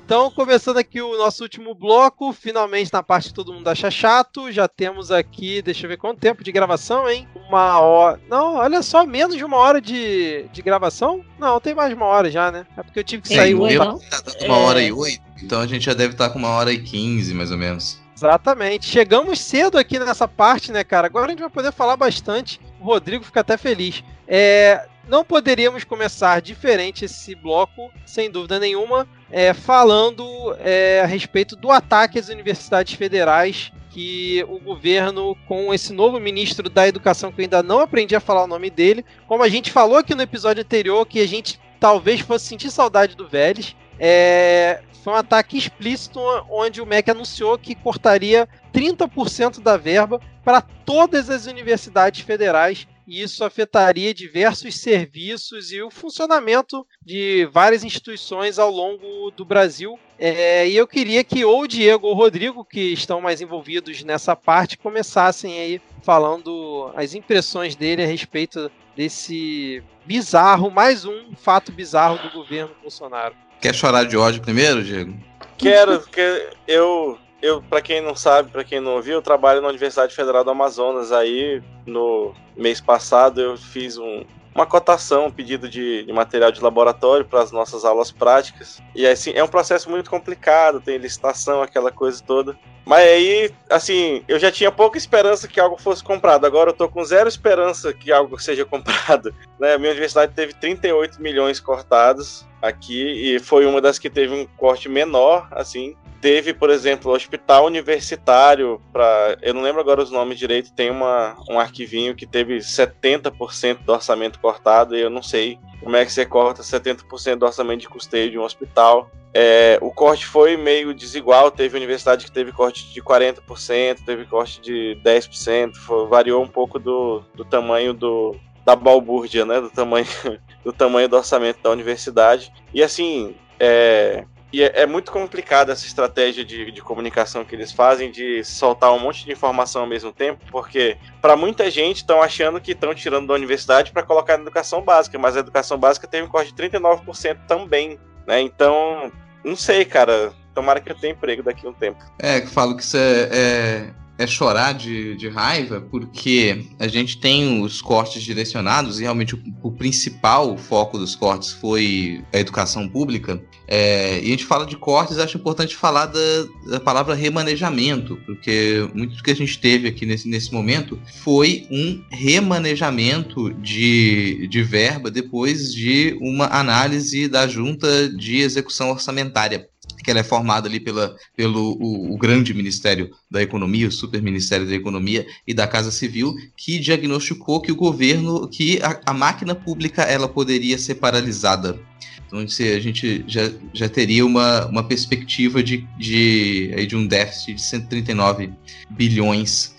Então, começando aqui o nosso último bloco, finalmente na parte que todo mundo acha chato, já temos aqui, deixa eu ver quanto tempo de gravação, hein? Uma hora. Não, olha só, menos de uma hora de, de gravação? Não, tem mais de uma hora já, né? É porque eu tive que É, sair o um eu- meu tá dando uma hora e oito, então a gente já deve estar com uma hora e quinze, mais ou menos. Exatamente. Chegamos cedo aqui nessa parte, né, cara? Agora a gente vai poder falar bastante. O Rodrigo fica até feliz. É, não poderíamos começar diferente esse bloco, sem dúvida nenhuma, é, falando é, a respeito do ataque às universidades federais que o governo, com esse novo ministro da Educação, que eu ainda não aprendi a falar o nome dele, como a gente falou aqui no episódio anterior, que a gente talvez fosse sentir saudade do Vélez, é, foi um ataque explícito onde o MEC anunciou que cortaria 30% da verba para todas as universidades federais e isso afetaria diversos serviços e o funcionamento de várias instituições ao longo do Brasil. É, e eu queria que ou o Diego ou o Rodrigo, que estão mais envolvidos nessa parte, começassem aí falando as impressões dele a respeito desse bizarro, mais um fato bizarro do governo Bolsonaro. Quer chorar de ódio primeiro, Diego? Quero, porque eu, eu para quem não sabe, para quem não ouviu, eu trabalho na Universidade Federal do Amazonas. Aí, no mês passado, eu fiz um uma cotação, um pedido de, de material de laboratório para as nossas aulas práticas. E assim, é um processo muito complicado, tem licitação, aquela coisa toda. Mas aí, assim, eu já tinha pouca esperança que algo fosse comprado. Agora eu tô com zero esperança que algo seja comprado. Né? A minha universidade teve 38 milhões cortados aqui e foi uma das que teve um corte menor, assim. Teve, por exemplo, o hospital universitário, para eu não lembro agora os nomes direito, tem uma, um arquivinho que teve 70% do orçamento cortado, e eu não sei como é que você corta 70% do orçamento de custeio de um hospital. É, o corte foi meio desigual, teve universidade que teve corte de 40%, teve corte de 10%, foi, variou um pouco do, do tamanho do, da balbúrdia, né, do tamanho, do tamanho do orçamento da universidade. E assim, é, e é, é, muito complicada essa estratégia de, de comunicação que eles fazem de soltar um monte de informação ao mesmo tempo, porque para muita gente estão achando que estão tirando da universidade para colocar na educação básica, mas a educação básica teve um corte de 39% também, né? Então, não sei, cara. Tomara que eu tenha emprego daqui a um tempo. É, falo que isso é, é é chorar de, de raiva, porque a gente tem os cortes direcionados e realmente o, o principal foco dos cortes foi a educação pública. É, e a gente fala de cortes, acho importante falar da, da, palavra remanejamento, porque muito do que a gente teve aqui nesse, nesse momento foi um remanejamento de, de verba depois de uma análise da junta de execução orçamentária que ela é formada ali pela, pelo o, o, grande Ministério da Economia, o Super Ministério da Economia e da Casa Civil, que diagnosticou que o governo, que a, a máquina pública ela poderia ser paralisada. Então a gente já, já teria uma, uma perspectiva de, de, de um déficit de 139 bilhões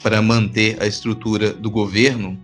para manter a estrutura do governo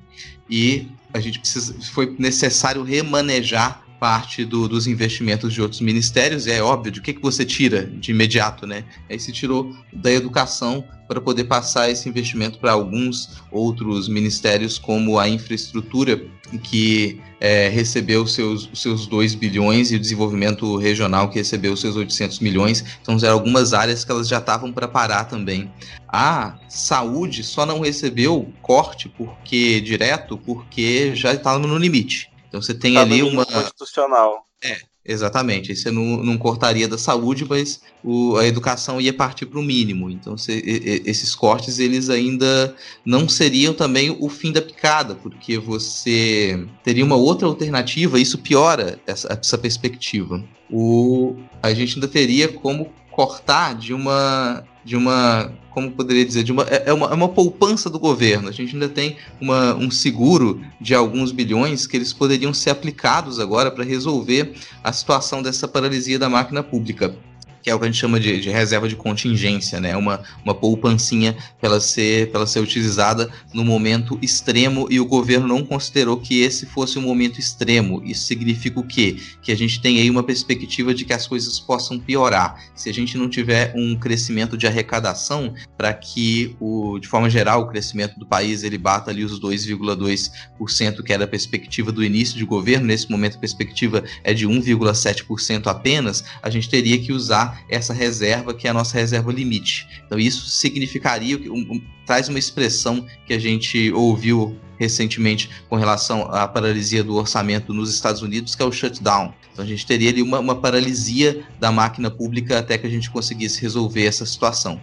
e a gente precisa, foi necessário remanejar parte do, dos investimentos de outros ministérios, é óbvio, de que, que você tira de imediato, né? Aí se tirou da educação para poder passar esse investimento para alguns outros ministérios, como a infraestrutura, que é, recebeu seus, seus 2 bilhões, e o desenvolvimento regional, que recebeu seus 800 milhões. Então, eram algumas áreas que elas já estavam para parar também. A saúde só não recebeu corte porque direto, porque já estava no limite. Então você tem tá ali uma. Constitucional. É, exatamente. Você não, não cortaria da saúde, mas o, a educação ia partir para o mínimo. Então você, e, esses cortes eles ainda não seriam também o fim da picada, porque você teria uma outra alternativa, isso piora essa, essa perspectiva. O, a gente ainda teria como cortar de uma de uma como poderia dizer, de uma, é, é, uma, é uma poupança do governo. A gente ainda tem uma, um seguro de alguns bilhões que eles poderiam ser aplicados agora para resolver a situação dessa paralisia da máquina pública que é o que a gente chama de, de reserva de contingência, né? Uma, uma poupancinha para ela, ser, ela ser utilizada no momento extremo e o governo não considerou que esse fosse um momento extremo. Isso significa o quê? Que a gente tem aí uma perspectiva de que as coisas possam piorar. Se a gente não tiver um crescimento de arrecadação para que, o, de forma geral, o crescimento do país ele bata ali os 2,2% que era a perspectiva do início de governo, nesse momento a perspectiva é de 1,7% apenas, a gente teria que usar essa reserva, que é a nossa reserva limite. Então, isso significaria, um, um, traz uma expressão que a gente ouviu recentemente com relação à paralisia do orçamento nos Estados Unidos, que é o shutdown. Então, a gente teria ali uma, uma paralisia da máquina pública até que a gente conseguisse resolver essa situação.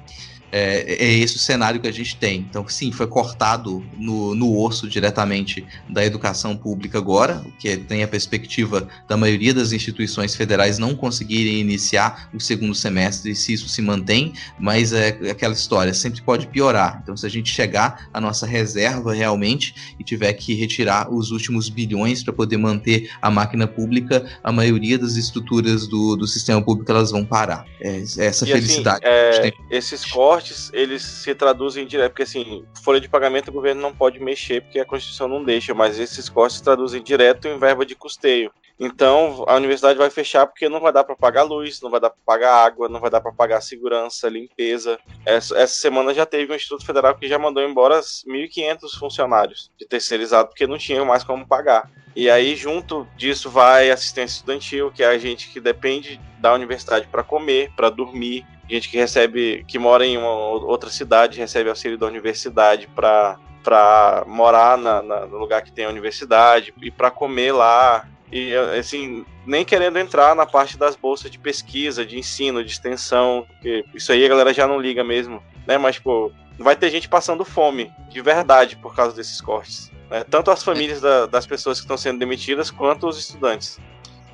É, é, esse o cenário que a gente tem. Então, sim, foi cortado no, no osso diretamente da educação pública agora, o que tem a perspectiva da maioria das instituições federais não conseguirem iniciar o segundo semestre, se isso se mantém, mas é aquela história, sempre pode piorar. Então, se a gente chegar à nossa reserva realmente e tiver que retirar os últimos bilhões para poder manter a máquina pública, a maioria das estruturas do, do sistema público elas vão parar. É, é essa e assim, felicidade. Assim, é, esses cortes cortes, eles se traduzem direto, porque assim, folha de pagamento o governo não pode mexer porque a Constituição não deixa, mas esses cortes se traduzem direto em verba de custeio. Então, a universidade vai fechar porque não vai dar para pagar luz, não vai dar para pagar água, não vai dar para pagar segurança, limpeza. Essa, essa, semana já teve um Instituto Federal que já mandou embora 1.500 funcionários de terceirizado porque não tinham mais como pagar. E aí, junto disso, vai assistência estudantil, que é a gente que depende da universidade para comer, para dormir, gente que recebe, que mora em uma outra cidade, recebe auxílio da universidade para para morar na, na, no lugar que tem a universidade e para comer lá. E assim, nem querendo entrar na parte das bolsas de pesquisa, de ensino, de extensão, isso aí a galera já não liga mesmo, né? Mas, pô, vai ter gente passando fome, de verdade, por causa desses cortes. Né? Tanto as famílias da, das pessoas que estão sendo demitidas, quanto os estudantes.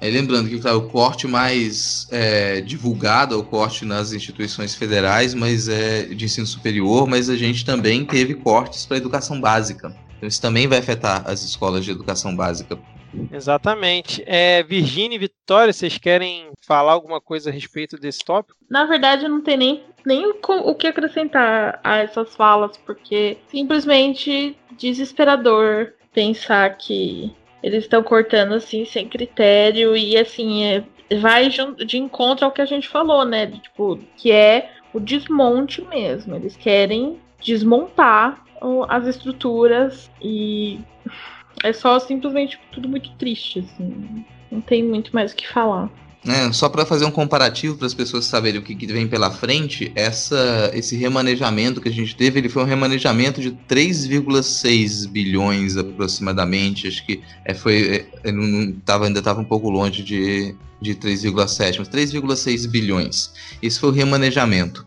É, lembrando que o corte mais é, divulgado é o corte nas instituições federais, mas é de ensino superior, mas a gente também teve cortes para educação básica. Então isso também vai afetar as escolas de educação básica. Exatamente. É, Virginia e Vitória, vocês querem falar alguma coisa a respeito desse tópico? Na verdade, não tem nem, nem o, o que acrescentar a essas falas, porque simplesmente desesperador pensar que eles estão cortando assim sem critério e assim é, vai de encontro ao que a gente falou, né? Tipo, que é o desmonte mesmo. Eles querem desmontar as estruturas e é só simplesmente tudo muito triste, assim. Não tem muito mais o que falar. É, só para fazer um comparativo para as pessoas saberem o que, que, vem pela frente, essa, esse remanejamento que a gente teve, ele foi um remanejamento de 3,6 bilhões aproximadamente. Acho que é, foi, é, não tava, ainda estava um pouco longe de, de 3,7, mas 3,6 bilhões. Esse foi o remanejamento.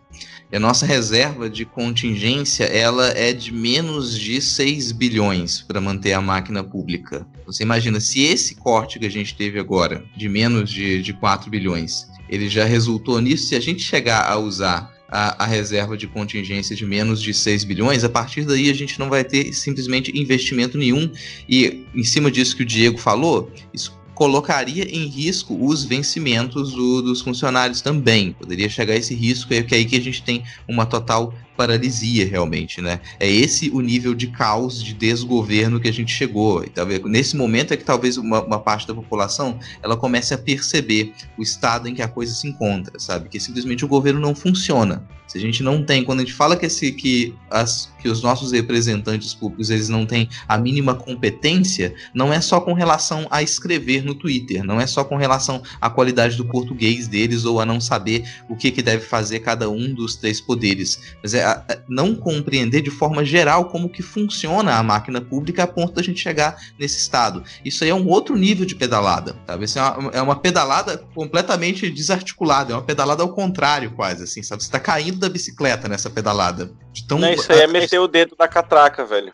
E a nossa reserva de contingência ela é de menos de 6 bilhões para manter a máquina pública. Você imagina, se esse corte que a gente teve agora, de menos de, de 4 bilhões, ele já resultou nisso, se a gente chegar a usar a, a, reserva de contingência de menos de 6 bilhões, a partir daí a gente não vai ter simplesmente investimento nenhum. E em cima disso que o Diego falou, isso colocaria em risco os vencimentos do, dos funcionários também. Poderia chegar a esse risco, que é aí que a gente tem uma total paralisia realmente, né? É esse o nível de caos, de desgoverno que a gente chegou. E talvez nesse momento é que talvez uma, uma, parte da população ela comece a perceber o estado em que a coisa se encontra, sabe? Que simplesmente o governo não funciona. Se a gente não tem, quando a gente fala que, esse, que, as, que os nossos representantes públicos eles não têm a mínima competência, não é só com relação a escrever no Twitter, não é só com relação à qualidade do português deles ou a não saber o que, que deve fazer cada um dos três poderes, mas é não compreender de forma geral como que funciona a máquina pública a ponto da gente chegar nesse estado. Isso aí é um outro nível de pedalada, sabe? Isso é uma, é uma pedalada completamente desarticulada, é uma pedalada ao contrário quase, assim, sabe? Você tá caindo da bicicleta nessa pedalada. De tão... Não, isso aí é meter o dedo na catraca, velho.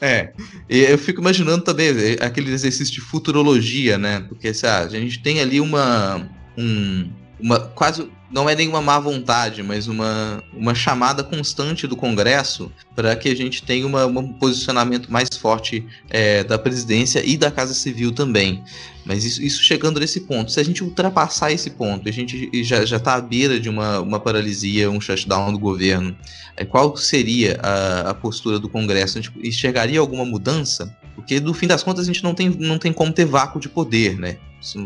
É, eu fico imaginando também é, aquele exercício de futurologia, né? Porque ah, a gente tem ali uma, um, uma quase não é nenhuma má vontade, mas uma, uma chamada constante do Congresso para que a gente tenha uma, um posicionamento mais forte é, da presidência e da Casa Civil também. Mas isso, isso, chegando nesse ponto, se a gente ultrapassar esse ponto, a gente já está à beira de uma, uma paralisia, um shutdown do governo, é, qual seria a, a postura do Congresso? A gente enxergaria alguma mudança? Porque no fim das contas a gente não tem, não tem como ter vácuo de poder, né?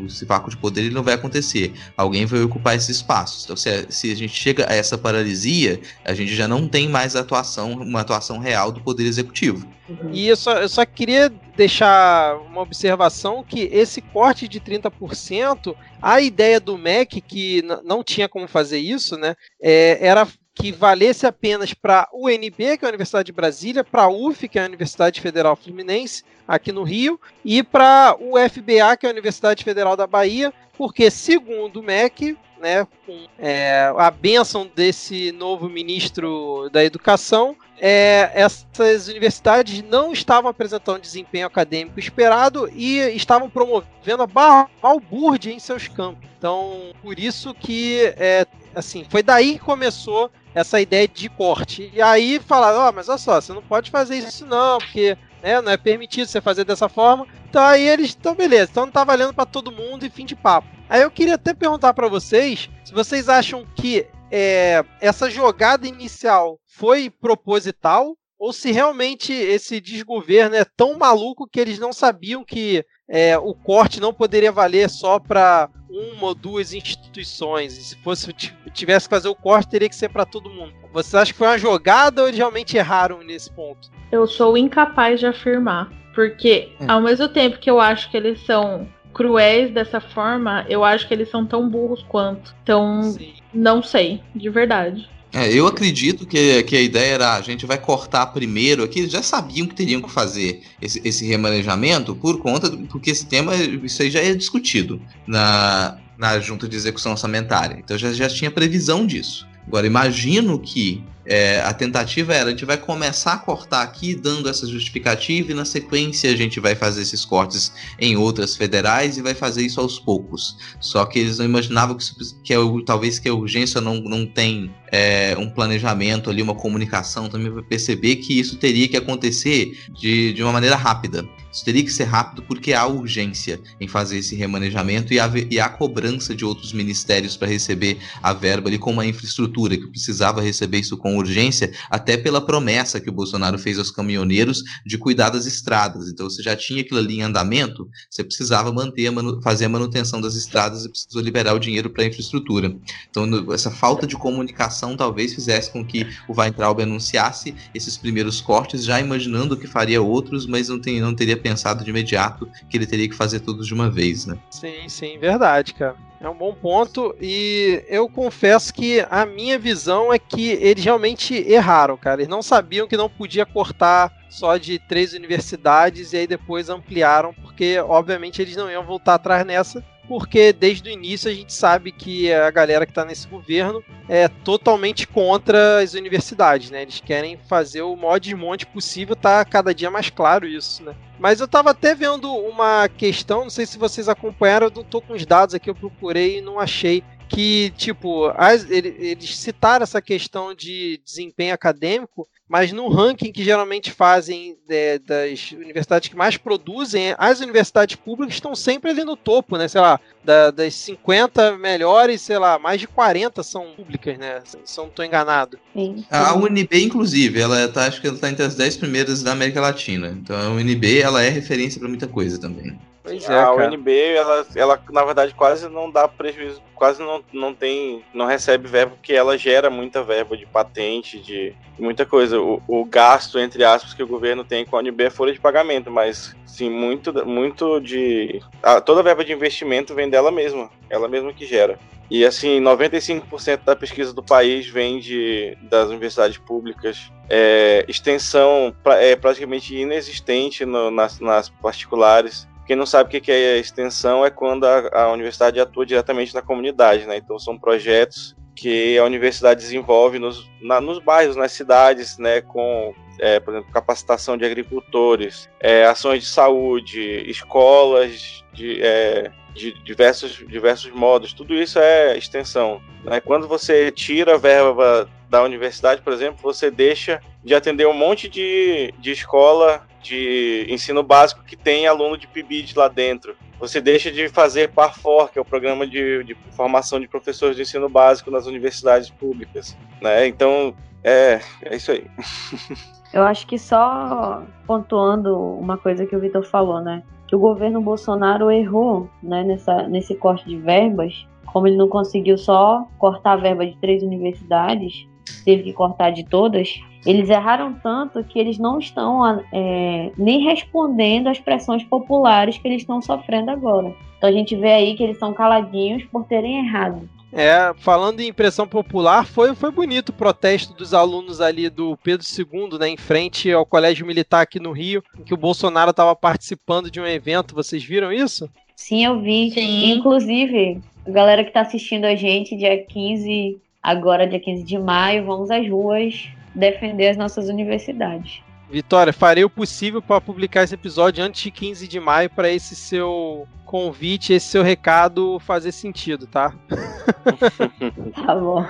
esse vácuo de poder ele não vai acontecer. Alguém vai ocupar esse espaço. Então, se, se, a gente chega a essa paralisia, a gente já não tem mais atuação, uma atuação real do poder executivo. Uhum. E eu só, eu só queria deixar uma observação que esse corte de 30%, a ideia do MEC, que não tinha como fazer isso, né, é, era que valesse apenas para a UNB, que é a Universidade de Brasília, para a UF, que é a Universidade Federal Fluminense, aqui no Rio, e para o FBA, que é a Universidade Federal da Bahia, porque, segundo o MEC, né, com é, a bênção desse novo ministro da Educação, é, essas universidades não estavam apresentando desempenho acadêmico esperado e estavam promovendo a balbúrdia em seus campos. Então, por isso que, é, assim, foi daí que começou essa ideia de corte. E aí falaram, ó, oh, mas olha só, você não pode fazer isso não, porque né, não é permitido você fazer dessa forma. Então aí eles, então beleza, então não tá valendo para todo mundo e fim de papo. Aí eu queria até perguntar para vocês se vocês acham que é, essa jogada inicial foi proposital ou se realmente esse desgoverno é tão maluco que eles não sabiam que é, o corte não poderia valer só para uma ou duas instituições. E se fosse tivesse que fazer o corte, teria que ser para todo mundo. Você acha que foi uma jogada ou eles realmente erraram nesse ponto? Eu sou incapaz de afirmar, porque é. ao mesmo tempo que eu acho que eles são cruéis dessa forma, eu acho que eles são tão burros quanto. Então, Sim. não sei, de verdade. É, eu acredito que, que a ideia era a gente vai cortar primeiro aqui, eles já sabiam que teriam que fazer esse, esse remanejamento por conta, do, porque esse tema, isso aí já é discutido na, na junta de execução orçamentária. Então já, já tinha previsão disso. Agora, imagino que é, a tentativa era: a gente vai começar a cortar aqui, dando essa justificativa, e na sequência a gente vai fazer esses cortes em outras federais e vai fazer isso aos poucos. Só que eles não imaginavam que, que é, talvez que a urgência não, não tem é, um planejamento ali, uma comunicação também para perceber que isso teria que acontecer de, de uma maneira rápida. Isso teria que ser rápido porque há urgência em fazer esse remanejamento e há, e há cobrança de outros ministérios para receber a verba ali, como a infraestrutura, que precisava receber isso com urgência, até pela promessa que o Bolsonaro fez aos caminhoneiros de cuidar das estradas. Então você já tinha aquilo ali em andamento, você precisava manter fazer a manutenção das estradas e precisou liberar o dinheiro para a infraestrutura. Então essa falta de comunicação talvez fizesse com que o Weintraub anunciasse esses primeiros cortes, já imaginando que faria outros, mas não, tem, não teria pensado de imediato que ele teria que fazer todos de uma vez, né? Sim, sim, verdade, cara. É um bom ponto e eu confesso que a minha visão é que eles realmente erraram, cara. Eles não sabiam que não podia cortar só de três universidades e aí depois ampliaram, porque obviamente eles não iam voltar atrás nessa porque desde o início a gente sabe que a galera que está nesse governo é totalmente contra as universidades, né? Eles querem fazer o maior desmonte possível, tá cada dia mais claro isso, né? Mas eu tava até vendo uma questão, não sei se vocês acompanharam, eu não tô com os dados aqui, eu procurei e não achei que, tipo, as, eles citaram essa questão de desempenho acadêmico, mas no ranking que geralmente fazem é, das universidades que mais produzem, as universidades públicas estão sempre ali no topo, né? Sei lá, da, das 50 melhores, sei lá, mais de 40 são públicas, né? Se eu não estou enganado. Sim. A UNB, inclusive, ela tá, acho que ela tá entre as 10 primeiras da América Latina. Então a UNB, ela é referência para muita coisa também. Pois é, a cara. UNB, ela, ela na verdade quase não dá prejuízo, quase não, não tem, não recebe verba porque ela gera muita verba de patente, de muita coisa. O, o gasto, entre aspas, que o governo tem com a UNB é folha de pagamento, mas sim, muito, muito de. A, toda a verba de investimento vem dela mesma, ela mesma que gera. E assim, 95% da pesquisa do país vem de, das universidades públicas. É, extensão é praticamente inexistente no, nas, nas particulares. Quem não sabe o que é extensão é quando a, a universidade atua diretamente na comunidade, né? Então são projetos que a universidade desenvolve nos, na, nos bairros, nas cidades, né? Com, é, por exemplo, capacitação de agricultores, é, ações de saúde, escolas de, é, de diversos, diversos modos. Tudo isso é extensão. Né? Quando você tira a verba da universidade, por exemplo, você deixa de atender um monte de, de escola de ensino básico que tem aluno de PIBID lá dentro. Você deixa de fazer PARFOR, que é o programa de, de formação de professores de ensino básico nas universidades públicas. Né? Então, é, é isso aí. Eu acho que só pontuando uma coisa que o Vitor falou, né? Que o governo Bolsonaro errou né, nessa, nesse corte de verbas. Como ele não conseguiu só cortar a verba de três universidades, teve que cortar de todas eles erraram tanto que eles não estão é, nem respondendo às pressões populares que eles estão sofrendo agora. Então a gente vê aí que eles são caladinhos por terem errado. É, falando em impressão popular, foi, foi bonito o protesto dos alunos ali do Pedro II, né, em frente ao Colégio Militar aqui no Rio, em que o Bolsonaro estava participando de um evento. Vocês viram isso? Sim, eu vi. Sim. Inclusive, a galera que está assistindo a gente, dia 15, agora dia 15 de maio, vamos às ruas defender as nossas universidades. Vitória, farei o possível para publicar esse episódio antes de 15 de maio para esse seu convite, esse seu recado fazer sentido, tá? tá bom.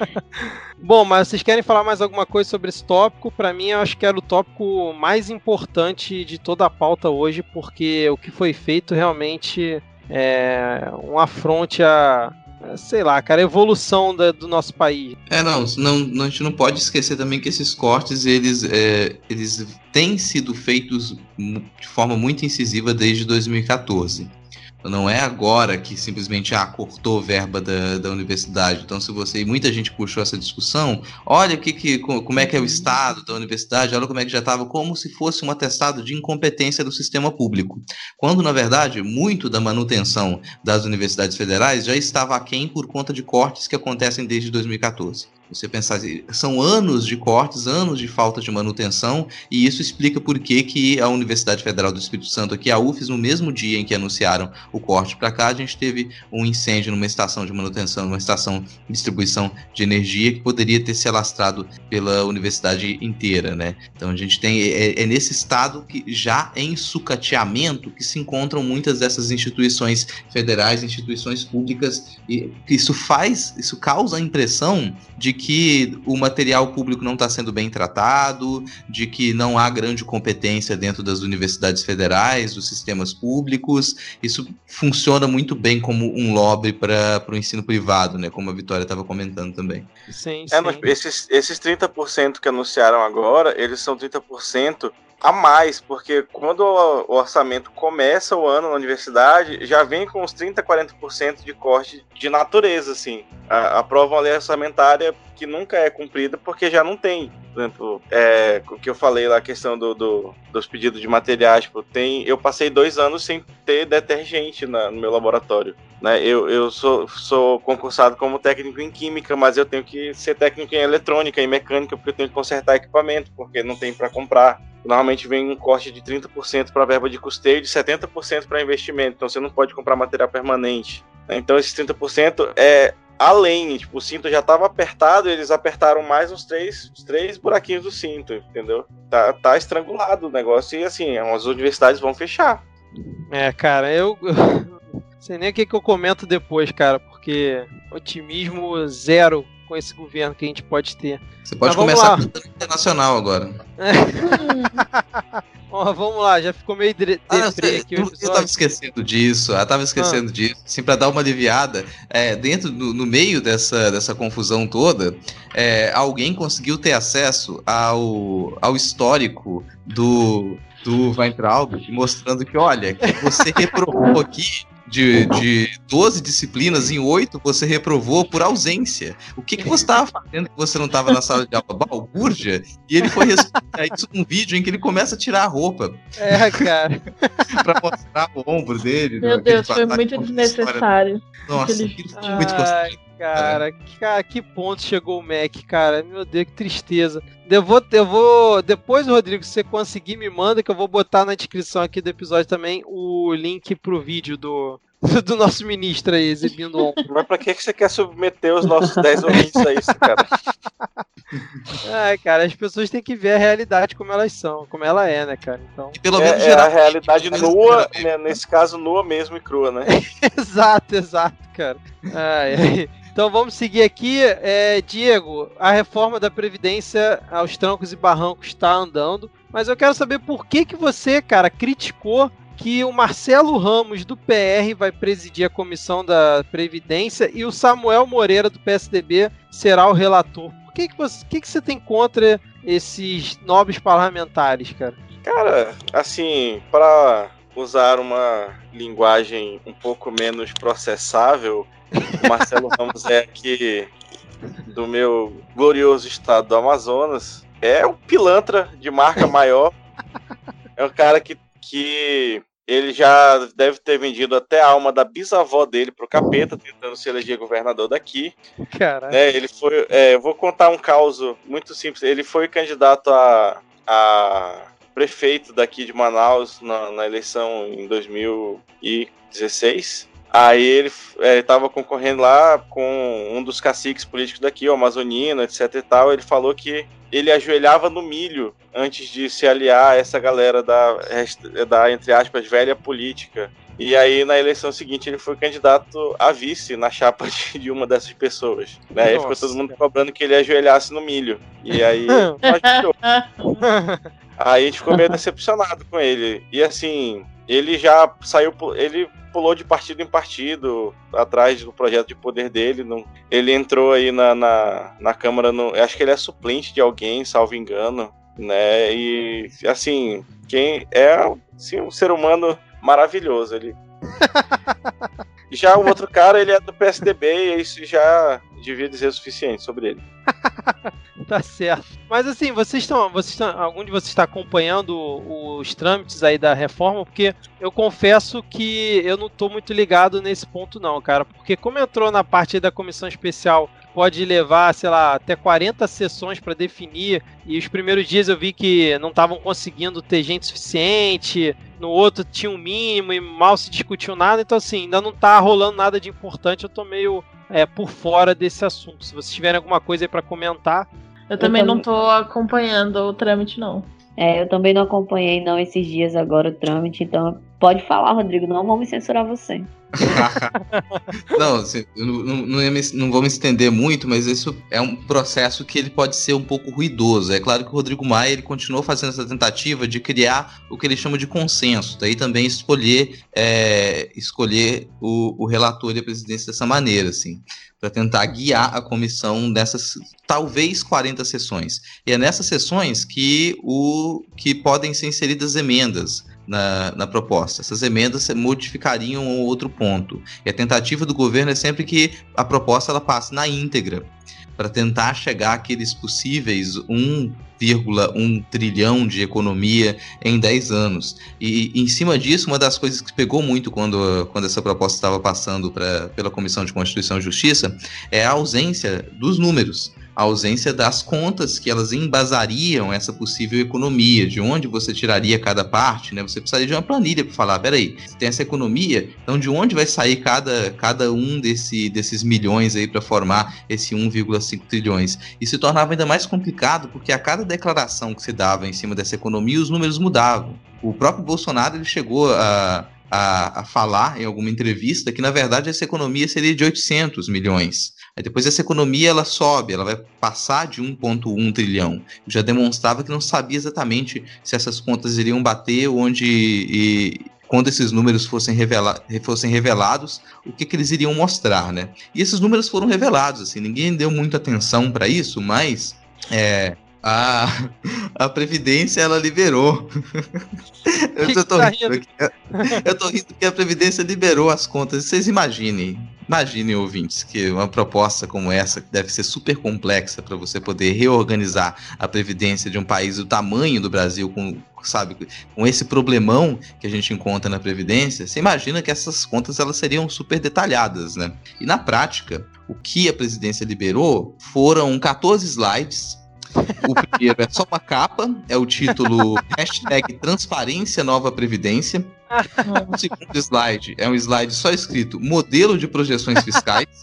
bom, mas vocês querem falar mais alguma coisa sobre esse tópico? Para mim, eu acho que era o tópico mais importante de toda a pauta hoje, porque o que foi feito realmente é um afronte a, sei lá, cara, evolução da, do nosso país. É, não, não, a gente não pode esquecer também que esses cortes, eles, é, eles têm sido feitos de forma muito incisiva desde 2014. Não é agora que simplesmente ah, cortou verba da, da universidade. Então, se você. Muita gente puxou essa discussão, olha que, que, como é que é o estado da universidade, olha como é que já estava, como se fosse um atestado de incompetência do sistema público. Quando, na verdade, muito da manutenção das universidades federais já estava aquém por conta de cortes que acontecem desde 2014. Você pensar, assim, são anos de cortes, anos de falta de manutenção, e isso explica por que, que a Universidade Federal do Espírito Santo, aqui, a UFES, no mesmo dia em que anunciaram o corte para cá, a gente teve um incêndio numa estação de manutenção, numa estação de distribuição de energia que poderia ter se alastrado pela universidade inteira, né? Então a gente tem é, é nesse estado que já em sucateamento que se encontram muitas dessas instituições federais, instituições públicas, e isso faz, isso causa a impressão de que o material público não está sendo bem tratado, de que não há grande competência dentro das universidades federais, dos sistemas públicos. Isso funciona muito bem como um lobby para o ensino privado, né? Como a Vitória estava comentando também. Sim, sim. É, mas esses, esses 30% que anunciaram agora, eles são 30% a mais, porque quando o orçamento começa o ano na universidade, já vem com uns 30, 40% de corte de natureza, assim. Aprovam a lei orçamentária que nunca é cumprida porque já não tem. Por exemplo, é, o que eu falei lá, a questão do, do, dos pedidos de materiais, tipo, tem, eu passei dois anos sem ter detergente na, no meu laboratório. Né? Eu, eu sou, sou concursado como técnico em química, mas eu tenho que ser técnico em eletrônica e mecânica porque eu tenho que consertar equipamento, porque não tem para comprar. Normalmente vem um corte de 30% para verba de custeio e de 70% para investimento, então você não pode comprar material permanente. Né? Então esses 30% é além, tipo, o cinto já estava apertado, eles apertaram mais uns três, uns três buraquinhos do cinto, entendeu? Tá, tá estrangulado o negócio e assim, as universidades vão fechar. É, cara, eu sei nem o que, que eu comento depois, cara, porque otimismo zero com esse governo que a gente pode ter. Você pode começar com o internacional agora. Ó, vamos lá, já ficou meio ah, aqui o Eu tava esquecendo disso, eu tava esquecendo ah. disso. Assim, pra dar uma aliviada, é, dentro, no, no, meio dessa, dessa confusão toda, é, alguém conseguiu ter acesso ao, ao histórico do, do Weintraub, mostrando que, olha, que você reprovou aqui de, de 12 disciplinas, em 8 você reprovou por ausência. O que, que você estava fazendo que você não estava na sala de aula? Balbúrdia? E ele foi responder isso num vídeo em que ele começa a tirar a roupa. É, cara. pra mostrar o ombro dele. Meu Deus, foi muito desnecessário. Nossa, aquilo foi muito constrangedor. Cara, cara, que ponto chegou o Mac, cara? Meu Deus, que tristeza. Eu vou, eu vou. Depois, Rodrigo, se você conseguir, me manda que eu vou botar na descrição aqui do episódio também o link pro vídeo do, do nosso ministro aí, exibindo ombro. Mas pra que você quer submeter os nossos 10 ouvintes a isso, cara? Ai, cara, as pessoas têm que ver a realidade como elas são, como ela é, né, cara? Então... pelo é, menos é, gerar... a realidade nua, né, nesse caso, nua mesmo e crua, né? exato, exato, cara. Ai, ai. Então vamos seguir aqui. É, Diego, a reforma da Previdência aos trancos e barrancos está andando, mas eu quero saber por que, que você, cara, criticou que o Marcelo Ramos do PR vai presidir a comissão da Previdência e o Samuel Moreira do PSDB será o relator. Por que, que, você, que, que você tem contra esses nobres parlamentares, cara? Cara, assim, para usar uma linguagem um pouco menos processável, o Marcelo Ramos é aqui do meu glorioso estado do Amazonas. É um pilantra de marca maior. É um cara que, que ele já deve ter vendido até a alma da bisavó dele pro capeta, tentando se eleger governador daqui. Caralho. É, ele foi. É, eu vou contar um caso muito simples. Ele foi candidato a, a prefeito daqui de Manaus na, na eleição em 2016. Aí ele estava concorrendo lá com um dos caciques políticos daqui, o Amazonino, etc e tal. Ele falou que ele ajoelhava no milho antes de se aliar a essa galera da, da entre aspas, velha política. E aí, na eleição seguinte, ele foi candidato a vice na chapa de, de uma dessas pessoas. Né? Aí ficou todo mundo cobrando que ele ajoelhasse no milho. E aí, aí a gente ficou meio decepcionado com ele. E assim, ele já saiu. Ele pulou de partido em partido atrás do projeto de poder dele. Não, ele entrou aí na, na, na Câmara, no, acho que ele é suplente de alguém, salvo engano, né? E assim, quem é assim, um ser humano maravilhoso. Ele. já o outro cara, ele é do PSDB e isso já devia dizer o suficiente sobre ele. Tá certo. Mas assim, vocês estão. Vocês. Algum de vocês está acompanhando os trâmites aí da reforma? Porque eu confesso que eu não tô muito ligado nesse ponto, não, cara. Porque como entrou na parte da comissão especial pode levar, sei lá, até 40 sessões para definir. E os primeiros dias eu vi que não estavam conseguindo ter gente suficiente. No outro tinha um mínimo e mal se discutiu nada. Então, assim, ainda não tá rolando nada de importante. Eu tô meio é, por fora desse assunto. Se vocês tiverem alguma coisa aí para comentar. Eu também eu não tô acompanhando o trâmite, não. É, eu também não acompanhei não esses dias agora o trâmite, então pode falar, Rodrigo, não vamos censurar você. não, assim, não, não, me, não, vou me estender muito, mas isso é um processo que ele pode ser um pouco ruidoso. É claro que o Rodrigo Maia ele continuou fazendo essa tentativa de criar o que ele chama de consenso, daí também escolher é, escolher o, o relator e a presidência dessa maneira, assim para tentar guiar a comissão nessas talvez 40 sessões. E é nessas sessões que, o, que podem ser inseridas emendas na, na proposta. Essas emendas modificariam um outro ponto. E a tentativa do governo é sempre que a proposta ela passe na íntegra para tentar chegar àqueles possíveis 1,1 trilhão de economia em 10 anos. E em cima disso, uma das coisas que pegou muito quando, quando essa proposta estava passando pra, pela Comissão de Constituição e Justiça é a ausência dos números a ausência das contas que elas embasariam essa possível economia, de onde você tiraria cada parte, né? Você precisaria de uma planilha para falar, peraí, tem essa economia, então de onde vai sair cada, cada um desse, desses milhões aí para formar esse 1,5 trilhões? E se tornava ainda mais complicado porque a cada declaração que se dava em cima dessa economia, os números mudavam. O próprio Bolsonaro ele chegou a a, a, falar em alguma entrevista que na verdade essa economia seria de 800 milhões. Aí depois essa economia ela sobe, ela vai passar de 1,1 trilhão. Já demonstrava que não sabia exatamente se essas contas iriam bater, onde e, quando esses números fossem, revela fossem revelados, o que, que, eles iriam mostrar, né? E esses números foram revelados, assim, ninguém deu muita atenção para isso, mas é, a, a Previdência ela liberou. eu, que tô que tá rindo, eu tô rindo porque a Previdência liberou as contas. Vocês imaginem, imaginem, ouvintes, que uma proposta como essa, que deve ser super complexa para você poder reorganizar a Previdência de um país do tamanho do Brasil, com, sabe, com esse problemão que a gente encontra na Previdência, você imagina que essas contas elas seriam super detalhadas, né? E na prática, o que a presidência liberou foram 14 slides o primeiro é só uma capa, é o título hashtag Transparência Nova Previdência. O segundo slide é um slide só escrito Modelo de Projeções Fiscais.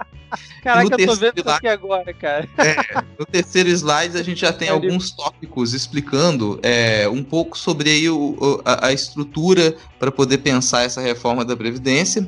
Caraca, eu tô vendo slide, isso aqui agora, cara. É, no terceiro slide a gente já tem é alguns tópicos explicando é, um pouco sobre aí o, a, a estrutura para poder pensar essa reforma da Previdência.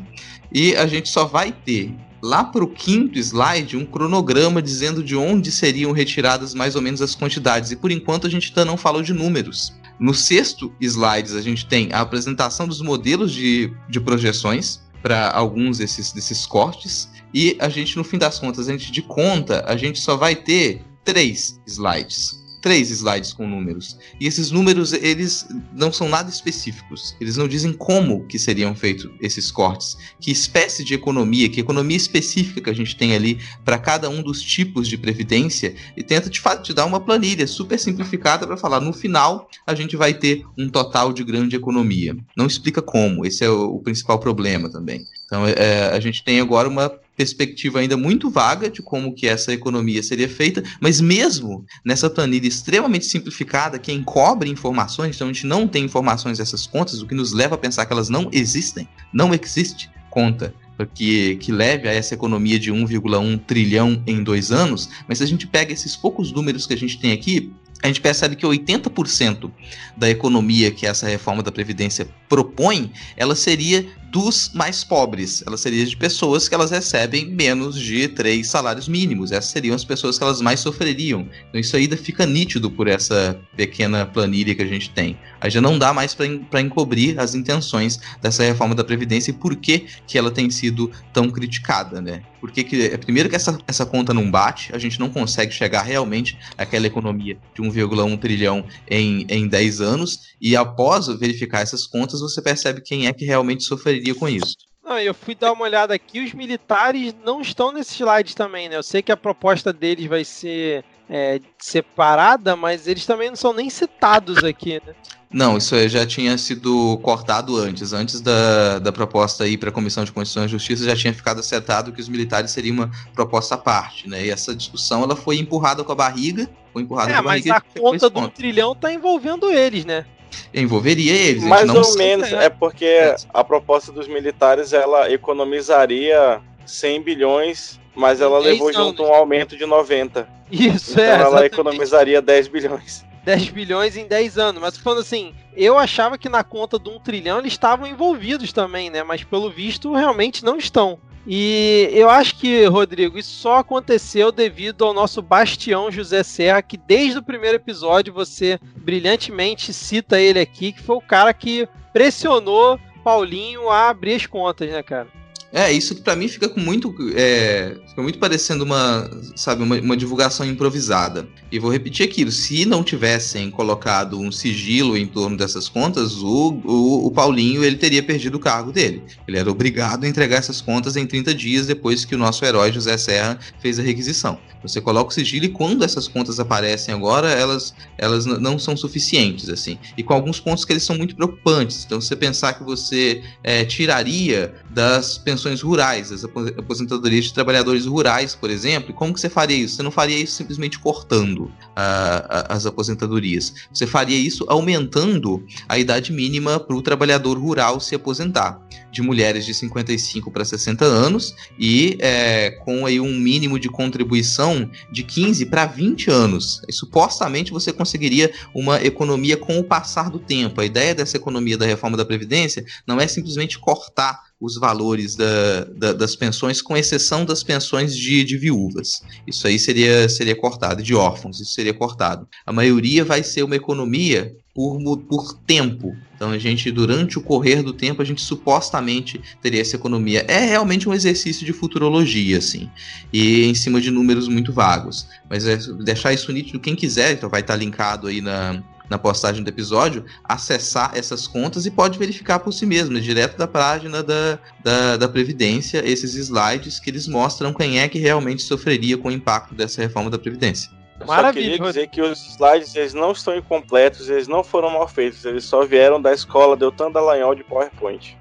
E a gente só vai ter lá para o quinto slide um cronograma dizendo de onde seriam retiradas mais ou menos as quantidades. E por enquanto a gente ainda não falou de números. No sexto slide a gente tem a apresentação dos modelos de, de projeções para alguns desses, desses cortes. E a gente, no fim das contas, a gente de conta, a gente só vai ter três slides três slides com números. E esses números, eles não são nada específicos. Eles não dizem como que seriam feitos esses cortes, que espécie de economia, que economia específica que a gente tem ali para cada um dos tipos de previdência e tenta de fato te dar uma planilha super simplificada para falar no final a gente vai ter um total de grande economia. Não explica como, esse é o, principal problema também. Então é, a gente tem agora uma perspectiva ainda muito vaga de como que essa economia seria feita, mas mesmo nessa planilha extremamente simplificada, que encobre informações, então a gente não tem informações dessas contas, o que nos leva a pensar que elas não existem, não existe conta que, que leve a essa economia de 1,1 trilhão em dois anos, mas se a gente pega esses poucos números que a gente tem aqui, a gente percebe que 80% da economia que essa reforma da Previdência propõe, ela seria dos mais pobres. Ela seria de pessoas que elas recebem menos de três salários mínimos. Essas seriam as pessoas que elas mais sofreriam. Então isso ainda fica nítido por essa pequena planilha que a gente tem. Aí já não dá mais para encobrir as intenções dessa reforma da Previdência e por que, que ela tem sido tão criticada, né? Porque que, é, primeiro que essa, essa conta não bate, a gente não consegue chegar realmente àquela economia de 1,1 trilhão em, em 10 anos, e após verificar essas contas, você percebe quem é que realmente sofreria com isso. Ah, eu fui dar uma olhada aqui, os militares não estão nesse slide também, né? Eu sei que a proposta deles vai ser é, separada, mas eles também não são nem citados aqui, né? Não, isso aí já tinha sido cortado antes. Antes da, da proposta ir para a Comissão de Constituição e Justiça, já tinha ficado acertado que os militares seriam uma proposta à parte, né? E essa discussão ela foi empurrada com a barriga, foi empurrada é, com a barriga. Mas a conta do trilhão tá envolvendo eles, né? Envolveria eles. Mais ou menos, é porque é. a proposta dos militares ela economizaria 100 bilhões, mas ela levou junto um aumento de 90. Isso, então é. Então ela economizaria 10 bilhões. 10 bilhões em 10 anos. Mas falando assim, eu achava que na conta do 1 trilhão eles estavam envolvidos também, né? Mas pelo visto realmente não estão. E eu acho que, Rodrigo, isso só aconteceu devido ao nosso bastião José Serra, que desde o primeiro episódio você brilhantemente cita ele aqui, que foi o cara que pressionou Paulinho a abrir as contas, né, cara? É, isso que para mim fica com muito. É, fica muito parecendo uma, sabe, uma, uma, divulgação improvisada. E vou repetir aquilo: se não tivessem colocado um sigilo em torno dessas contas, o, o, o, Paulinho ele teria perdido o cargo dele. Ele era obrigado a entregar essas contas em 30 dias depois que o nosso herói José Serra fez a requisição. Você coloca o sigilo e quando essas contas aparecem agora, elas, elas não são suficientes, assim. E com alguns pontos que eles são muito preocupantes. Então, você pensar que você é, tiraria das pensões rurais, as aposentadorias de trabalhadores rurais, por exemplo, como que você faria isso? Você não faria isso simplesmente cortando as aposentadorias. Você faria isso aumentando a idade mínima para o trabalhador rural se aposentar, de mulheres de 55 para 60 anos e é, com aí um mínimo de contribuição de 15 para 20 anos. E, supostamente você conseguiria uma economia com o passar do tempo. A ideia dessa economia da reforma da Previdência não é simplesmente cortar os valores da, da, das pensões, com exceção das pensões de, de viúvas. Isso aí seria, seria cortado, de órfãos, isso seria cortado. A maioria vai ser uma economia por, por tempo. Então a gente, durante o correr do tempo, a gente supostamente teria essa economia. É realmente um exercício de futurologia, assim, e em cima de números muito vagos. Mas é deixar isso nítido, quem quiser, então vai estar linkado aí na, na postagem do episódio, acessar essas contas e pode verificar por si mesmo, né, direto da página da, da, da, Previdência, esses slides que eles mostram quem é que realmente sofreria com o impacto dessa reforma da Previdência. Maravilha. Só queria dizer que os slides eles não estão incompletos, eles não foram mal feitos, eles só vieram da escola Deltan Dallagnol de PowerPoint.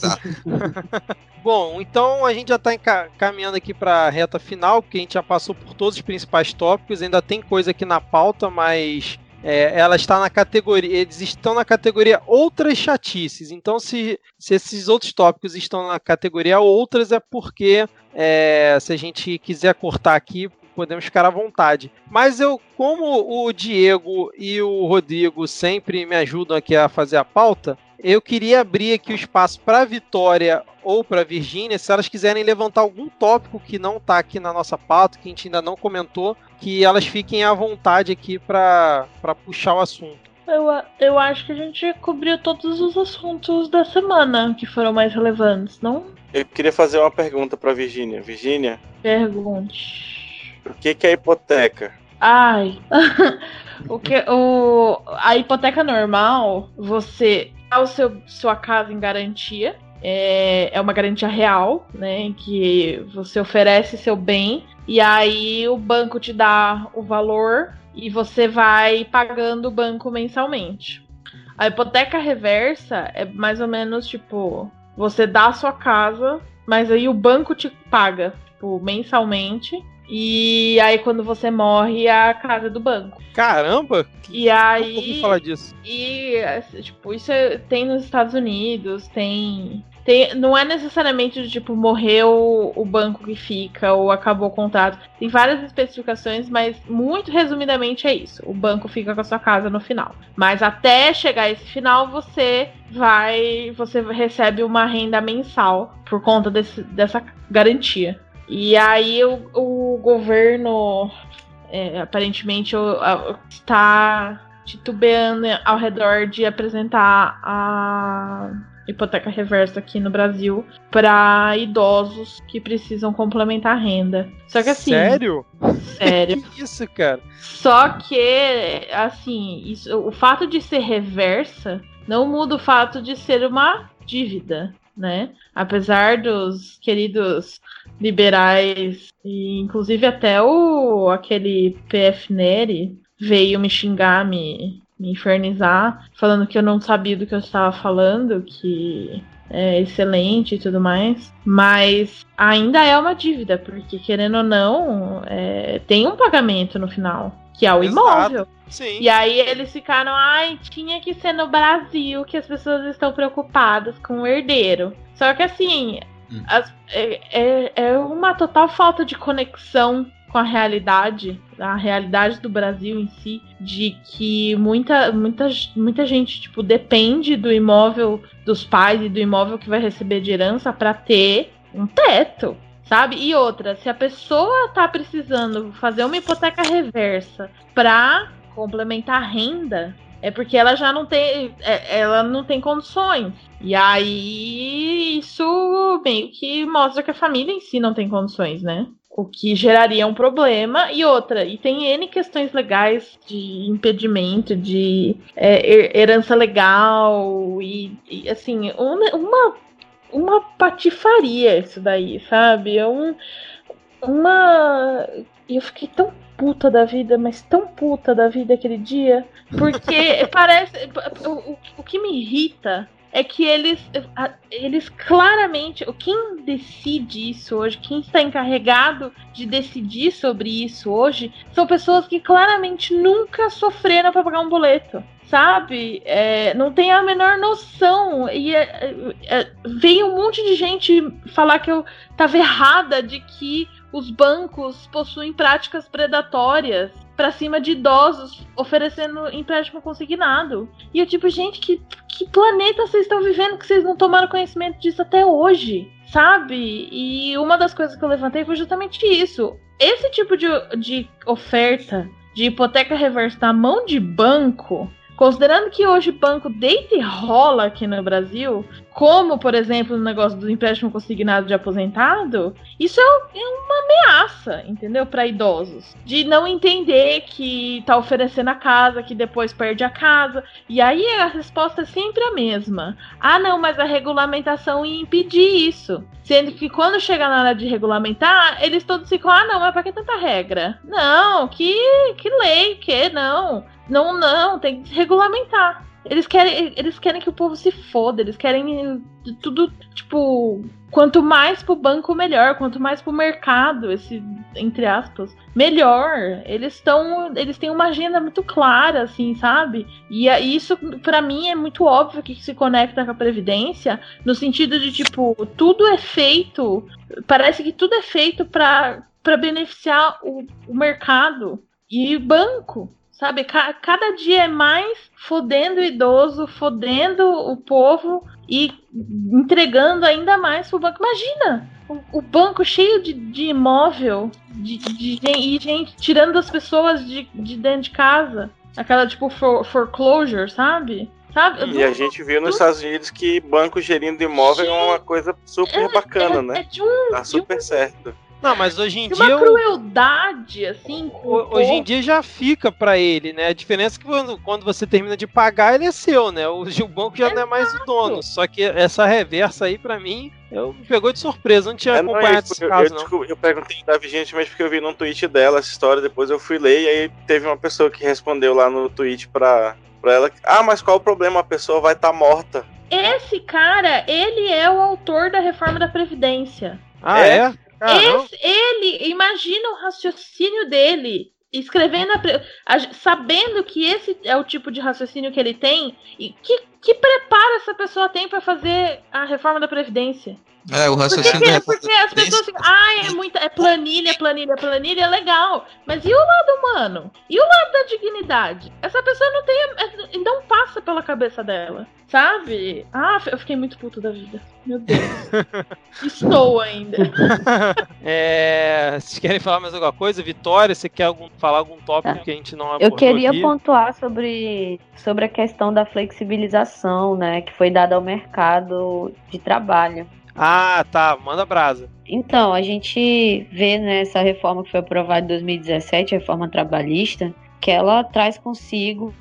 tá. Bom, então a gente já está caminhando aqui para a reta final, porque a gente já passou por todos os principais tópicos, ainda tem coisa aqui na pauta, mas é, ela está na categoria, eles estão na categoria outras chatices. Então, se, se esses outros tópicos estão na categoria outras, é porque é, se a gente quiser cortar aqui, podemos ficar à vontade. Mas eu, como o Diego e o Rodrigo sempre me ajudam aqui a fazer a pauta, eu queria abrir aqui o espaço para Vitória ou para Virgínia, se elas quiserem levantar algum tópico que não está aqui na nossa pauta, que a gente ainda não comentou, que elas fiquem à vontade aqui para puxar o assunto. Eu, eu acho que a gente cobriu todos os assuntos da semana que foram mais relevantes, não? Eu queria fazer uma pergunta para Virgínia. Virgínia? Pergunte. O que, que é hipoteca? Ai. o que o a hipoteca normal, você dá o seu sua casa em garantia. É, é uma garantia real, né? Que você oferece seu bem e aí o banco te dá o valor e você vai pagando o banco mensalmente. A hipoteca reversa é mais ou menos tipo: você dá a sua casa, mas aí o banco te paga tipo, mensalmente e aí, quando você morre, é a casa do banco. Caramba! E aí. Como falar disso? E, tipo, isso é, tem nos Estados Unidos, tem. Tem, não é necessariamente tipo, morreu o banco que fica ou acabou o contrato. Tem várias especificações, mas muito resumidamente é isso. O banco fica com a sua casa no final. Mas até chegar esse final, você vai. Você recebe uma renda mensal por conta desse, dessa garantia. E aí o, o governo é, aparentemente está titubeando ao redor de apresentar a hipoteca reversa aqui no Brasil para idosos que precisam complementar a renda. Só que assim. Sério? Sério. que isso, cara? Só que, assim, isso, o fato de ser reversa não muda o fato de ser uma dívida. né? Apesar dos queridos liberais, e inclusive até o aquele PF Neri veio me xingar, me, me infernizar, falando que eu não sabia do que eu estava falando, que é excelente e tudo mais, mas ainda é uma dívida, porque querendo ou não, é, tem um pagamento no final, que é o Exato. imóvel. Sim. E aí eles ficaram, ai, tinha que ser no Brasil que as pessoas estão preocupadas com o herdeiro. Só que assim, As- é, é, é uma total falta de conexão com a realidade, a realidade do Brasil em si, de que muita, muita, muita gente, tipo, depende do imóvel dos pais e do imóvel que vai receber de herança para ter um teto. Sabe? E outra, se a pessoa tá precisando fazer uma hipoteca reversa pra complementar a renda, é porque ela já não tem, é- ela não tem condições. E aí isso meio que mostra que a família em si não tem condições, né? O que geraria um problema. E outra, e tem N questões legais de impedimento, de é, her- herança legal, e, e, assim, uma, uma, uma patifaria isso daí, sabe? É um, uma. Eu fiquei tão puta da vida, mas tão puta da vida aquele dia. Porque parece. O, o, o que me irrita é que eles, eles claramente. Quem decide isso hoje, quem está encarregado de decidir sobre isso hoje, são pessoas que claramente nunca sofreram para pagar um boleto. Sabe? É, não tem a menor noção. E é, é, é, veio um monte de gente falar que eu tava errada de que os bancos possuem práticas predatórias pra cima de idosos, oferecendo empréstimo consignado. E eu, tipo, gente, que, que planeta vocês estão vivendo que vocês não tomaram conhecimento disso até hoje? Sabe? E uma das coisas que eu levantei foi justamente isso. Esse tipo de, de oferta de hipoteca reversa na mão de banco, considerando que hoje banco deita e rola aqui no Brasil, como, por exemplo, no negócio do empréstimo consignado de aposentado, isso é, é uma ameaça, entendeu? Para idosos. De não entender que tá oferecendo a casa, que depois perde a casa. E aí a resposta é sempre a mesma. Ah, não, mas a regulamentação ia impedir isso. Sendo que quando chega na hora de regulamentar, eles todos ficam, ah, não, mas pra que tanta regra? Não, que, que lei, que não. Não, não, tem que regulamentar. Eles querem, eles querem que o povo se foda, eles querem tudo, tipo, quanto mais pro banco, melhor, quanto mais pro mercado, esse, entre aspas, melhor. Eles estão, eles têm uma agenda muito clara, assim, sabe? E é- isso, pra mim, é muito óbvio que se conecta com a Previdência, no sentido de, tipo, tudo é feito, parece que tudo é feito pra beneficiar o, o mercado e banco. Sabe, Ca- cada dia é mais fodendo o idoso, fodendo o povo e entregando ainda mais pro banco. Imagina! O, o banco cheio de, de imóvel de, de gen- e gente tirando as pessoas de, de dentro de casa. Aquela tipo for- foreclosure, sabe? Sabe? E a gente viu nos Estados Unidos que banco gerindo imóvel é uma coisa super bacana, é, né? É de, um, Tá de, super certo. Não, mas hoje em dia. uma o- crueldade, assim. com o ho- Hoje em dia já fica pra ele, né? A diferença é que quando, quando você termina de pagar, ele é seu, né? Hoje o banco já não é mais o dono. Só que essa reversa aí, pra mim, eu me pegou de surpresa. Eu não tinha É, não, é acompanhado isso, esse eu, caso, eu, não. desculpa, eu perguntei da Vigente, mas porque eu vi num tweet dela essa história, depois eu fui ler e aí teve uma pessoa que respondeu lá no tweet pra, pra ela. Ah, mas qual o problema? A pessoa vai estar morta. Esse cara, ele é o autor da reforma da Previdência. Ah, É? é? Caramba. Esse, ele, imagina o raciocínio dele. Escrevendo, a sabendo que esse é o tipo de raciocínio que ele tem, e que, que preparo essa pessoa tem pra fazer a reforma da Previdência? É, o Porque, raciocínio que- da porque as pessoas ficam, ah, é muita, é planilha, planilha, planilha, é legal. Mas e o lado humano? E o lado da dignidade? Essa pessoa não tem, é- não passa pela cabeça dela, sabe? Ah, eu fiquei muito puto da vida. Meu Deus. Estou ainda. É, vocês querem falar mais alguma coisa? Vitória, você quer algum, falar algum tópico Tá. que a gente não abordou Eu queria aqui? pontuar sobre, sobre a questão da flexibilização, né, que foi dada ao mercado de trabalho. Ah, tá. Manda brasa. Então, a gente vê nessa reforma que foi aprovada em 2017, a reforma trabalhista, que ela traz consigo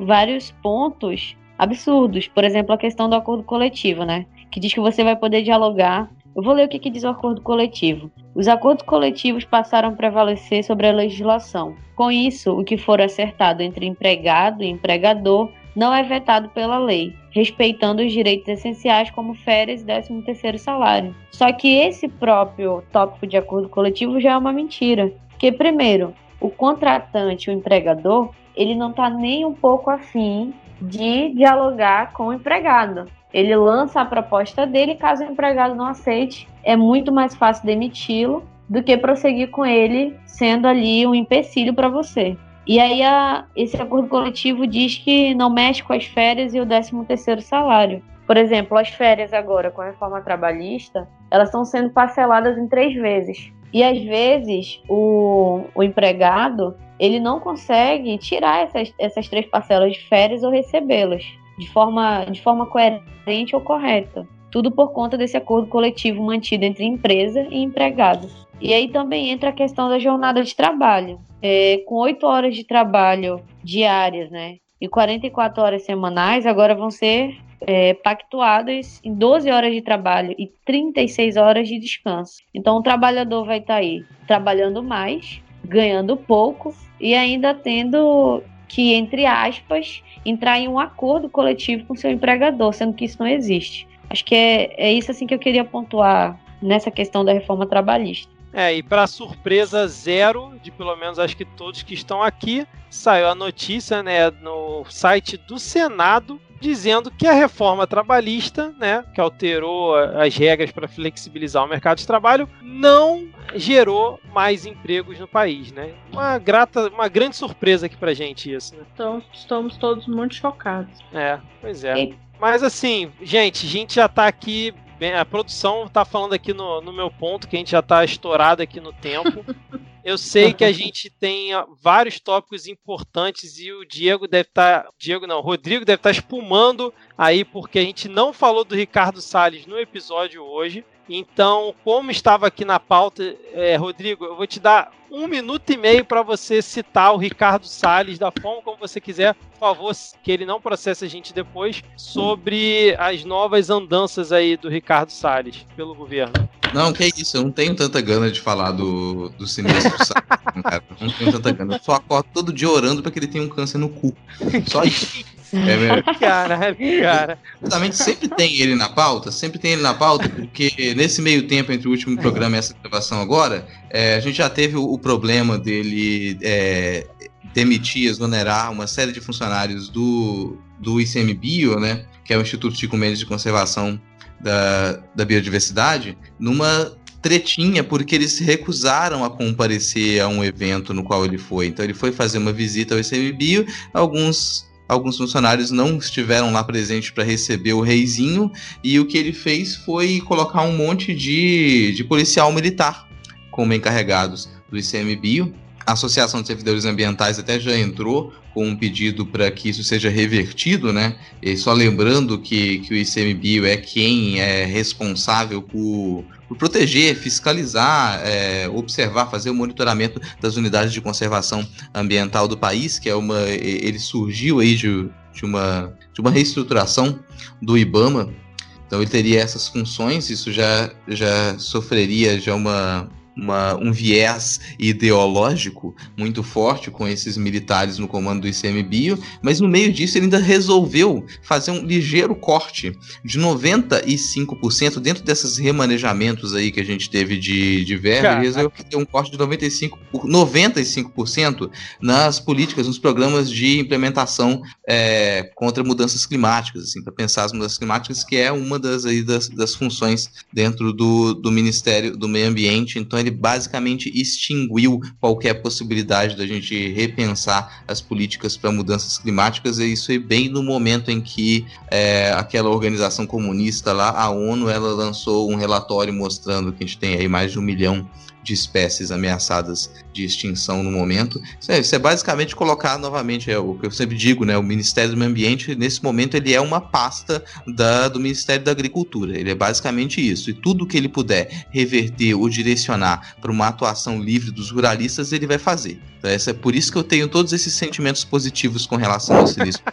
vários pontos absurdos. Por exemplo, a questão do acordo coletivo, né? que diz que você vai poder dialogar. Eu vou ler o que, que diz o acordo coletivo. Os acordos coletivos passaram a prevalecer sobre a legislação. Com isso, o que for acertado entre empregado e empregador não é vetado pela lei, respeitando os direitos essenciais como férias e 13 terceiro salário. Só que esse próprio tópico de acordo coletivo já é uma mentira. Porque, primeiro, o contratante, o empregador, ele não está nem um pouco afim de dialogar com o empregado. Ele lança a proposta dele, caso o empregado não aceite, é muito mais fácil demiti-lo do que prosseguir com ele sendo ali um empecilho para você. E aí a, esse acordo coletivo diz que não mexe com as férias e o 13 terceiro salário. Por exemplo, as férias agora com a reforma trabalhista, elas estão sendo parceladas em três vezes. E às vezes o, o empregado ele não consegue tirar essas, essas três parcelas de férias ou recebê-las de forma, de forma coerente ou correta. Tudo por conta desse acordo coletivo mantido entre empresa e empregado. E aí também entra a questão da jornada de trabalho. É, com oito horas de trabalho diárias, né? E 44 horas semanais, agora vão ser é, pactuadas em 12 horas de trabalho e 36 horas de descanso. Então o trabalhador vai estar tá aí trabalhando mais, ganhando pouco e ainda tendo que, entre aspas, entrar em um acordo coletivo com seu empregador, sendo que isso não existe. Acho que é, é isso assim que eu queria pontuar nessa questão da reforma trabalhista. É, e para surpresa zero de pelo menos acho que todos que estão aqui, saiu a notícia, né, no site do Senado dizendo que a reforma trabalhista, né, que alterou as regras para flexibilizar o mercado de trabalho, não gerou mais empregos no país, né? Uma grata, uma grande surpresa aqui pra gente isso, né? Então, estamos todos muito chocados. É, pois é. Mas assim, gente, a gente já tá aqui Bem, a produção tá falando aqui no, no meu ponto, que a gente já tá estourado aqui no tempo. Eu sei que a gente tem vários tópicos importantes e o Diego deve estar. Tá, Diego não, Rodrigo deve estar tá espumando aí, porque a gente não falou do Ricardo Salles no episódio hoje. Então, como estava aqui na pauta, é, Rodrigo, eu vou te dar um minuto e meio para você citar o Ricardo Salles da forma como você quiser, por favor, que ele não processe a gente depois, sobre as novas andanças aí do Ricardo Salles pelo governo. Não, que isso, eu não tenho tanta gana de falar do, do sinistro Salles, cara. Não tenho tanta gana. Eu só acordo todo dia orando para que ele tenha um câncer no cu. Só isso. É mesmo. Caralho, cara. Exatamente, sempre tem ele na pauta, sempre tem ele na pauta, porque nesse meio tempo entre o último programa e essa gravação agora, é, a gente já teve o, o problema dele é, demitir, exonerar uma série de funcionários do, do ICMBio, né, que é o Instituto Chico Mendes de Conservação da, da Biodiversidade, numa tretinha porque eles se recusaram a comparecer a um evento no qual ele foi. Então ele foi fazer uma visita ao ICMBio, alguns alguns funcionários não estiveram lá presentes para receber o reizinho, e o que ele fez foi colocar um monte de, de policial militar como encarregados do ICMBio. A Associação de Servidores Ambientais até já entrou com um pedido para que isso seja revertido, né? E só lembrando que, que o ICMBio é quem é responsável por, proteger, fiscalizar, é, observar, fazer o monitoramento das unidades de conservação ambiental do país, que é uma. ele surgiu aí de, de, uma, de uma reestruturação do IBAMA. Então ele teria essas funções, isso já, já sofreria já uma, uma, um viés ideológico muito forte com esses militares no comando do ICMBio, mas no meio disso ele ainda resolveu fazer um ligeiro corte de 95% dentro desses remanejamentos aí que a gente teve de, de verba, ele resolveu ter um corte de 95%, 95% nas políticas, nos programas de implementação é, contra mudanças climáticas, assim, para pensar as mudanças climáticas, que é uma das, aí, das, das funções dentro do, do Ministério do Meio Ambiente, então ele basicamente extinguiu qualquer possibilidade da gente repensar as políticas para mudanças climáticas, e isso é bem no momento em que é, aquela organização comunista lá, a ONU, ela lançou um relatório mostrando que a gente tem aí mais de um milhão de espécies ameaçadas de extinção no momento. Isso é, isso é, basicamente colocar novamente, é o que eu sempre digo, né? O Ministério do Meio Ambiente, nesse momento, ele é uma pasta da, do Ministério da Agricultura. Ele é basicamente isso. E tudo que ele puder reverter ou direcionar para uma atuação livre dos ruralistas, ele vai fazer. Então, essa, é por isso que eu tenho todos esses sentimentos positivos com relação ao Sinistro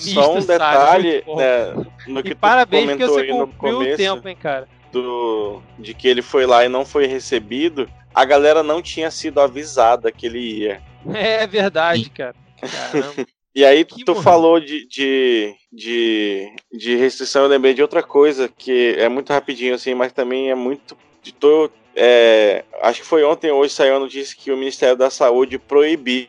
Só um detalhe, né, no que e parabéns porque você cumpriu o tempo, hein, cara do, de que ele foi lá e não foi recebido, a galera não tinha sido avisada que ele ia. É verdade, cara. Caramba. E aí que tu falou de, de, de, de, restrição, eu lembrei de outra coisa que é muito rapidinho assim, mas também é muito. Tô, é, acho que foi ontem ou hoje saiu a notícia que o Ministério da Saúde proibiu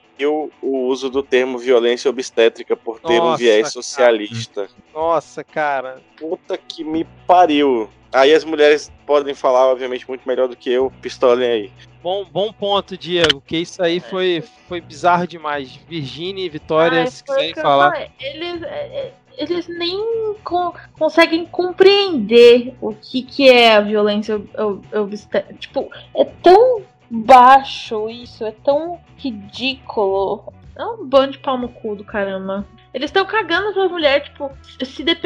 o uso do termo violência obstétrica por ter Nossa, um viés socialista. Cara. Nossa, cara. Puta que me pariu. Aí as mulheres podem falar, obviamente, muito melhor do que eu, pistolem aí. Bom, bom ponto, Diego, que isso aí foi, foi bizarro demais. Virginia e Vitória, ah, se quiserem falar. Eles, é, é, eles nem co conseguem compreender o que, que é a violência obstétrica. Tipo, é tão baixo isso, é tão ridículo. É um bando de pau no cu do caramba. Eles estão cagando pra mulher, tipo, se, dep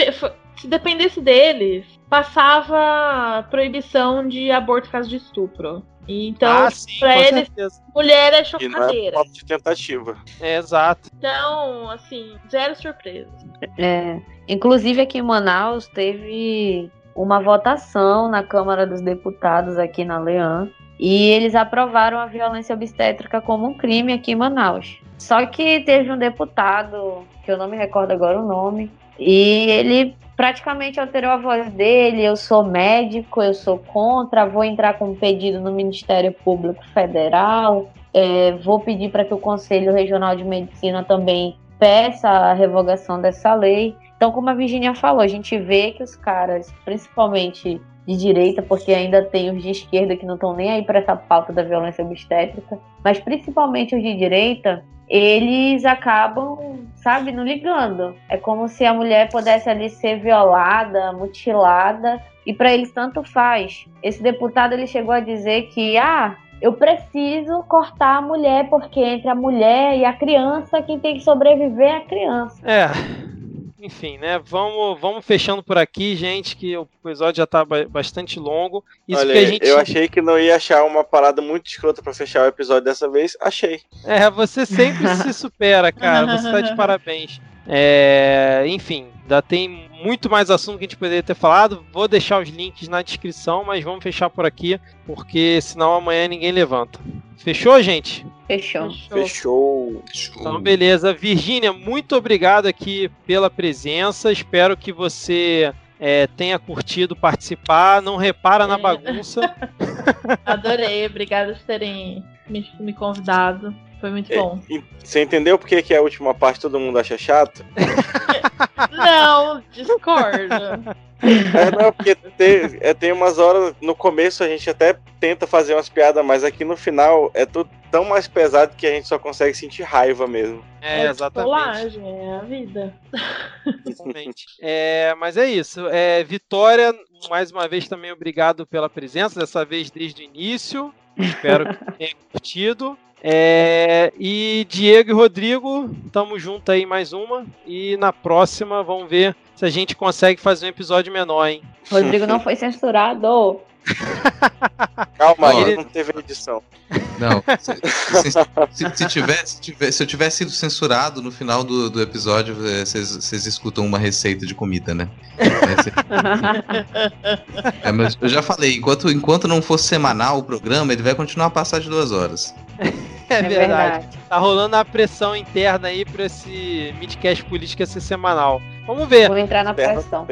se dependesse deles, passava proibição de aborto caso de estupro. Então, ah, sim, pra eles, certeza. mulher é chocadeira. E é de tentativa. É, exato. Então, assim, zero surpresa. É, inclusive aqui em Manaus teve uma votação na Câmara dos Deputados aqui na Leão e eles aprovaram a violência obstétrica como um crime aqui em Manaus. Só que teve um deputado, que eu não me recordo agora o nome, e ele praticamente alterou a voz dele. Eu sou médico, eu sou contra, vou entrar com um pedido no Ministério Público Federal, é, vou pedir para que o Conselho Regional de Medicina também peça a revogação dessa lei. Então, como a Virginia falou, a gente vê que os caras, principalmente de direita, porque ainda tem os de esquerda que não estão nem aí para essa pauta da violência obstétrica, mas principalmente os de direita, eles acabam, sabe, não ligando. É como se a mulher pudesse ali ser violada, mutilada, e para eles tanto faz. Esse deputado ele chegou a dizer que, ah, eu preciso cortar a mulher porque entre a mulher e a criança quem tem que sobreviver é a criança. É enfim, né? Vamos, vamos fechando por aqui, gente, que o episódio já tá bastante longo. Isso Olha, que a gente... eu achei que não ia achar uma parada muito escrota para fechar o episódio dessa vez. Achei. É, você sempre se supera, cara. Você tá de parabéns. É, enfim, ainda tem muito mais assunto que a gente poderia ter falado. Vou deixar os links na descrição, mas vamos fechar por aqui, porque senão amanhã ninguém levanta. Fechou, gente? Fechou. Fechou. Então, beleza. Virgínia, muito obrigado aqui pela presença. Espero que você é, tenha curtido participar. Não repara é. na bagunça. Adorei. Obrigada por terem me, me convidado. Foi muito bom. você entendeu por que, que a última parte todo mundo acha chato? não, discordo. É, não, porque tem, é, tem umas horas no começo a gente até tenta fazer umas piadas, mas aqui no final é tudo tão mais pesado que a gente só consegue sentir raiva mesmo. É, é exatamente. é a vida. Exatamente. É, mas é isso. É, Vitória, mais uma vez também obrigado pela presença, dessa vez desde o início. Espero que tenha curtido. É, e Diego e Rodrigo, tamo junto aí mais uma. E na próxima vamos ver se a gente consegue fazer um episódio menor, hein? Rodrigo não foi censurado. Calma, ele não teve edição. Não, se, se, se, se, tivesse, se eu tivesse sido censurado no final do, do episódio, é, vocês escutam uma receita de comida, né? É, mas eu já falei, enquanto, enquanto não for semanal o programa, ele vai continuar a passar de duas horas. É, é verdade. verdade. Tá rolando a pressão interna aí pra esse Midcast Política ser semanal. Vamos ver. Vou entrar na pressão.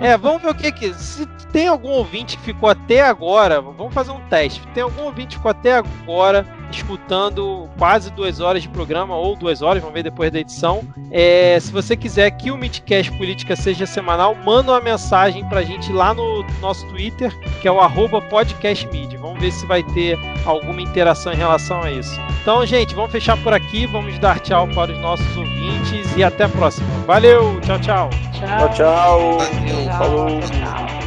É, vamos ver o que que. Se tem algum ouvinte que ficou até agora, vamos fazer um teste. Tem algum ouvinte que ficou até agora escutando quase duas horas de programa, ou duas horas, vamos ver depois da edição. É, se você quiser que o Midcast Política seja semanal, manda uma mensagem pra gente lá no nosso Twitter, que é o podcastmid. Vamos ver se vai ter alguma interação em relação a isso. Então, gente, vamos fechar por aqui, vamos dar tchau para os nossos ouvintes e até a próxima. Valeu, tchau, tchau. Tchau, tchau. tchau. Falou. Tchau.